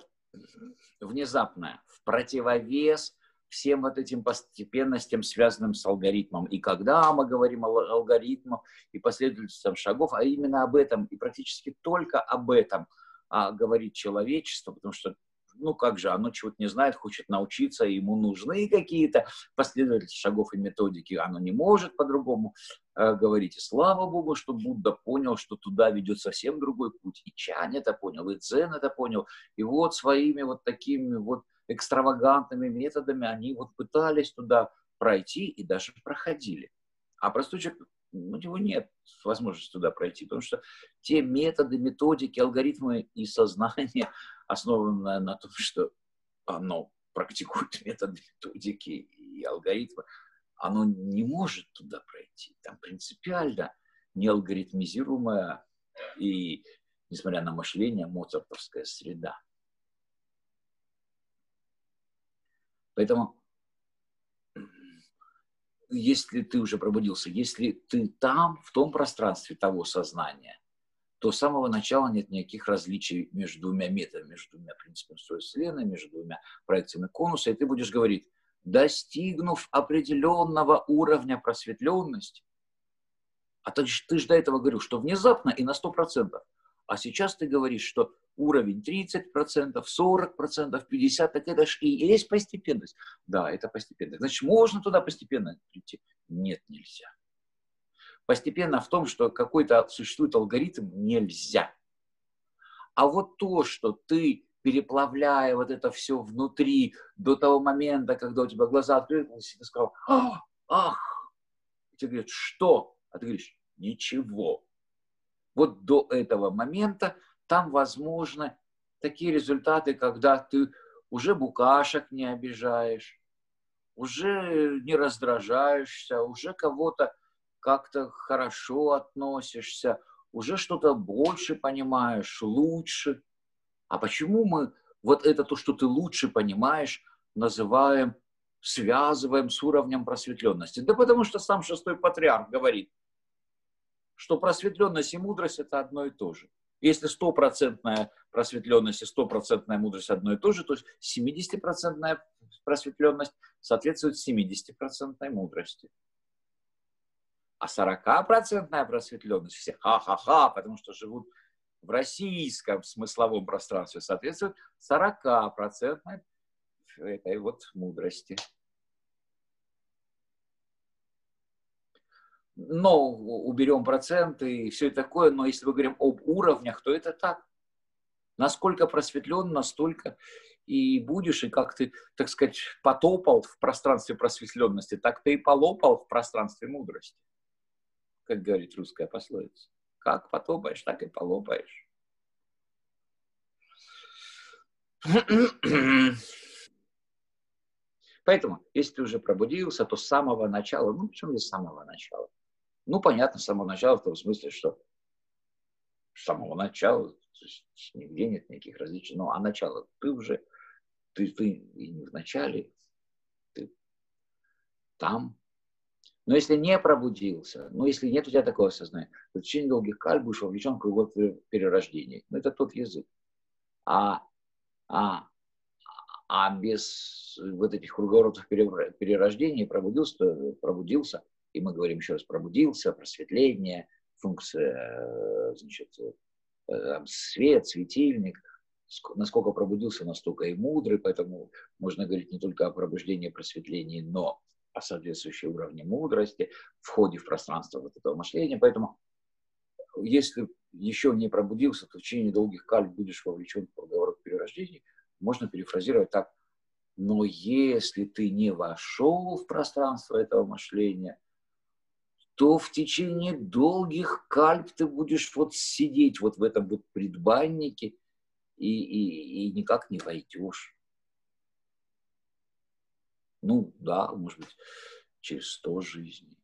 внезапно, в противовес всем вот этим постепенностям, связанным с алгоритмом. И когда мы говорим о алгоритмах и последовательностям шагов, а именно об этом, и практически только об этом а, говорит человечество, потому что ну как же, оно чего-то не знает, хочет научиться, ему нужны какие-то последовательности шагов и методики, оно не может по-другому э, говорить. И слава Богу, что Будда понял, что туда ведет совсем другой путь. И Чань это понял, и Дзен это понял. И вот своими вот такими вот экстравагантными методами они вот пытались туда пройти и даже проходили. А простой человек у него нет возможности туда пройти, потому что те методы, методики, алгоритмы и сознание, основанное на том, что оно практикует методы, методики и алгоритмы, оно не может туда пройти. Там принципиально не алгоритмизируемая и, несмотря на мышление, моцартовская среда. Поэтому, если ты уже пробудился, если ты там, в том пространстве того сознания, то с самого начала нет никаких различий между двумя методами, между двумя принципами строя Вселенной, между двумя проекциями конуса, и ты будешь говорить, достигнув определенного уровня просветленности, а ты, ты же до этого говорил, что внезапно и на 100%, а сейчас ты говоришь, что уровень 30%, 40%, 50%, так это же и есть постепенность. Да, это постепенно. Значит, можно туда постепенно прийти? Нет, нельзя. Постепенно в том, что какой-то существует алгоритм, нельзя. А вот то, что ты переплавляя вот это все внутри до того момента, когда у тебя глаза открылись, и ты сказал, ах, ах. И тебе говорят, что? А ты говоришь, ничего. Вот до этого момента там возможны такие результаты, когда ты уже букашек не обижаешь, уже не раздражаешься, уже кого-то как-то хорошо относишься, уже что-то больше понимаешь, лучше. А почему мы вот это то, что ты лучше понимаешь, называем, связываем с уровнем просветленности? Да потому что сам шестой патриарх говорит, что просветленность и мудрость – это одно и то же. Если стопроцентная просветленность и стопроцентная мудрость одно и то же, то 70% просветленность соответствует 70% мудрости. А 40% просветленность, все ха-ха-ха, потому что живут в российском смысловом пространстве, соответствует 40% этой вот мудрости. но уберем проценты и все такое, но если мы говорим об уровнях, то это так. Насколько просветлен, настолько и будешь, и как ты, так сказать, потопал в пространстве просветленности, так ты и полопал в пространстве мудрости, как говорит русская пословица. Как потопаешь, так и полопаешь. Поэтому, если ты уже пробудился, то с самого начала, ну почему не с самого начала? Ну, понятно, с самого начала, в том смысле, что с самого начала, нигде нет никаких различий. Ну, а начало, ты уже, ты, ты и не в начале, ты там. Но если не пробудился, ну, если нет у тебя такого сознания, то в течение долгих каль будешь вовлечен в кругов перерождений. Ну, это тот язык. А, а, а без вот этих круговоротов перерождений пробудился, пробудился – и мы говорим еще раз, пробудился, просветление, функция, э, значит, э, свет, светильник, насколько пробудился, настолько и мудрый, поэтому можно говорить не только о пробуждении, просветлении, но о соответствующем уровне мудрости, входе в пространство вот этого мышления. Поэтому если еще не пробудился, то в течение долгих каль будешь вовлечен в разговор перерождений, можно перефразировать так. Но если ты не вошел в пространство этого мышления – то в течение долгих кальп ты будешь вот сидеть вот в этом вот предбаннике и, и, и никак не войдешь. Ну, да, может быть, через сто жизней.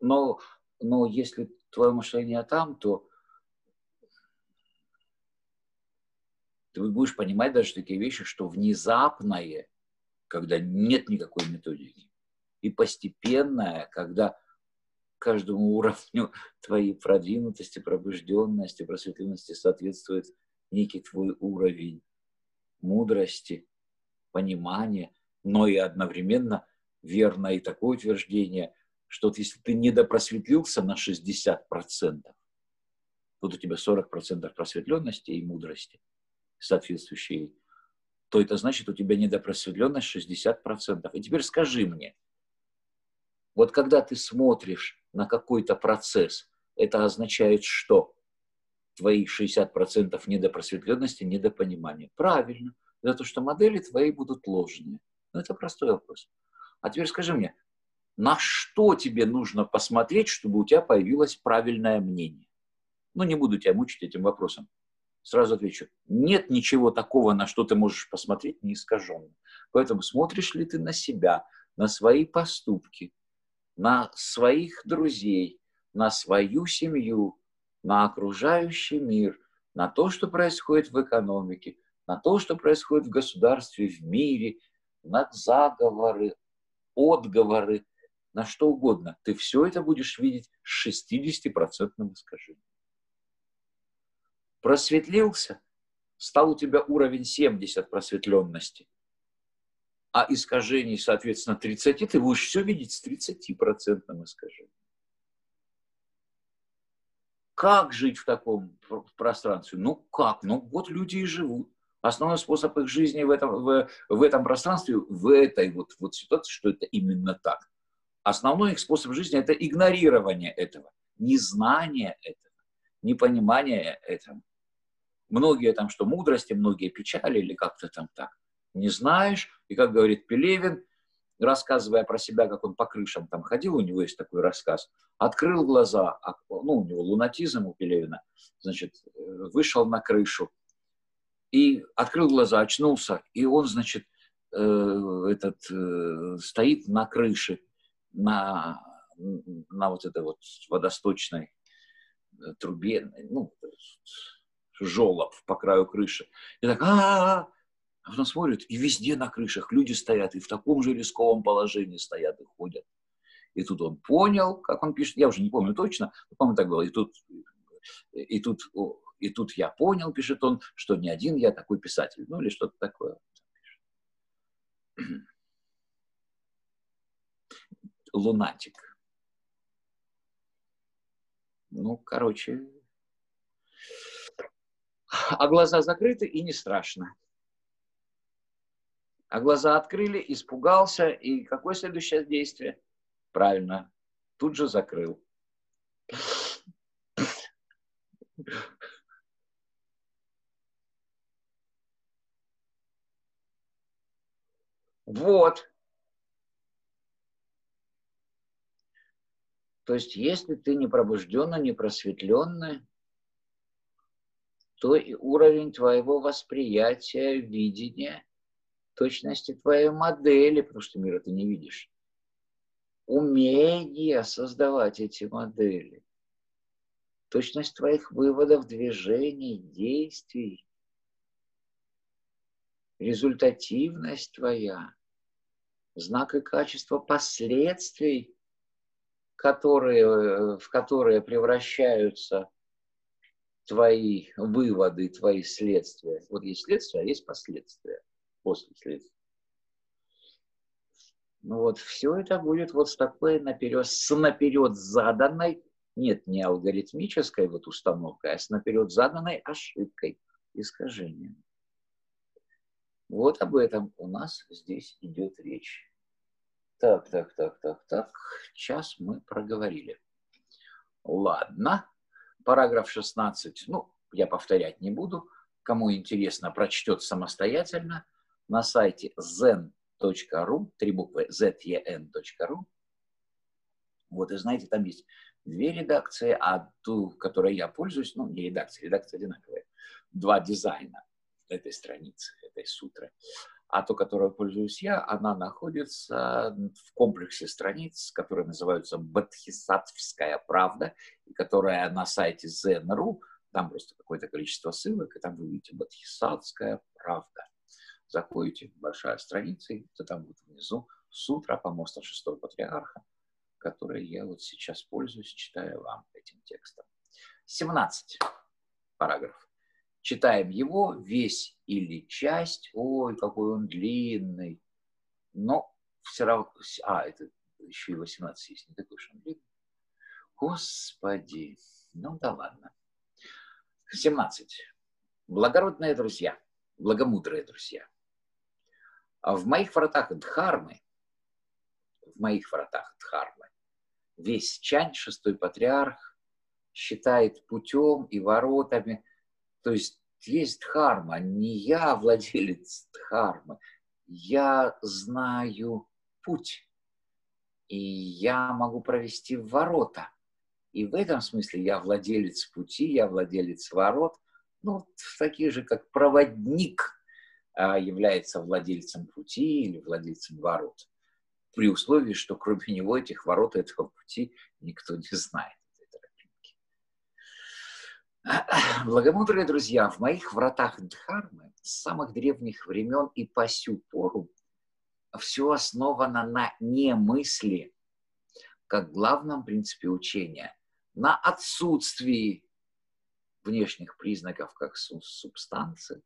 Но, но если твое мышление там, то ты будешь понимать даже такие вещи, что внезапное, когда нет никакой методики, и постепенное, когда каждому уровню твоей продвинутости, пробужденности, просветленности соответствует некий твой уровень мудрости, понимания, но и одновременно верно и такое утверждение, что вот если ты не допросветлился на 60%, вот у тебя 40% просветленности и мудрости соответствующей, то это значит, у тебя недопросветленность 60%. И теперь скажи мне, вот когда ты смотришь на какой-то процесс, это означает что? Твои 60% недопросветленности, недопонимания. Правильно. За то, что модели твои будут ложные. Ну, это простой вопрос. А теперь скажи мне, на что тебе нужно посмотреть, чтобы у тебя появилось правильное мнение? Ну, не буду тебя мучить этим вопросом. Сразу отвечу. Нет ничего такого, на что ты можешь посмотреть неискаженно. Поэтому смотришь ли ты на себя, на свои поступки, на своих друзей, на свою семью, на окружающий мир, на то, что происходит в экономике, на то, что происходит в государстве, в мире, на заговоры, отговоры, на что угодно. Ты все это будешь видеть с 60% искажением. Просветлился, стал у тебя уровень 70 просветленности, а искажений, соответственно, 30, ты будешь все видеть с 30% искажением. Как жить в таком пространстве? Ну как? Ну вот люди и живут. Основной способ их жизни в этом, в, в этом пространстве, в этой вот, вот ситуации, что это именно так. Основной их способ жизни – это игнорирование этого, незнание этого, непонимание этого. Многие там, что мудрости, многие печали или как-то там так. Не знаешь, и как говорит Пелевин, рассказывая про себя, как он по крышам там ходил, у него есть такой рассказ, открыл глаза, а, ну, у него лунатизм у Пелевина, значит, э, вышел на крышу и открыл глаза, очнулся, и он, значит, э, этот, э, стоит на крыше, на, на вот этой вот водосточной трубе, ну, жолоб по краю крыши. И так, а, а потом смотрит, и везде на крышах люди стоят, и в таком же рисковом положении стоят и ходят. И тут он понял, как он пишет, я уже не помню точно, по-моему, так было, и тут, и тут, и тут я понял, пишет он, что не один я такой писатель, ну или что-то такое. Лунатик. Ну, короче, а глаза закрыты и не страшно. А глаза открыли, испугался, и какое следующее действие? Правильно, тут же закрыл. Вот. То есть, если ты не пробужденный, не просветленный, то и уровень твоего восприятия, видения – точности твоей модели, потому что мира ты не видишь. Умение создавать эти модели. Точность твоих выводов, движений, действий. Результативность твоя. Знак и качество последствий, которые, в которые превращаются твои выводы, твои следствия. Вот есть следствие, а есть последствия после следствия. Ну вот все это будет вот с такой наперед, с наперед заданной, нет, не алгоритмической вот установкой, а с наперед заданной ошибкой, искажением. Вот об этом у нас здесь идет речь. Так, так, так, так, так. Час мы проговорили. Ладно. Параграф 16. Ну, я повторять не буду. Кому интересно, прочтет самостоятельно на сайте zen.ru, три буквы zen.ru. Вот, и знаете, там есть две редакции, а ту, которой я пользуюсь, ну, не редакция, редакция одинаковая, два дизайна этой страницы, этой сутры. А то, которой пользуюсь я, она находится в комплексе страниц, которые называются «Бадхисатвская правда», и которая на сайте zen.ru, там просто какое-то количество ссылок, и там вы видите «Бадхисатская правда» заходите, большая страница, и там вот внизу сутра помоста шестого патриарха, который я вот сейчас пользуюсь, читаю вам этим текстом. 17 параграф. Читаем его весь или часть. Ой, какой он длинный. Но все равно... А, это еще и 18 есть, не такой уж он длинный. Господи. Ну да ладно. 17. Благородные друзья, благомудрые друзья – а в моих вратах Дхармы, в моих вратах Дхармы, весь Чань, шестой патриарх, считает путем и воротами. То есть есть Дхарма, не я владелец Дхармы, я знаю путь. И я могу провести ворота. И в этом смысле я владелец пути, я владелец ворот, ну, такие же, как проводник – а, является владельцем пути или владельцем ворот. при условии, что кроме него этих ворот, этого пути никто не знает. Благомудрые друзья, в моих вратах Дхармы с самых древних времен и по сю пору все основано на немысли, как главном принципе учения, на отсутствии внешних признаков как субстанции,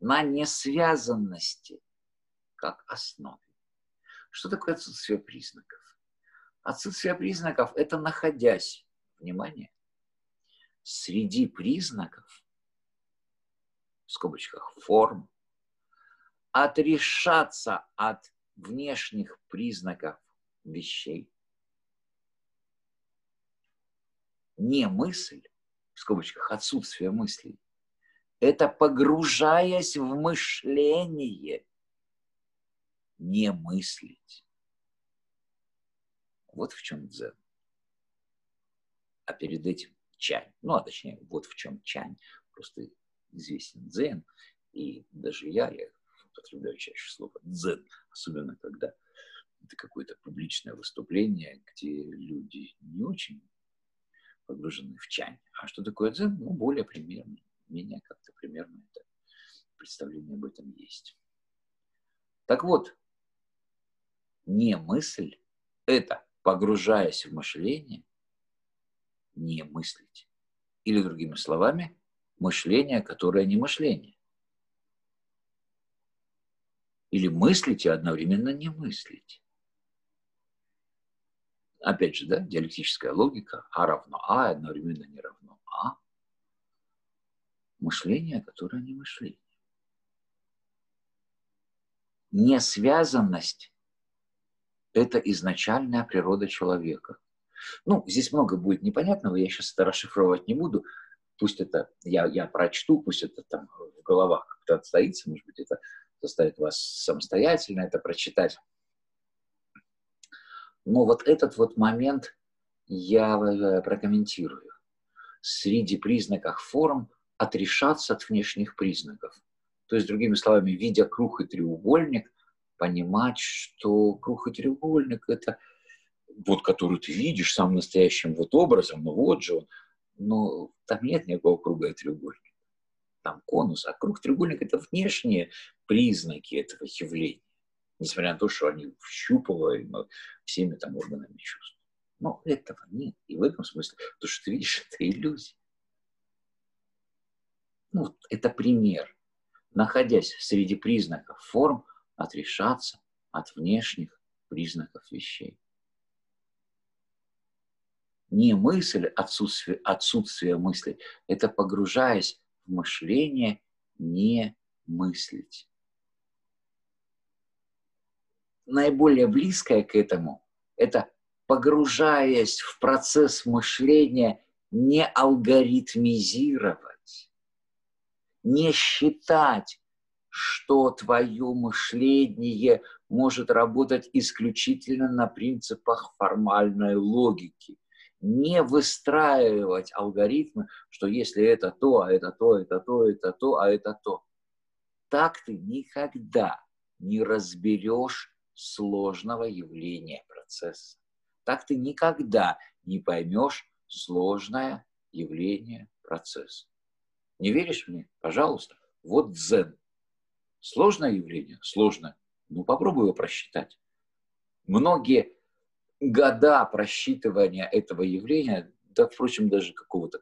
на несвязанности как основе. Что такое отсутствие признаков? Отсутствие признаков – это находясь, внимание, среди признаков, в скобочках, форм, отрешаться от внешних признаков вещей. Не мысль, в скобочках, отсутствие мыслей, это погружаясь в мышление, не мыслить. Вот в чем дзен. А перед этим чань. Ну, а точнее, вот в чем чань. Просто известен дзен. И даже я, я употребляю чаще слово дзен, особенно когда это какое-то публичное выступление, где люди не очень погружены в чань. А что такое дзен? Ну, более примерно, менее как-то примерно это представление об этом есть. Так вот, не мысль, это погружаясь в мышление, не мыслить. Или другими словами, мышление, которое не мышление. Или мыслить и одновременно не мыслить. Опять же, да, диалектическая логика. А равно А, одновременно не равно А. Мышление, которое не мышление. Несвязанность – это изначальная природа человека – ну, здесь много будет непонятного, я сейчас это расшифровывать не буду. Пусть это я, я прочту, пусть это там в головах как-то отстоится, может быть, это заставит вас самостоятельно это прочитать. Но вот этот вот момент я э, прокомментирую. Среди признаков форм отрешаться от внешних признаков. То есть, другими словами, видя круг и треугольник, понимать, что круг и треугольник – это – вот который ты видишь самым настоящим вот образом, ну вот же он, но там нет никакого круга и треугольника. Там конус, а круг треугольник – это внешние признаки этого явления, несмотря на то, что они щупываемы всеми там органами чувств. Но этого нет. И в этом смысле то, что ты видишь, это иллюзия. Ну, это пример. Находясь среди признаков форм, отрешаться от внешних признаков вещей не мысль, отсутствие, отсутствие мысли, это погружаясь в мышление, не мыслить. Наиболее близкое к этому – это погружаясь в процесс мышления, не алгоритмизировать, не считать, что твое мышление может работать исключительно на принципах формальной логики – не выстраивать алгоритмы, что если это то, а это то, это то, это то, а это то. Так ты никогда не разберешь сложного явления процесса. Так ты никогда не поймешь сложное явление процесса. Не веришь мне? Пожалуйста. Вот дзен. Сложное явление? Сложное. Ну, попробуй его просчитать. Многие года просчитывания этого явления, да, впрочем, даже какого-то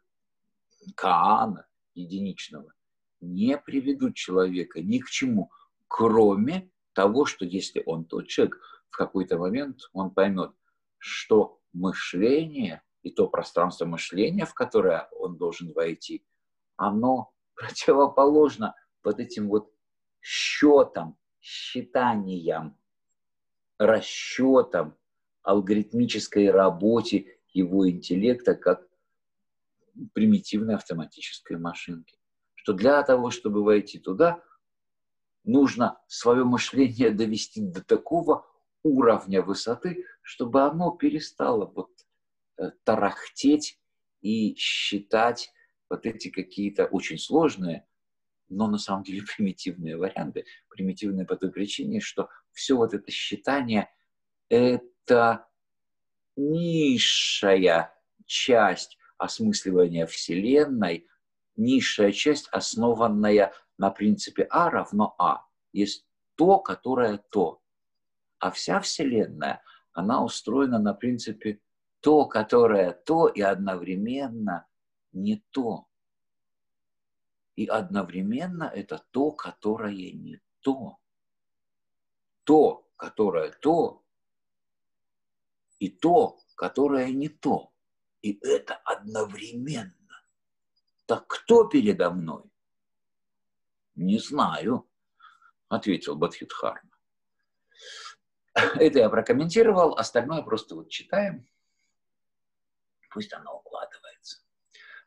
Каана единичного, не приведут человека ни к чему, кроме того, что если он тот человек, в какой-то момент он поймет, что мышление и то пространство мышления, в которое он должен войти, оно противоположно вот этим вот счетам, считаниям, расчетам, алгоритмической работе его интеллекта как примитивной автоматической машинки. Что для того, чтобы войти туда, нужно свое мышление довести до такого уровня высоты, чтобы оно перестало вот э, тарахтеть и считать вот эти какие-то очень сложные, но на самом деле примитивные варианты. Примитивные по той причине, что все вот это считание это низшая часть осмысливания Вселенной, низшая часть, основанная на принципе А равно А. Есть то, которое то. А вся Вселенная, она устроена на принципе то, которое то и одновременно не то. И одновременно это то, которое не то. То, которое то, и то, которое не то. И это одновременно. Так кто передо мной? Не знаю, ответил Бадхидхарма. Это я прокомментировал, остальное просто вот читаем. Пусть оно укладывается.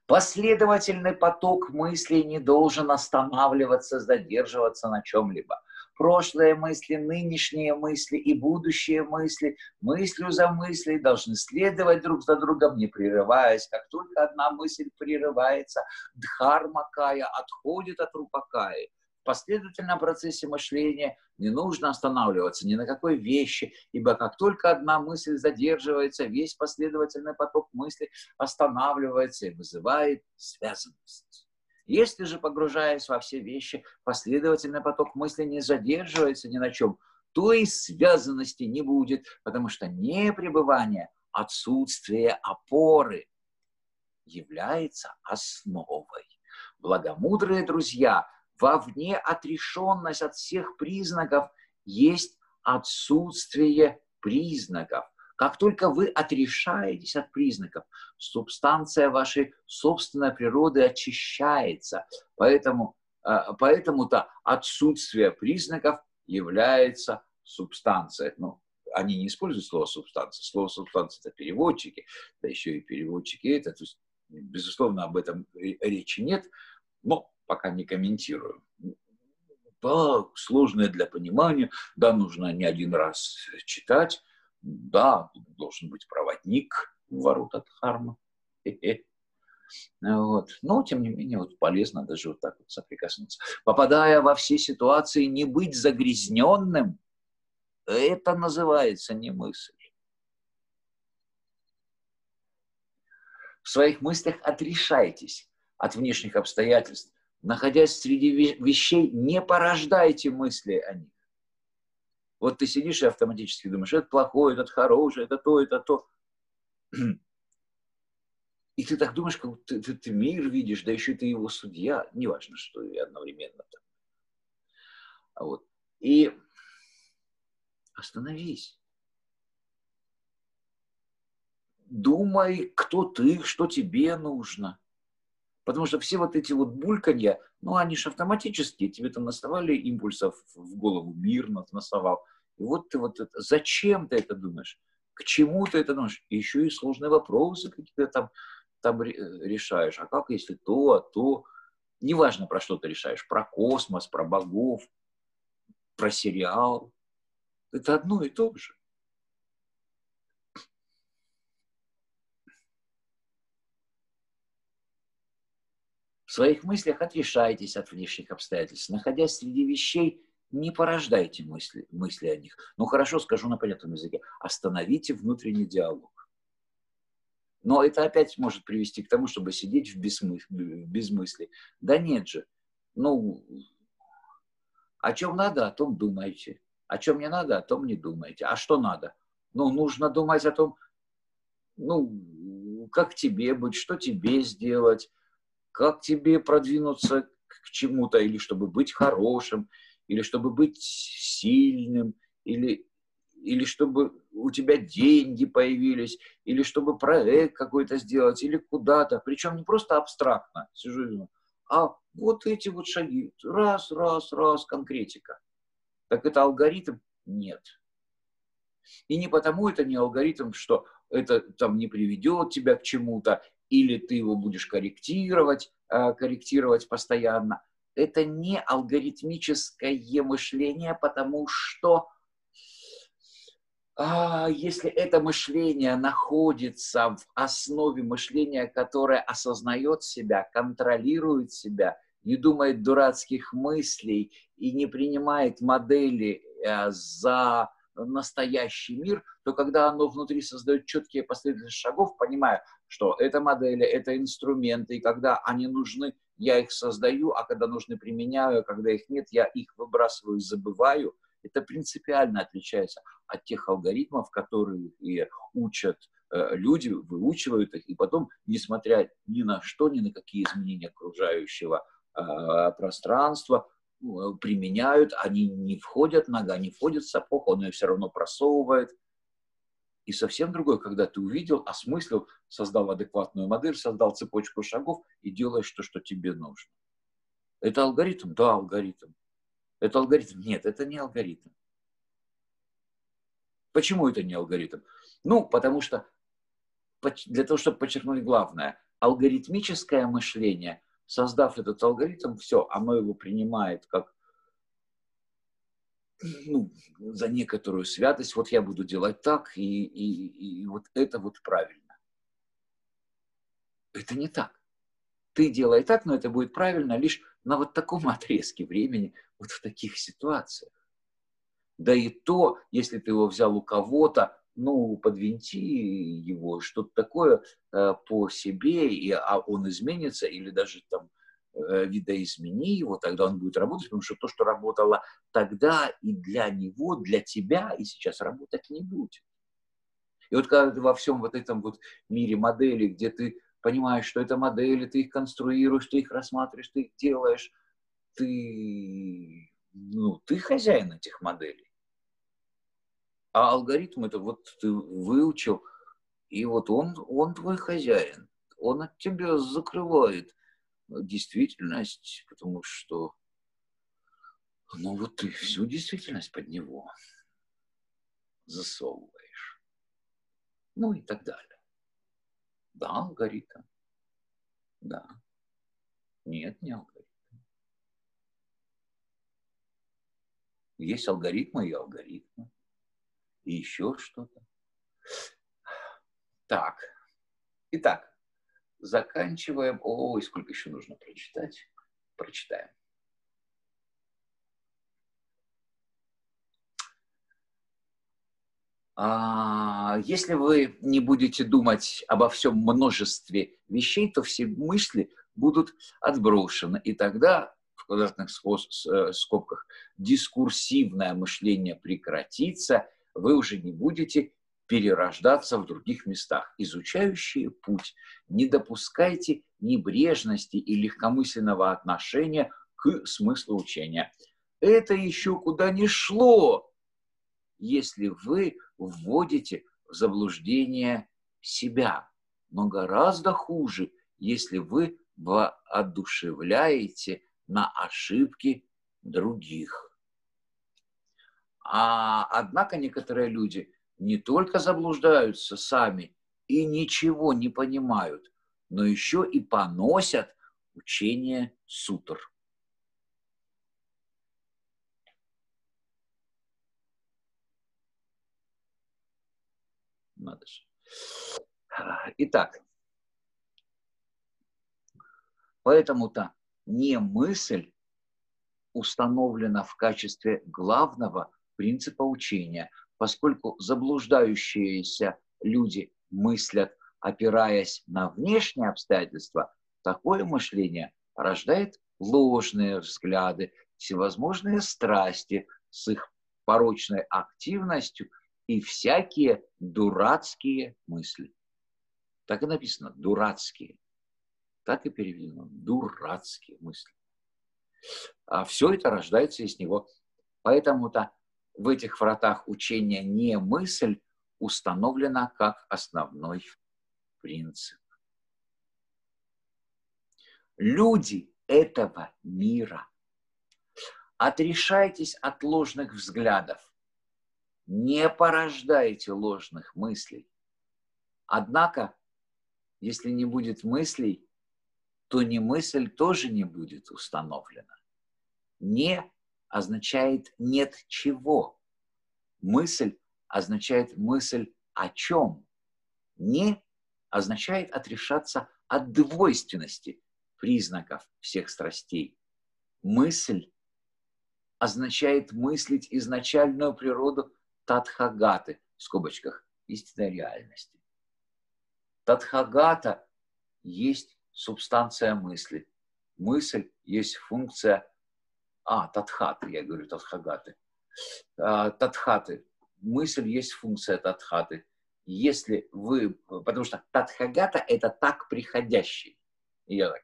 Последовательный поток мыслей не должен останавливаться, задерживаться на чем-либо прошлые мысли, нынешние мысли и будущие мысли, мыслью за мыслей должны следовать друг за другом, не прерываясь. Как только одна мысль прерывается, дхарма кая отходит от рупакаи. В последовательном процессе мышления не нужно останавливаться ни на какой вещи, ибо как только одна мысль задерживается, весь последовательный поток мыслей останавливается и вызывает связанность. Если же, погружаясь во все вещи, последовательный поток мысли не задерживается ни на чем, то и связанности не будет, потому что не пребывание, отсутствие опоры является основой. Благомудрые друзья, вовне отрешенность от всех признаков есть отсутствие признаков. Как только вы отрешаетесь от признаков, субстанция вашей собственной природы очищается. Поэтому, а, поэтому-то отсутствие признаков является субстанцией. Ну, они не используют слово субстанция. Слово субстанция – это переводчики, да еще и переводчики это. То есть, безусловно, об этом речи нет, но пока не комментирую. Да, сложное для понимания, да, нужно не один раз читать, да, должен быть проводник в ворота Дхарма. Вот. Но, тем не менее, вот полезно даже вот так вот соприкоснуться. Попадая во все ситуации, не быть загрязненным, это называется не мысль. В своих мыслях отрешайтесь от внешних обстоятельств. Находясь среди вещей, не порождайте мысли о них. Вот ты сидишь и автоматически думаешь, это плохое, это хорошее, это то, это то. И ты так думаешь, как ты, ты, ты мир видишь, да еще ты его судья, неважно, что и одновременно. Так. А вот. И остановись. Думай, кто ты, что тебе нужно. Потому что все вот эти вот бульканья, ну, они же автоматические, тебе там наставали импульсов в голову, мир насовал. И вот ты вот это, зачем ты это думаешь? К чему ты это думаешь? И еще и сложные вопросы какие-то там, там решаешь. А как если то, а то? Неважно, про что ты решаешь. Про космос, про богов, про сериал. Это одно и то же. В своих мыслях отрешайтесь от внешних обстоятельств. Находясь среди вещей, не порождайте мысли, мысли о них. Ну хорошо, скажу на понятном языке. Остановите внутренний диалог. Но это опять может привести к тому, чтобы сидеть в, безмы... в безмыслии. Да нет же. Ну, о чем надо, о том думайте. О чем не надо, о том не думайте. А что надо? Ну, нужно думать о том, ну, как тебе быть, что тебе сделать, как тебе продвинуться к чему-то, или чтобы быть хорошим, или чтобы быть сильным, или, или чтобы у тебя деньги появились, или чтобы проект какой-то сделать, или куда-то. Причем не просто абстрактно, сижу и а вот эти вот шаги, раз, раз, раз, конкретика. Так это алгоритм? Нет. И не потому это не алгоритм, что это там не приведет тебя к чему-то, или ты его будешь корректировать, э, корректировать постоянно. Это не алгоритмическое мышление, потому что а, если это мышление находится в основе мышления, которое осознает себя, контролирует себя, не думает дурацких мыслей и не принимает модели э, за настоящий мир, то когда оно внутри создает четкие последовательности шагов, понимая, что это модели, это инструменты, и когда они нужны, я их создаю, а когда нужны, применяю, а когда их нет, я их выбрасываю, забываю. Это принципиально отличается от тех алгоритмов, которые и учат э, люди, выучивают их, и потом, несмотря ни на что, ни на какие изменения окружающего э, пространства, ну, применяют, они не входят, нога не входит в сапог, он ее все равно просовывает. И совсем другое, когда ты увидел, осмыслил, создал адекватную модель, создал цепочку шагов и делаешь то, что тебе нужно. Это алгоритм? Да, алгоритм. Это алгоритм? Нет, это не алгоритм. Почему это не алгоритм? Ну, потому что для того, чтобы подчеркнуть главное, алгоритмическое мышление – создав этот алгоритм, все, оно его принимает как ну, за некоторую святость, вот я буду делать так, и, и, и вот это вот правильно. Это не так. Ты делай так, но это будет правильно лишь на вот таком отрезке времени, вот в таких ситуациях. Да и то, если ты его взял у кого-то, ну, подвинти его, что-то такое э, по себе, и, а он изменится, или даже там видоизмени его, тогда он будет работать, потому что то, что работало тогда и для него, для тебя, и сейчас работать не будет. И вот когда ты во всем вот этом вот мире моделей, где ты понимаешь, что это модели, ты их конструируешь, ты их рассматриваешь, ты их делаешь, ты, ну, ты хозяин этих моделей. А алгоритм это вот ты выучил, и вот он, он твой хозяин. Он от тебя закрывает действительность, потому что ну вот ты всю действительность под него засовываешь. Ну и так далее. Да, алгоритм. Да. Нет, не алгоритм. Есть алгоритмы и алгоритмы и еще что-то. Так, итак, заканчиваем. Ой, сколько еще нужно прочитать. Прочитаем. А, если вы не будете думать обо всем множестве вещей, то все мысли будут отброшены. И тогда в квадратных э, скобках дискурсивное мышление прекратится – вы уже не будете перерождаться в других местах. Изучающие путь. Не допускайте небрежности и легкомысленного отношения к смыслу учения. Это еще куда ни шло, если вы вводите в заблуждение себя. Но гораздо хуже, если вы воодушевляете на ошибки других. А однако некоторые люди не только заблуждаются сами и ничего не понимают, но еще и поносят учение сутр. Надо же. Итак, поэтому-то не мысль установлена в качестве главного принципа учения, поскольку заблуждающиеся люди мыслят, опираясь на внешние обстоятельства, такое мышление рождает ложные взгляды, всевозможные страсти с их порочной активностью и всякие дурацкие мысли. Так и написано, дурацкие. Так и переведено, дурацкие мысли. А все это рождается из него. Поэтому-то в этих вратах учения не мысль установлена как основной принцип. Люди этого мира. Отрешайтесь от ложных взглядов. Не порождайте ложных мыслей. Однако, если не будет мыслей, то не мысль тоже не будет установлена. Не означает нет чего. Мысль означает мысль о чем. Не означает отрешаться от двойственности признаков всех страстей. Мысль означает мыслить изначальную природу Тадхагаты, в скобочках, истинной реальности. Тадхагата есть субстанция мысли. Мысль есть функция... А, татхаты, я говорю, татхагаты. А, татхаты. Мысль есть функция татхаты. Если вы... Потому что татхагата – это так приходящий. Я так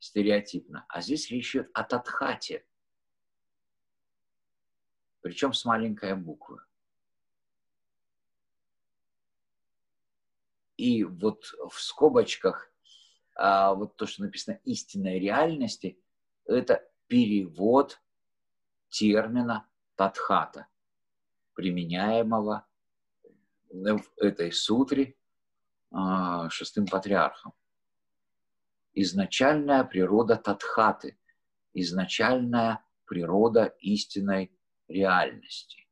стереотипно. А здесь речь идет о татхате. Причем с маленькой буквы. И вот в скобочках а, вот то, что написано истинной реальности, это перевод термина татхата, применяемого в этой сутре а, шестым патриархом. Изначальная природа татхаты, изначальная природа истинной реальности.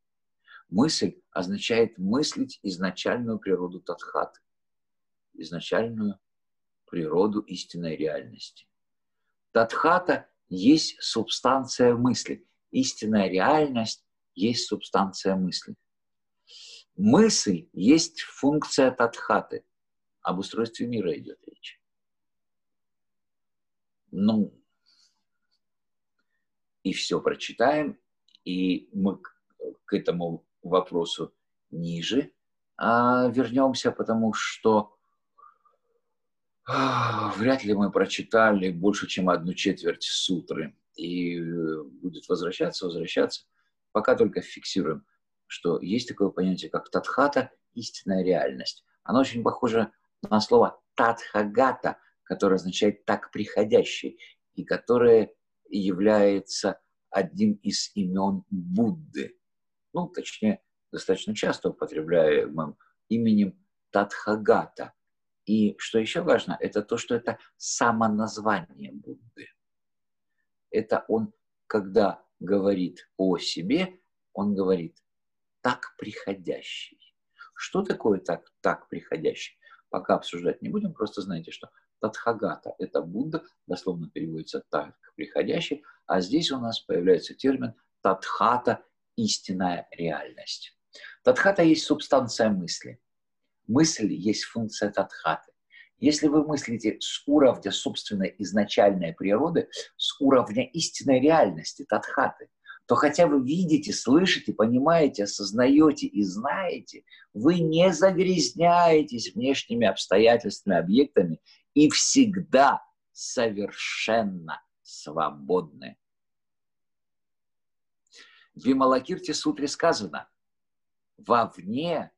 Мысль означает мыслить изначальную природу татхаты изначальную природу истинной реальности. Тадхата есть субстанция мысли. Истинная реальность есть субстанция мысли. Мысль есть функция тадхаты. Об устройстве мира идет речь. Ну, и все прочитаем, и мы к этому вопросу ниже а, вернемся, потому что вряд ли мы прочитали больше, чем одну четверть сутры. И э, будет возвращаться, возвращаться. Пока только фиксируем, что есть такое понятие, как татхата, истинная реальность. Оно очень похоже на слово татхагата, которое означает так приходящий, и которое является одним из имен Будды. Ну, точнее, достаточно часто употребляемым именем Татхагата – и что еще важно, это то, что это самоназвание Будды. Это он, когда говорит о себе, он говорит так приходящий. Что такое так, так приходящий? Пока обсуждать не будем, просто знаете, что Тадхагата – это Будда, дословно переводится так приходящий, а здесь у нас появляется термин Тадхата – истинная реальность. Тадхата есть субстанция мысли – Мысль есть функция татхаты. Если вы мыслите с уровня собственной изначальной природы, с уровня истинной реальности, татхаты, то хотя вы видите, слышите, понимаете, осознаете и знаете, вы не загрязняетесь внешними обстоятельствами, объектами и всегда совершенно свободны. В Вималакирте сутре сказано, вовне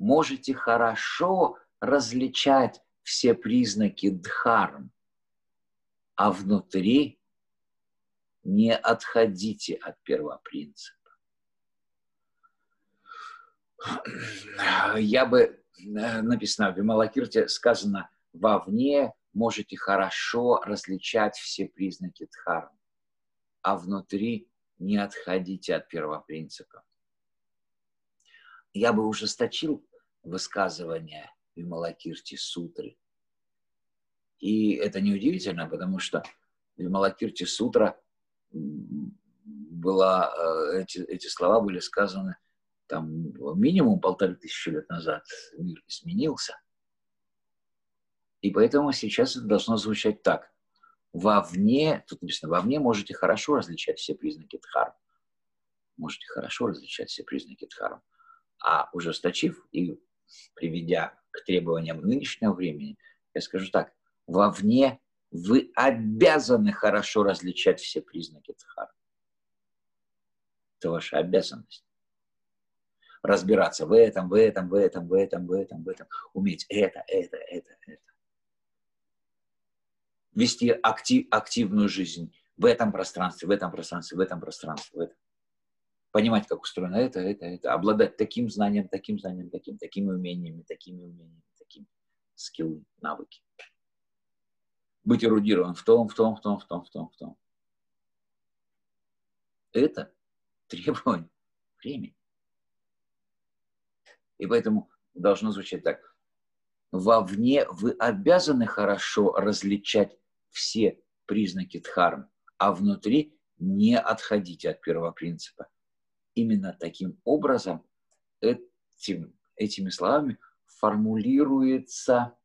можете хорошо различать все признаки дхарм, а внутри не отходите от первопринципа. Я бы э, написано в Вималакирте сказано вовне можете хорошо различать все признаки дхарм, а внутри не отходите от первопринципа. Я бы ужесточил высказывания Вималакирти Сутры. И это неудивительно, потому что Вималакирти Сутра была, э, эти, эти слова были сказаны там минимум полторы тысячи лет назад. Мир изменился. И поэтому сейчас это должно звучать так. Вовне, тут написано, вовне можете хорошо различать все признаки дхарм. Можете хорошо различать все признаки дхарм. А ужесточив и приведя к требованиям нынешнего времени, я скажу так, вовне вы обязаны хорошо различать все признаки Дхармы. Это ваша обязанность. Разбираться в этом, в этом, в этом, в этом, в этом, в этом. Уметь это, это, это, это. Вести актив, активную жизнь в этом пространстве, в этом пространстве, в этом пространстве, в этом понимать, как устроено это, это, это, обладать таким знанием, таким знанием, таким, такими умениями, такими умениями, такими скиллы, навыки. Быть эрудирован в том, в том, в том, в том, в том, в том. Это требование времени. И поэтому должно звучать так. Вовне вы обязаны хорошо различать все признаки дхарм, а внутри не отходите от первого принципа – именно таким образом этим, этими словами формулируется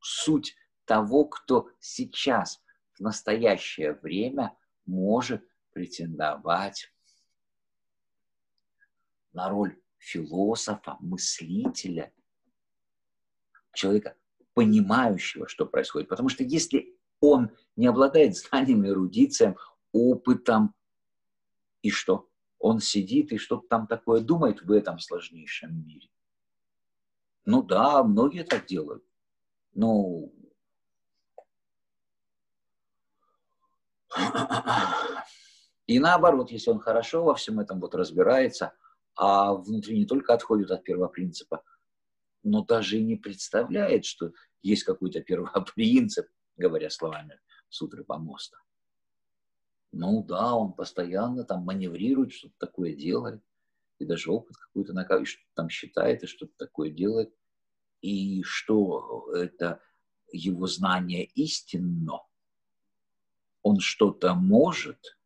суть того, кто сейчас, в настоящее время, может претендовать на роль философа, мыслителя, человека, понимающего, что происходит. Потому что если он не обладает знанием, эрудицией, опытом, и что? Он сидит и что-то там такое думает в этом сложнейшем мире. Ну да, многие так делают. Но и наоборот, если он хорошо во всем этом вот разбирается, а внутри не только отходит от первопринципа, но даже и не представляет, что есть какой-то первопринцип, говоря словами сутры помоста. Ну да, он постоянно там маневрирует, что-то такое делает, и даже опыт какой-то накапливает, что-то там считает, и что-то такое делает. И что это его знание истинно, он что-то может,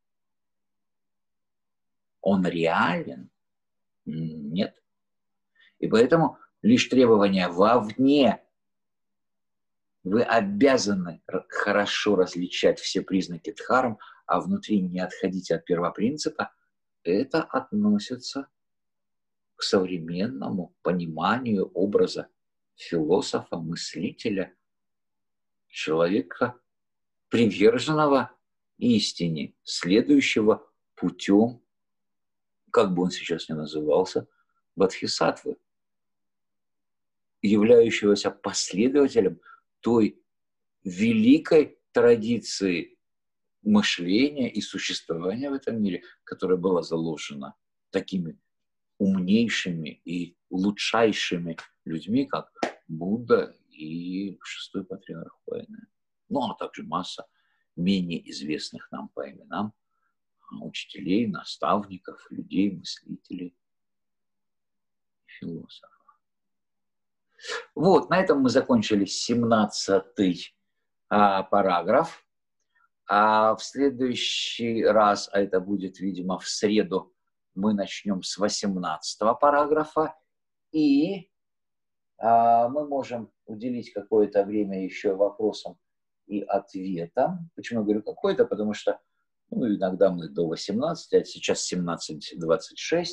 он реален? Нет. И поэтому лишь требования вовне вы обязаны хорошо различать все признаки дхарм, а внутри не отходить от первопринципа. Это относится к современному пониманию образа философа, мыслителя, человека, приверженного истине, следующего путем, как бы он сейчас ни назывался, Бадхисатвы, являющегося последователем той великой традиции мышления и существования в этом мире, которая была заложена такими умнейшими и лучшайшими людьми, как Будда и шестой патриарх войны ну а также масса менее известных нам по именам учителей, наставников, людей, мыслителей, философов. Вот, на этом мы закончили 17 а, параграф. А в следующий раз, а это будет, видимо, в среду, мы начнем с 18 параграфа. И а, мы можем уделить какое-то время еще вопросам и ответом. Почему я говорю какой-то? Потому что ну, иногда мы до 18, а сейчас 17.26.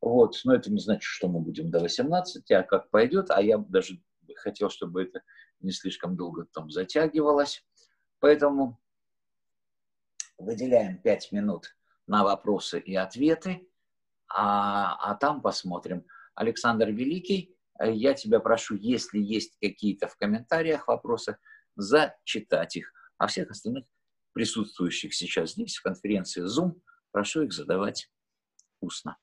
Вот. Но это не значит, что мы будем до 18, а как пойдет. А я даже хотел, чтобы это не слишком долго там затягивалось. Поэтому выделяем 5 минут на вопросы и ответы, а, а там посмотрим. Александр Великий, я тебя прошу, если есть какие-то в комментариях вопросы, зачитать их. А всех остальных присутствующих сейчас здесь, в конференции Zoom, прошу их задавать устно.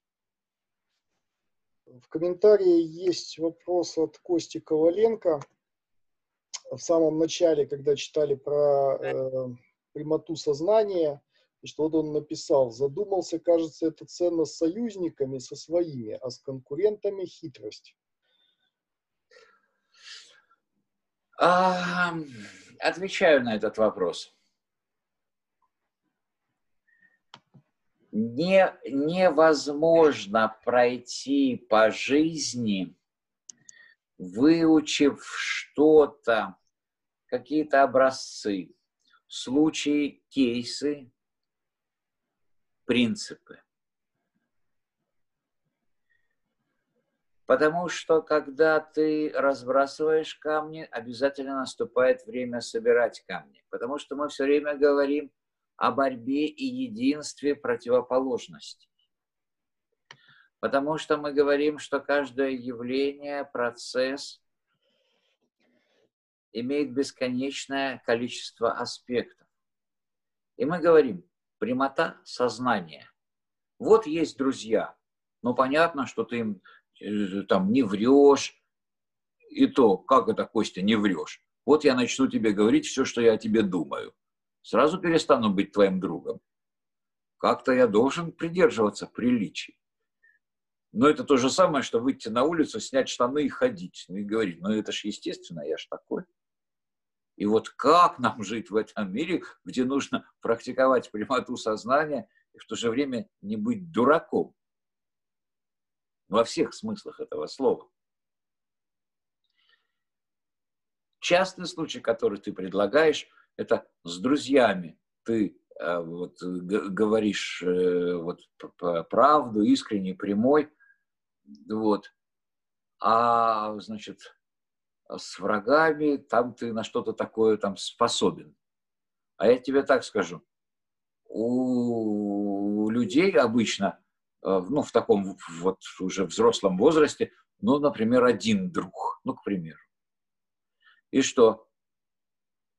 В комментарии есть вопрос от Кости Коваленко. В самом начале, когда читали про э, прямоту сознания, что вот он написал, задумался, кажется, это ценно с союзниками, со своими, а с конкурентами хитрость. А, отвечаю на этот вопрос. Не, невозможно пройти по жизни, выучив что-то, какие-то образцы, случаи, кейсы, принципы. Потому что когда ты разбрасываешь камни, обязательно наступает время собирать камни. Потому что мы все время говорим о борьбе и единстве противоположностей. Потому что мы говорим, что каждое явление, процесс имеет бесконечное количество аспектов. И мы говорим, прямота сознания. Вот есть друзья. Ну, понятно, что ты им Э, там не врешь. И то, как это, Костя, не врешь? Вот я начну тебе говорить все, что я о тебе думаю. Сразу перестану быть твоим другом. Как-то я должен придерживаться приличий. Но это то же самое, что выйти на улицу, снять штаны и ходить. Ну и говорить, ну это ж естественно, я ж такой. И вот как нам жить в этом мире, где нужно практиковать прямоту сознания и в то же время не быть дураком? во всех смыслах этого слова. Частный случай, который ты предлагаешь, это с друзьями. Ты э, вот, говоришь э, вот, правду, искренне, прямой, вот. А, значит, с врагами там ты на что-то такое там способен. А я тебе так скажу. У людей обычно, э, ну, в таком вот уже взрослом возрасте, ну, например, один друг, ну, к примеру. И что?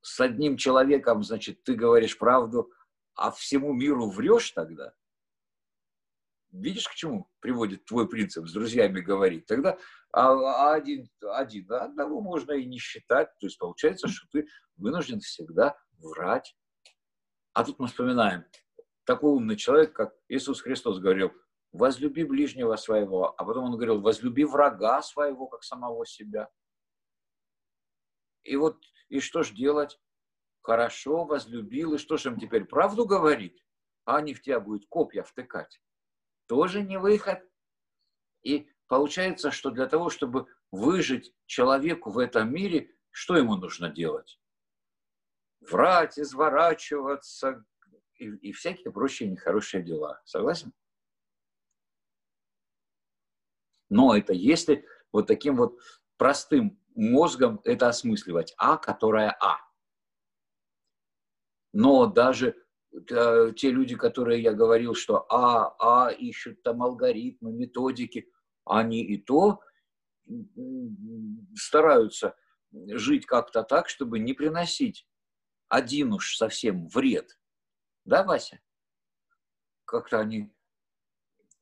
С одним человеком, значит, ты говоришь правду, а всему миру врешь тогда? Видишь, к чему приводит твой принцип с друзьями говорить? Тогда а, а один, один, да, одного можно и не считать. То есть получается, что ты вынужден всегда врать. А тут мы вспоминаем, такой умный человек, как Иисус Христос говорил, возлюби ближнего своего, а потом он говорил, возлюби врага своего, как самого себя. И вот, и что ж делать? Хорошо, возлюбил, и что же им теперь, правду говорить? А они в тебя будут копья втыкать тоже не выход. И получается, что для того, чтобы выжить человеку в этом мире, что ему нужно делать? Врать, изворачиваться и, и всякие прочие нехорошие дела. Согласен? Но это если вот таким вот простым мозгом это осмысливать. А, которая А. Но даже те люди, которые я говорил, что А, А ищут там алгоритмы, методики, они и то стараются жить как-то так, чтобы не приносить один уж совсем вред. Да, Вася? Как-то они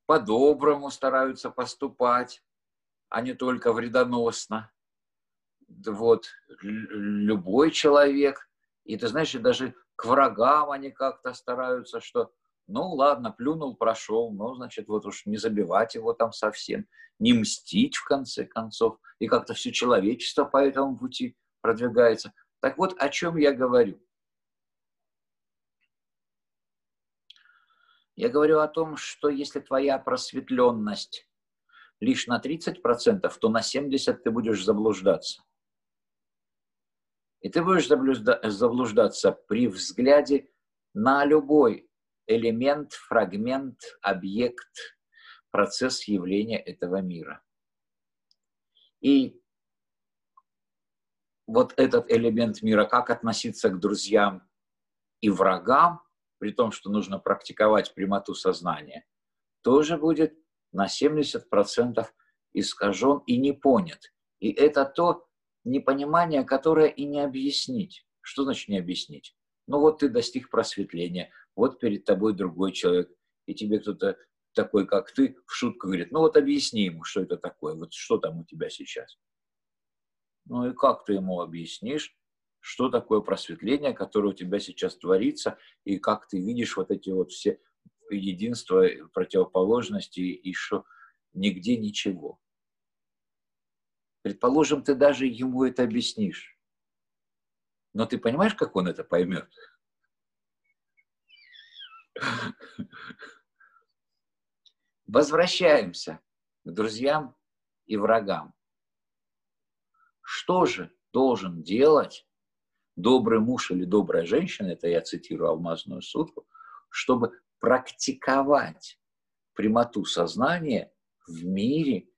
по-доброму стараются поступать, а не только вредоносно. Вот, любой человек, и ты знаешь, даже к врагам они как-то стараются, что ну ладно, плюнул, прошел, ну, значит, вот уж не забивать его там совсем, не мстить в конце концов, и как-то все человечество по этому пути продвигается. Так вот, о чем я говорю. Я говорю о том, что если твоя просветленность лишь на 30%, то на 70% ты будешь заблуждаться. И ты будешь заблуждаться при взгляде на любой элемент, фрагмент, объект, процесс явления этого мира. И вот этот элемент мира, как относиться к друзьям и врагам, при том, что нужно практиковать прямоту сознания, тоже будет на 70% искажен и не понят. И это то, непонимание, которое и не объяснить. Что значит не объяснить? Ну вот ты достиг просветления, вот перед тобой другой человек, и тебе кто-то такой, как ты, в шутку говорит, ну вот объясни ему, что это такое, вот что там у тебя сейчас. Ну и как ты ему объяснишь, что такое просветление, которое у тебя сейчас творится, и как ты видишь вот эти вот все единства, противоположности, и что нигде ничего. Предположим, ты даже ему это объяснишь. Но ты понимаешь, как он это поймет? Возвращаемся к друзьям и врагам. Что же должен делать добрый муж или добрая женщина, это я цитирую алмазную сутку, чтобы практиковать прямоту сознания в мире,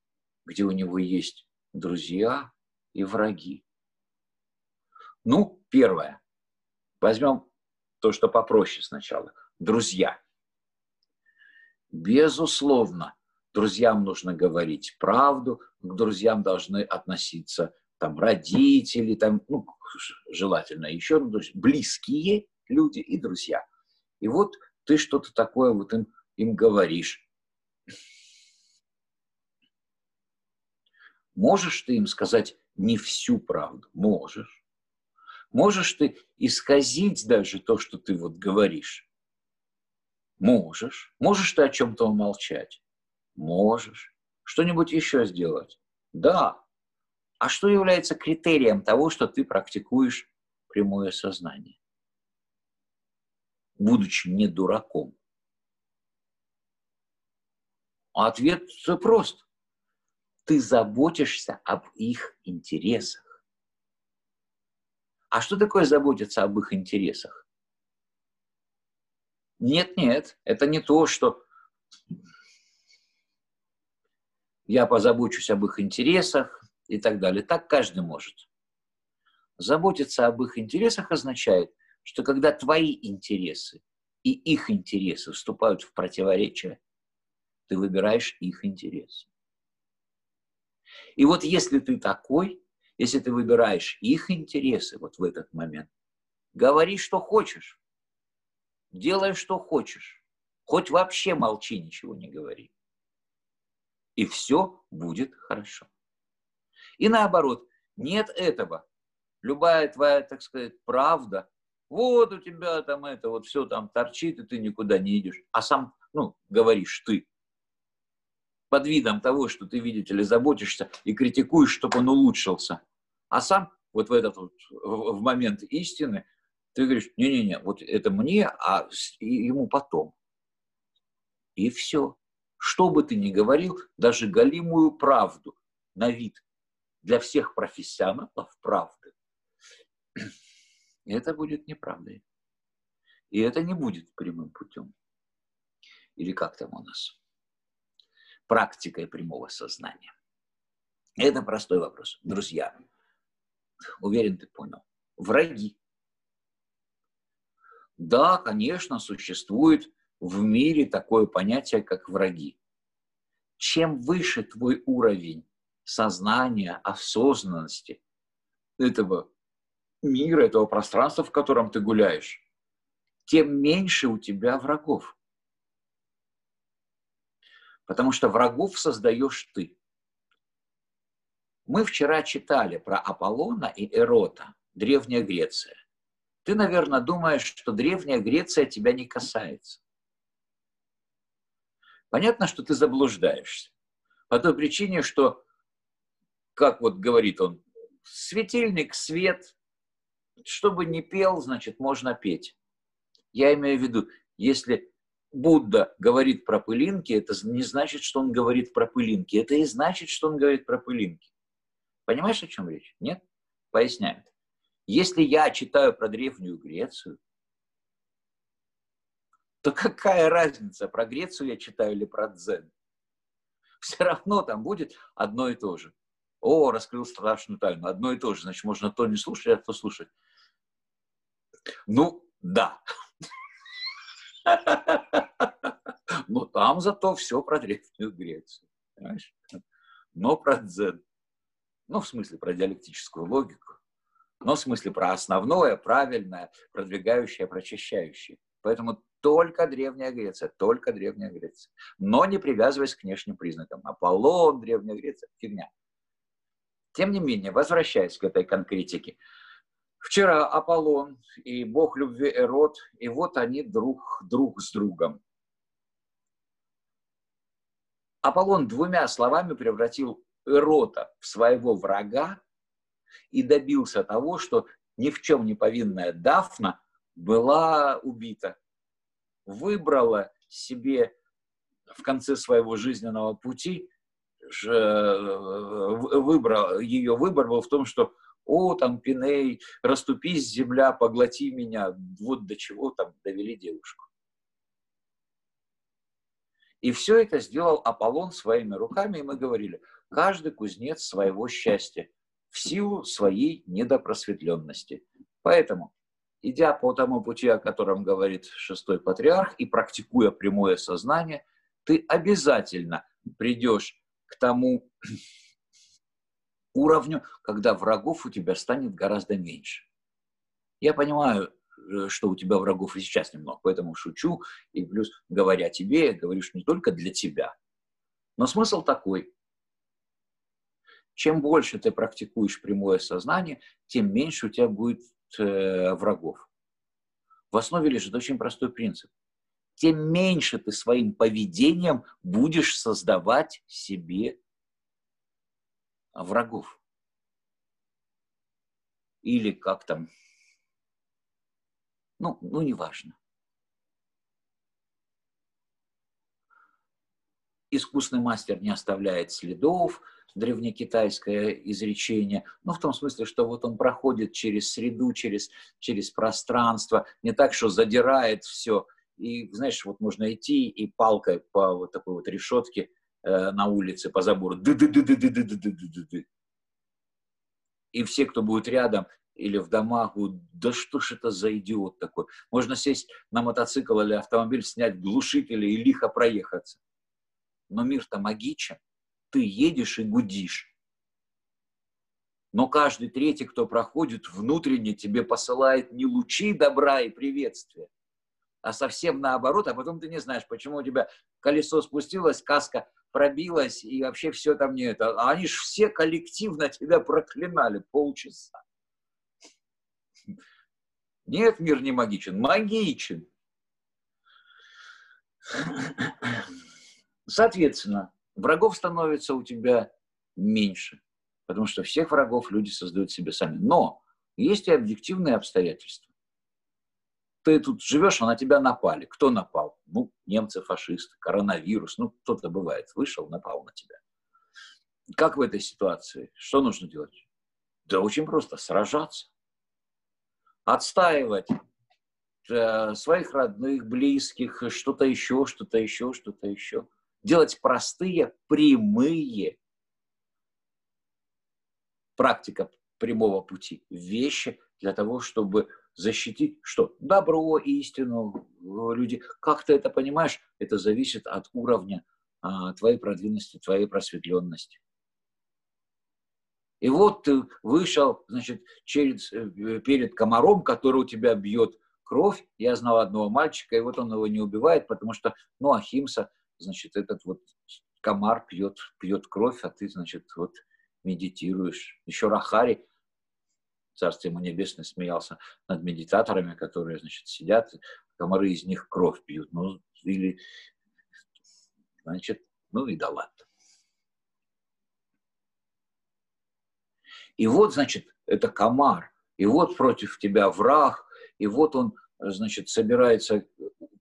где у него есть друзья и враги. Ну, первое. Возьмем то, что попроще сначала. Друзья. Безусловно, друзьям нужно говорить правду, к друзьям должны относиться там родители, там, ну, желательно еще, близкие люди и друзья. И вот ты что-то такое вот им, им говоришь. Можешь ты им сказать не всю правду? Можешь. Можешь ты исказить даже то, что ты вот говоришь? Можешь. Можешь ты о чем-то умолчать? Можешь. Что-нибудь еще сделать? Да. А что является критерием того, что ты практикуешь прямое сознание? Будучи не дураком. Ответ прост. Ты заботишься об их интересах. А что такое заботиться об их интересах? Нет, нет, это не то, что я позабочусь об их интересах и так далее. Так каждый может. Заботиться об их интересах означает, что когда твои интересы и их интересы вступают в противоречие, ты выбираешь их интересы. И вот если ты такой, если ты выбираешь их интересы вот в этот момент, говори, что хочешь, делай, что хочешь, хоть вообще молчи, ничего не говори. И все будет хорошо. И наоборот, нет этого. Любая твоя, так сказать, правда, вот у тебя там это вот все там торчит, и ты никуда не идешь. А сам, ну, говоришь ты, под видом того, что ты, видите ли, заботишься и критикуешь, чтобы он улучшился. А сам вот в этот вот, в момент истины ты говоришь, не-не-не, вот это мне, а ему потом. И все. Что бы ты ни говорил, даже галимую правду на вид для всех профессионалов правды, это будет неправдой. И это не будет прямым путем. Или как там у нас? Практикой прямого сознания? Это простой вопрос. Друзья, уверен, ты понял. Враги. Да, конечно, существует в мире такое понятие, как враги. Чем выше твой уровень сознания, осознанности этого мира, этого пространства, в котором ты гуляешь, тем меньше у тебя врагов. Потому что врагов создаешь ты. Мы вчера читали про Аполлона и Эрота, Древняя Греция. Ты, наверное, думаешь, что Древняя Греция тебя не касается. Понятно, что ты заблуждаешься. По той причине, что, как вот говорит он, светильник, свет, чтобы не пел, значит, можно петь. Я имею в виду, если Будда говорит про пылинки, это не значит, что он говорит про пылинки. Это и значит, что он говорит про пылинки. Понимаешь, о чем речь? Нет? Поясняет. Если я читаю про Древнюю Грецию, то какая разница, про Грецию я читаю или про дзен? Все равно там будет одно и то же. О, раскрыл страшную тайну. Одно и то же. Значит, можно то не слушать, а то слушать. Ну, да. Но там зато все про Древнюю Грецию. Понимаешь? Но про дзен. Ну, в смысле, про диалектическую логику. Но в смысле про основное, правильное, продвигающее, прочищающее. Поэтому только Древняя Греция, только Древняя Греция. Но не привязываясь к внешним признакам. Аполлон, Древняя Греция, фигня. Тем не менее, возвращаясь к этой конкретике, Вчера Аполлон и бог любви Эрот, и вот они друг, друг с другом. Аполлон двумя словами превратил Эрота в своего врага и добился того, что ни в чем не повинная Дафна была убита. Выбрала себе в конце своего жизненного пути, выбрал, ее выбор был в том, что о, там, Пиней, расступись, земля, поглоти меня. Вот до чего там довели девушку. И все это сделал Аполлон своими руками, и мы говорили, каждый кузнец своего счастья в силу своей недопросветленности. Поэтому, идя по тому пути, о котором говорит шестой патриарх, и практикуя прямое сознание, ты обязательно придешь к тому уровню, когда врагов у тебя станет гораздо меньше. Я понимаю, э, что у тебя врагов и сейчас немного, поэтому шучу, и плюс говоря тебе, говоришь не только для тебя. Но смысл такой. Чем больше ты практикуешь прямое сознание, тем меньше у тебя будет э, врагов. В основе лежит очень простой принцип. Тем меньше ты своим поведением будешь создавать себе врагов. Или как там, ну, ну неважно. искусный мастер не оставляет следов, древнекитайское изречение, ну, в том смысле, что вот он проходит через среду, через, через пространство, не так, что задирает все, и, знаешь, вот можно идти и палкой по вот такой вот решетке на улице, по забору, ды ды ды ды ды ды ды ды ды ды И все, кто будет рядом, или в домах будут, да что ж это за идиот такой. Можно сесть на мотоцикл или автомобиль, снять глушители и лихо проехаться. Но мир-то магичен. Ты едешь и гудишь. Но каждый третий, кто проходит, внутренне тебе посылает не лучи добра и приветствия, а совсем наоборот, а потом ты не знаешь, почему у тебя колесо спустилось, каска пробилась, и вообще все там не это. А они же все коллективно тебя проклинали полчаса. Нет, мир не магичен. Магичен. Соответственно, врагов становится у тебя меньше, потому что всех врагов люди создают себе сами. Но есть и объективные обстоятельства. Ты тут живешь, а на тебя напали. Кто напал? Ну, немцы, фашисты, коронавирус. Ну, кто-то бывает. Вышел, напал на тебя. Как в этой ситуации? Что нужно делать? Да очень просто. Сражаться отстаивать э, своих родных, близких, что-то еще, что-то еще, что-то еще. Делать простые, прямые, практика прямого пути, вещи для того, чтобы защитить что? Добро, истину, люди. Как ты это понимаешь? Это зависит от уровня а, твоей продвинутости, твоей просветленности. И вот ты вышел, значит, через, э, перед комаром, который у тебя бьет кровь. Я знал одного мальчика, и вот он его не убивает, потому что, ну, Ахимса, значит, этот вот комар пьет, пьет кровь, а ты, значит, вот медитируешь. Еще Рахари, царство ему небесное, смеялся над медитаторами, которые, значит, сидят, комары из них кровь пьют. Ну, или, значит, ну и да ладно. И вот, значит, это комар, и вот против тебя враг, и вот он, значит, собирается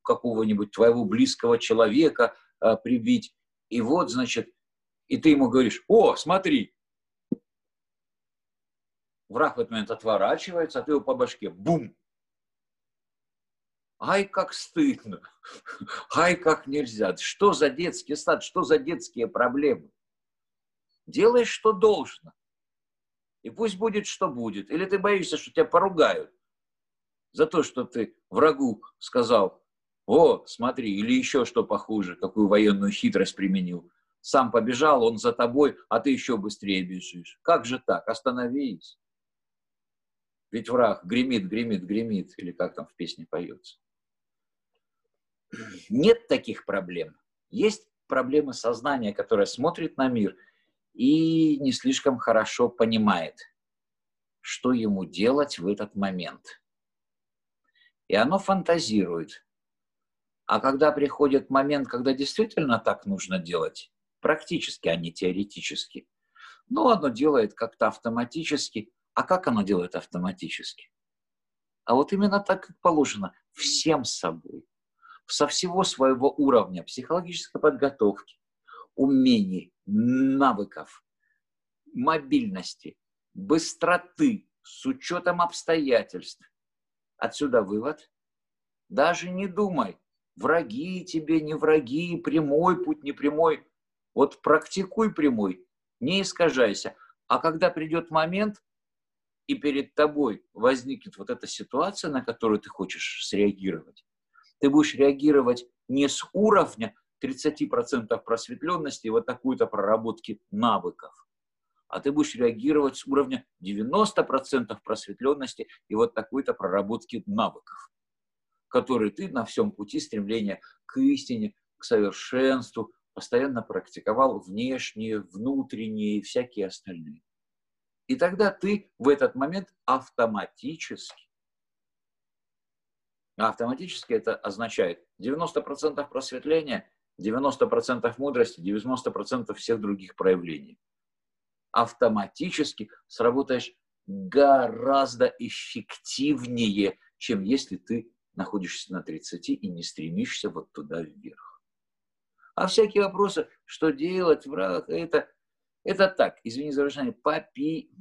какого-нибудь твоего близкого человека а, прибить, и вот, значит, и ты ему говоришь, о, смотри, враг в этот момент отворачивается, а ты его по башке, бум, Ай, как стыдно. Ай, как нельзя. Что за детский сад, что за детские проблемы? Делай, что должно. И пусть будет, что будет. Или ты боишься, что тебя поругают за то, что ты врагу сказал, о, смотри, или еще что похуже, какую военную хитрость применил. Сам побежал, он за тобой, а ты еще быстрее бежишь. Как же так? Остановись. Ведь враг гремит, гремит, гремит, или как там в песне поется. Нет таких проблем. Есть проблемы сознания, которое смотрит на мир – и не слишком хорошо понимает, что ему делать в этот момент. И оно фантазирует. А когда приходит момент, когда действительно так нужно делать, практически, а не теоретически, ну, оно делает как-то автоматически. А как оно делает автоматически? А вот именно так, как положено, всем собой, со всего своего уровня психологической подготовки, умений, навыков, мобильности, быстроты, с учетом обстоятельств. Отсюда вывод. Даже не думай, враги тебе, не враги, прямой путь, не прямой. Вот практикуй прямой, не искажайся. А когда придет момент, и перед тобой возникнет вот эта ситуация, на которую ты хочешь среагировать, ты будешь реагировать не с уровня 30% просветленности и вот такую-то проработки навыков. А ты будешь реагировать с уровня 90% просветленности и вот такой-то проработки навыков, которые ты на всем пути стремления к истине, к совершенству постоянно практиковал внешние, внутренние и всякие остальные. И тогда ты в этот момент автоматически автоматически это означает 90% просветления 90% мудрости, 90% всех других проявлений. Автоматически сработаешь гораздо эффективнее, чем если ты находишься на 30 и не стремишься вот туда вверх. А всякие вопросы, что делать, враг, это, это так, извини за выражение, попи...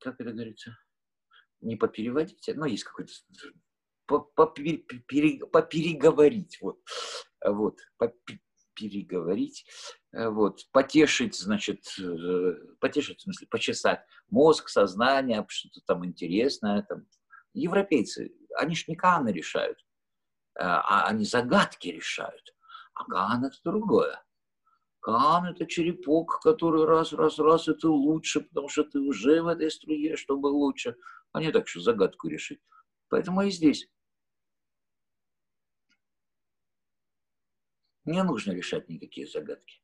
Как это говорится? Не попереводить, но есть какой-то... Попереговорить, вот. Вот, переговорить, вот, потешить, значит, э, потешить, в смысле, почесать мозг, сознание, что-то там интересное. Там. Европейцы, они ж не Кааны решают, а, а они загадки решают. А Каан это другое. Каан это черепок, который раз, раз, раз, это лучше, потому что ты уже в этой струе, чтобы лучше. А не так, что загадку решить. Поэтому и здесь. Не нужно решать никакие загадки.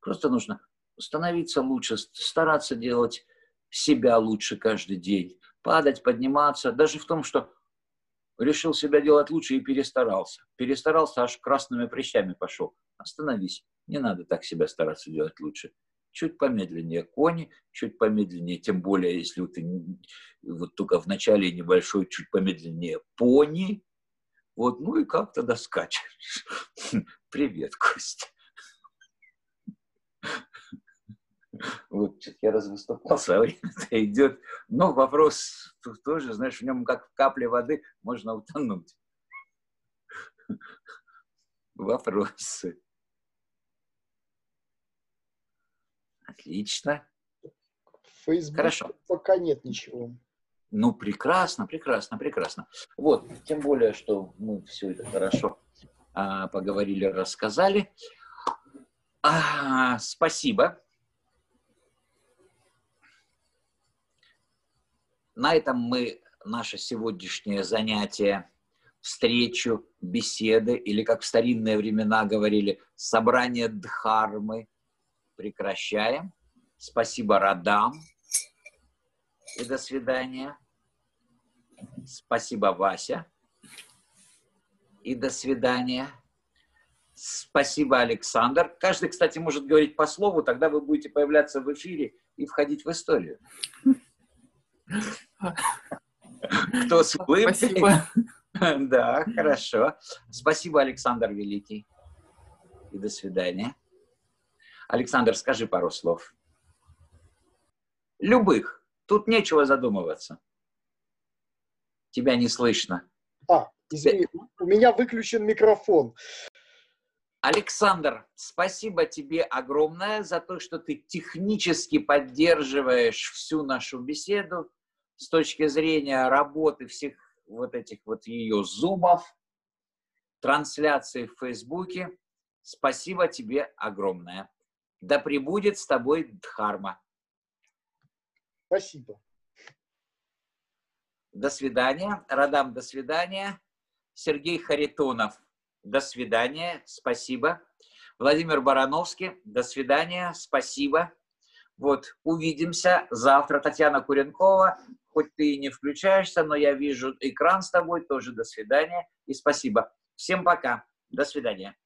Просто нужно становиться лучше, стараться делать себя лучше каждый день, падать, подниматься, даже в том, что решил себя делать лучше и перестарался. Перестарался, аж красными прыщами пошел. Остановись, не надо так себя стараться делать лучше. Чуть помедленнее кони, чуть помедленнее, тем более, если ты вот только в начале небольшой, чуть помедленнее пони, вот, ну и как тогда скачешь? Привет, Костя. Вот, я раз выступался, а время идет. Но вопрос тоже, знаешь, в нем как в капле воды можно утонуть. Вопросы. Отлично. Facebook Хорошо. пока нет ничего. Ну, прекрасно, прекрасно, прекрасно. Вот, тем более, что мы все это хорошо а, поговорили, рассказали. А, спасибо. На этом мы наше сегодняшнее занятие, встречу, беседы, или, как в старинные времена говорили, собрание дхармы прекращаем. Спасибо родам и до свидания. Спасибо, Вася. И до свидания. Спасибо, Александр. Каждый, кстати, может говорить по слову, тогда вы будете появляться в эфире и входить в историю. Кто с улыбкой? Да, хорошо. Спасибо, Александр Великий. И до свидания. Александр, скажи пару слов. Любых. Тут нечего задумываться. Тебя не слышно. А, извини, у меня выключен микрофон. Александр, спасибо тебе огромное за то, что ты технически поддерживаешь всю нашу беседу с точки зрения работы всех вот этих вот ее зумов, трансляции в Фейсбуке. Спасибо тебе огромное. Да пребудет с тобой Дхарма. Спасибо. До свидания. Радам, до свидания. Сергей Харитонов, до свидания. Спасибо. Владимир Барановский, до свидания. Спасибо. Вот, увидимся завтра. Татьяна Куренкова, хоть ты и не включаешься, но я вижу экран с тобой. Тоже до свидания и спасибо. Всем пока. До свидания.